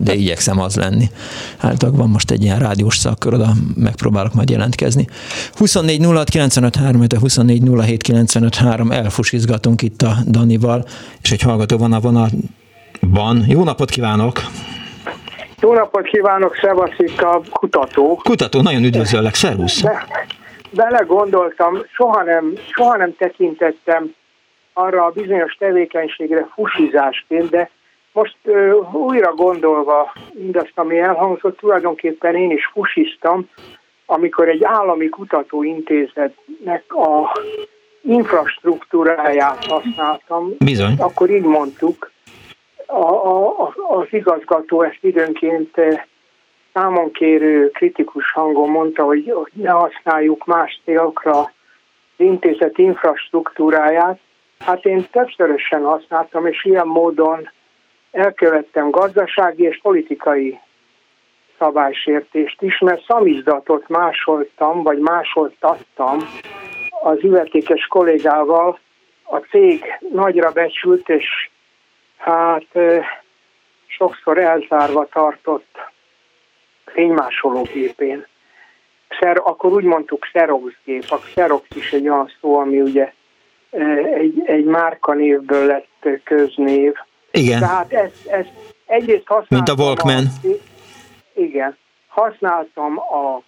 de igyekszem az lenni. Hát van most egy ilyen rádiós szakkör, oda megpróbálok majd jelentkezni. 24 06 95 3, 24 07 95 3, elfusizgatunk itt a Danival, és egy hallgató van a vonalban. Jó napot kívánok! Jó napot kívánok, Szevaszik a kutató. Kutató, nagyon üdvözöllek, szervusz. Be, belegondoltam, soha nem, soha nem tekintettem arra a bizonyos tevékenységre fusizásként, de most ö, újra gondolva mindazt, ami elhangzott, tulajdonképpen én is fusiztam, amikor egy állami kutatóintézetnek a infrastruktúráját használtam. Bizony. Akkor így mondtuk, a, a, az igazgató ezt időnként eh, számon kérő kritikus hangon mondta, hogy, hogy ne használjuk más célokra az intézet infrastruktúráját. Hát én többszörösen használtam, és ilyen módon elkövettem gazdasági és politikai szabálysértést is, mert szamizdatot másoltam, vagy másoltattam az illetékes kollégával. A cég nagyra becsült, és hát sokszor elzárva tartott fénymásológépén szer, akkor úgy mondtuk Xerox gép. A Xerox is egy olyan szó, ami ugye egy, egy márkanévből lett köznév. Igen. Tehát ezt, ezt egyrészt használtam... Mint a Walkman. A, igen. Használtam a,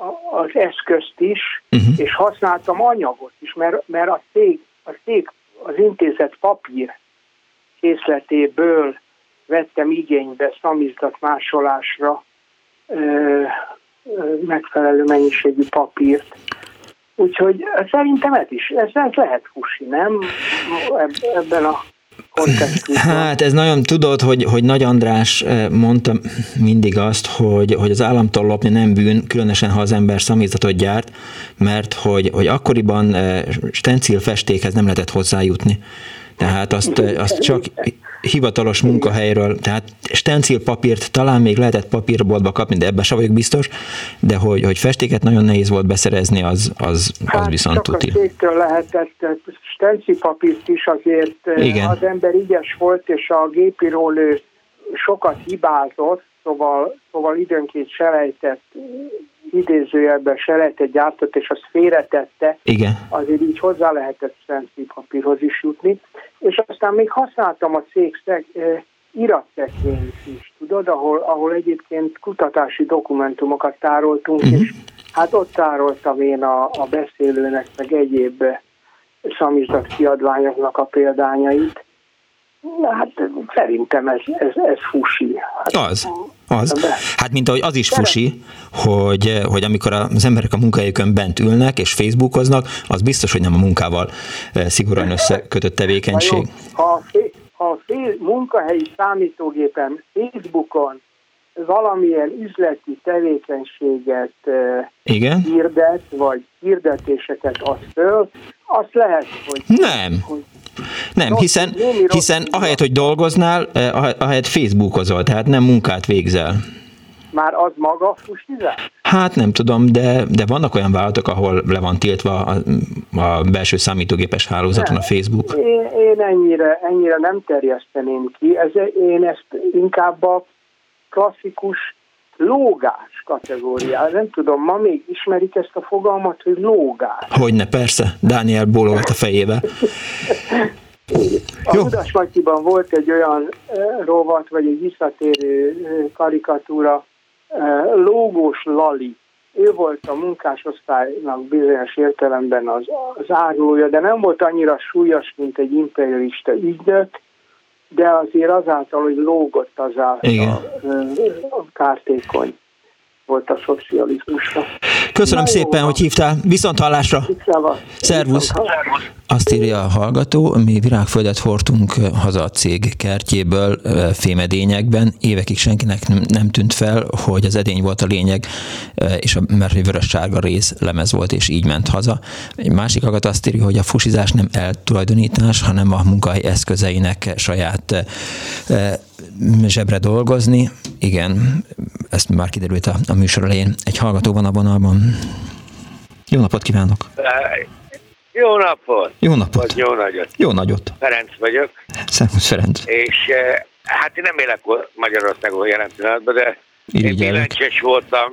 a, az eszközt is, uh-huh. és használtam anyagot is, mert, mert a cég, a cég, az intézet papír készletéből vettem igénybe szamizdat másolásra ö, ö, megfelelő mennyiségű papírt. Úgyhogy szerintem ez is, ez lehet fusi, nem? Ebben a Hát ez nagyon, tudod, hogy, hogy Nagy András mondta mindig azt, hogy, hogy az államtól lopni nem bűn, különösen ha az ember szamizdatot gyárt, mert hogy, hogy akkoriban stencil festékhez nem lehetett hozzájutni. Tehát azt, azt csak hivatalos munkahelyről, tehát stencil papírt talán még lehetett papírboltba kapni, de ebben sem vagyok biztos, de hogy, hogy festéket nagyon nehéz volt beszerezni, az, az, az hát viszont tuti. cégtől lehetett stencil papírt is azért Igen. az ember ügyes volt, és a gépírólő sokat hibázott, szóval, szóval időnként selejtett idézőjelben selejtet gyártott, és azt félretette, Igen. azért így hozzá lehetett papírhoz is jutni. És aztán még használtam a cég iratszekvényt is, tudod, ahol, ahol egyébként kutatási dokumentumokat tároltunk, uh-huh. és hát ott tároltam én a, a beszélőnek, meg egyéb szamizdat kiadványoknak a példányait. Na, hát szerintem ez, ez, ez fusi. Hát, az, az. Hát mint ahogy az is fusi, hogy, hogy amikor az emberek a munkahelyükön bent ülnek és Facebookoznak, az biztos, hogy nem a munkával eh, szigorúan összekötött tevékenység. Ha, ha, ha a munkahelyi számítógépen Facebookon valamilyen üzleti tevékenységet eh, Igen? hirdet, vagy hirdetéseket ad föl, azt lehet, hogy... Nem. Hogy nem, hiszen, hiszen ahelyett, hogy dolgoznál, eh, ahelyett Facebookozol, tehát nem munkát végzel. Már az maga fusizás? Hát nem tudom, de, de vannak olyan vállalatok, ahol le van tiltva a, a belső számítógépes hálózaton nem. a Facebook. Én, én ennyire, ennyire nem terjeszteném ki, Ez, én ezt inkább a klasszikus lógás kategóriá. Nem tudom, ma még ismerik ezt a fogalmat, hogy lógás. Hogyne, persze. Dániel bólogat a fejébe. A Udas Matyiban volt egy olyan rovat, vagy egy visszatérő karikatúra, Lógós Lali. Ő volt a munkásosztálynak bizonyos értelemben az, az árulója, de nem volt annyira súlyos, mint egy imperialista ügynök, de azért azáltal, hogy lógott azáltal Igen. a kártékony volt a szocializmusra. Köszönöm Na, szépen, jó, hogy hívtál. Viszont hallásra. Szervusz. Azt írja a hallgató, mi virágföldet hordtunk haza a cég kertjéből fémedényekben. Évekig senkinek nem, tűnt fel, hogy az edény volt a lényeg, és a, mert egy vörös-sárga rész lemez volt, és így ment haza. Egy másik hallgat azt írja, hogy a fusizás nem eltulajdonítás, hanem a munkahely eszközeinek saját zsebre dolgozni. Igen, ezt már kiderült a, a műsor elején. Egy hallgató van a vonalban. Jó napot kívánok! Jó napot! Jó napot! Vagy jó nagyot! Jó nagyot! Ferenc vagyok. Szervusz Ferenc! És hát én nem élek Magyarországon jelen pillanatban, de én bilencses voltam,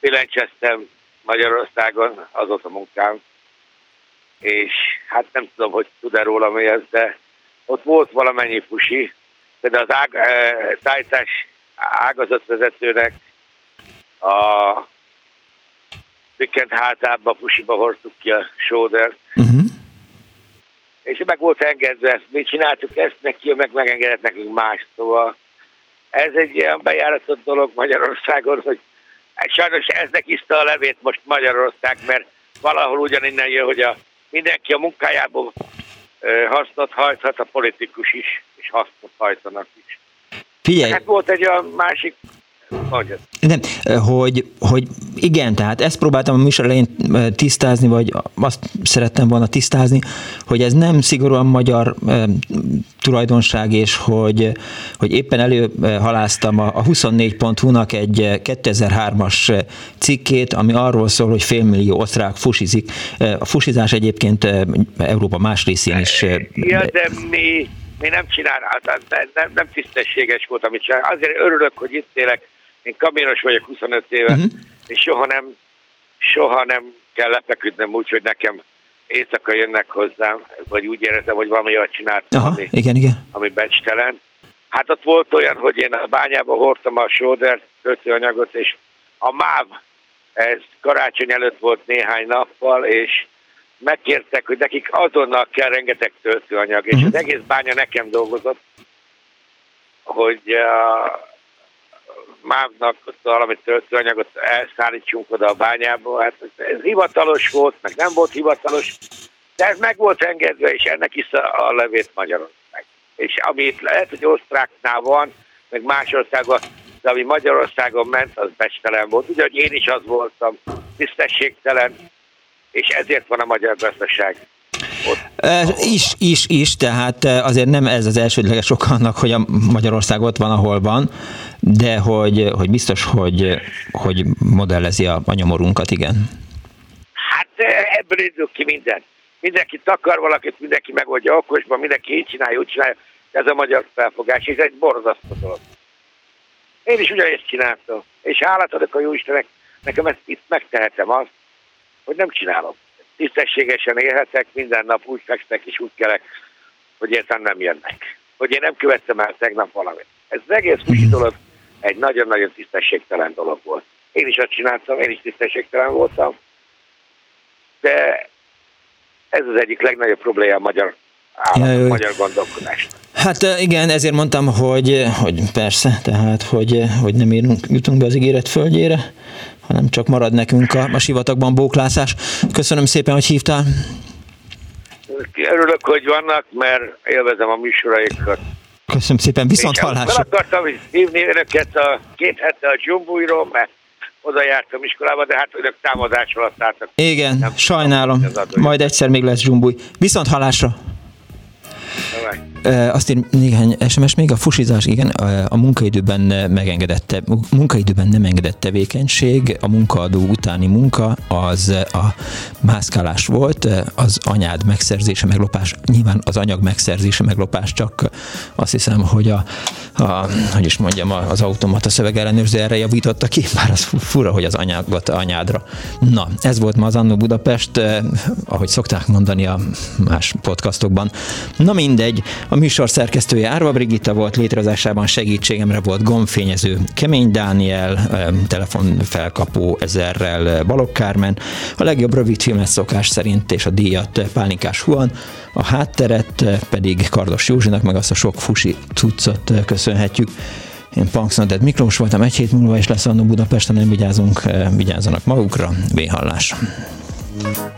bilencseztem Magyarországon, az ott a munkám, és hát nem tudom, hogy tud-e róla mi ez, de ott volt valamennyi fusi, de az ág, tájtás ágazatvezetőnek a Vikent hátába, pusiba hordtuk ki a sódert. Uh-huh. És meg volt engedve, mi csináltuk ezt, neki meg megengedett nekünk más. Szóval ez egy ilyen bejáratott dolog Magyarországon, hogy hát sajnos eznek iszta a levét most Magyarország, mert valahol ugyaninnen jön, hogy a, mindenki a munkájából hasznot hajthat, a politikus is, és hasznot hajtanak is. Figyelj! Hát volt egy a másik Nem, hogy, hogy igen, tehát ezt próbáltam a műsor elején tisztázni, vagy azt szerettem volna tisztázni, hogy ez nem szigorúan magyar tulajdonság, és hogy, hogy éppen előhaláztam a, a 24.hu-nak egy 2003-as cikkét, ami arról szól, hogy félmillió osztrák fusizik. A fusizás egyébként Európa más részén is... Ja, de mi, mi nem csinálunk, hát nem, nem, nem tisztességes volt, amit csinál. Azért örülök, hogy itt élek, én kamionos vagyok 25 éve, uh-huh. és soha nem, soha nem kell lefeküdnem úgy, hogy nekem éjszaka jönnek hozzám, vagy úgy érzem, hogy valami olyat csináltam, Aha, ami, igen, igen. ami becstelen. Hát ott volt olyan, hogy én a bányába hordtam a sódert, kötőanyagot, és a MÁV, ez karácsony előtt volt néhány nappal, és megkértek, hogy nekik azonnal kell rengeteg töltőanyag, és az egész bánya nekem dolgozott, hogy a mávnak ott valami töltőanyagot elszállítsunk oda a bányába. Hát ez hivatalos volt, meg nem volt hivatalos, de ez meg volt engedve, és ennek is a, levét Magyarország. És amit lehet, hogy osztráknál van, meg más országban, de ami Magyarországon ment, az bestelen volt. Ugye, hogy én is az voltam, tisztességtelen, és ezért van a magyar gazdaság. E, is, is, is, tehát azért nem ez az elsődleges ok annak, hogy a Magyarország ott van, ahol van, de hogy, hogy biztos, hogy, hogy modellezi a, a nyomorunkat, igen. Hát e, ebből indul ki minden. Mindenki takar valakit, mindenki megoldja okosban, mindenki így csinálja, úgy csinálja. Ez a magyar felfogás, és egy borzasztó dolog. Én is ugyanezt csináltam. És hálát adok a Jóistenek, nekem ezt itt megtehetem azt, hogy nem csinálom. Tisztességesen élhetek, minden nap úgy fekszek és úgy kelek, hogy értem nem jönnek. Hogy én nem követtem el tegnap valamit. Ez az egész fusi dolog egy nagyon-nagyon tisztességtelen dolog volt. Én is azt csináltam, én is tisztességtelen voltam, de ez az egyik legnagyobb probléma a magyar állam, a magyar gondolkodásnak. Hát e, igen, ezért mondtam, hogy, hogy persze, tehát, hogy, hogy nem érünk, jutunk be az ígéret földjére, hanem csak marad nekünk a, a sivatagban bóklászás. Köszönöm szépen, hogy hívtál. Örülök, hogy vannak, mert élvezem a műsoraikat. Köszönöm szépen, viszont hallásra. Fel akartam hívni önöket a két hete a Dzsumbújról, mert oda jártam iskolába, de hát önök támadás alatt álltak. Igen, nem sajnálom. Majd egyszer még lesz Dzsumbúj. Viszont hallásra. Azt ír néhány SMS még, a fusizás, igen, a munkaidőben megengedett, munkaidőben nem engedett tevékenység, a munkaadó utáni munka az a mászkálás volt, az anyád megszerzése, meglopás, nyilván az anyag megszerzése, meglopás, csak azt hiszem, hogy a, a hogy is mondjam, az automata szövegellenőrző erre javította ki, bár az fura, hogy az anyagot anyádra. Na, ez volt ma az Annó Budapest, ahogy szokták mondani a más podcastokban. Na mindegy, a műsor szerkesztője Árva Brigitta volt, létrehozásában segítségemre volt gomfényező Kemény Dániel, telefonfelkapó ezerrel Balogh Kármen, a legjobb rövid filmet szokás szerint és a díjat Pálinkás Huan, a hátteret pedig Kardos Józsinak, meg azt a sok fusi cuccot köszönhetjük. Én Punksnodet Miklós voltam, egy hét múlva és lesz annó Budapesten, nem vigyázunk, vigyázzanak magukra, véhallás. Igen,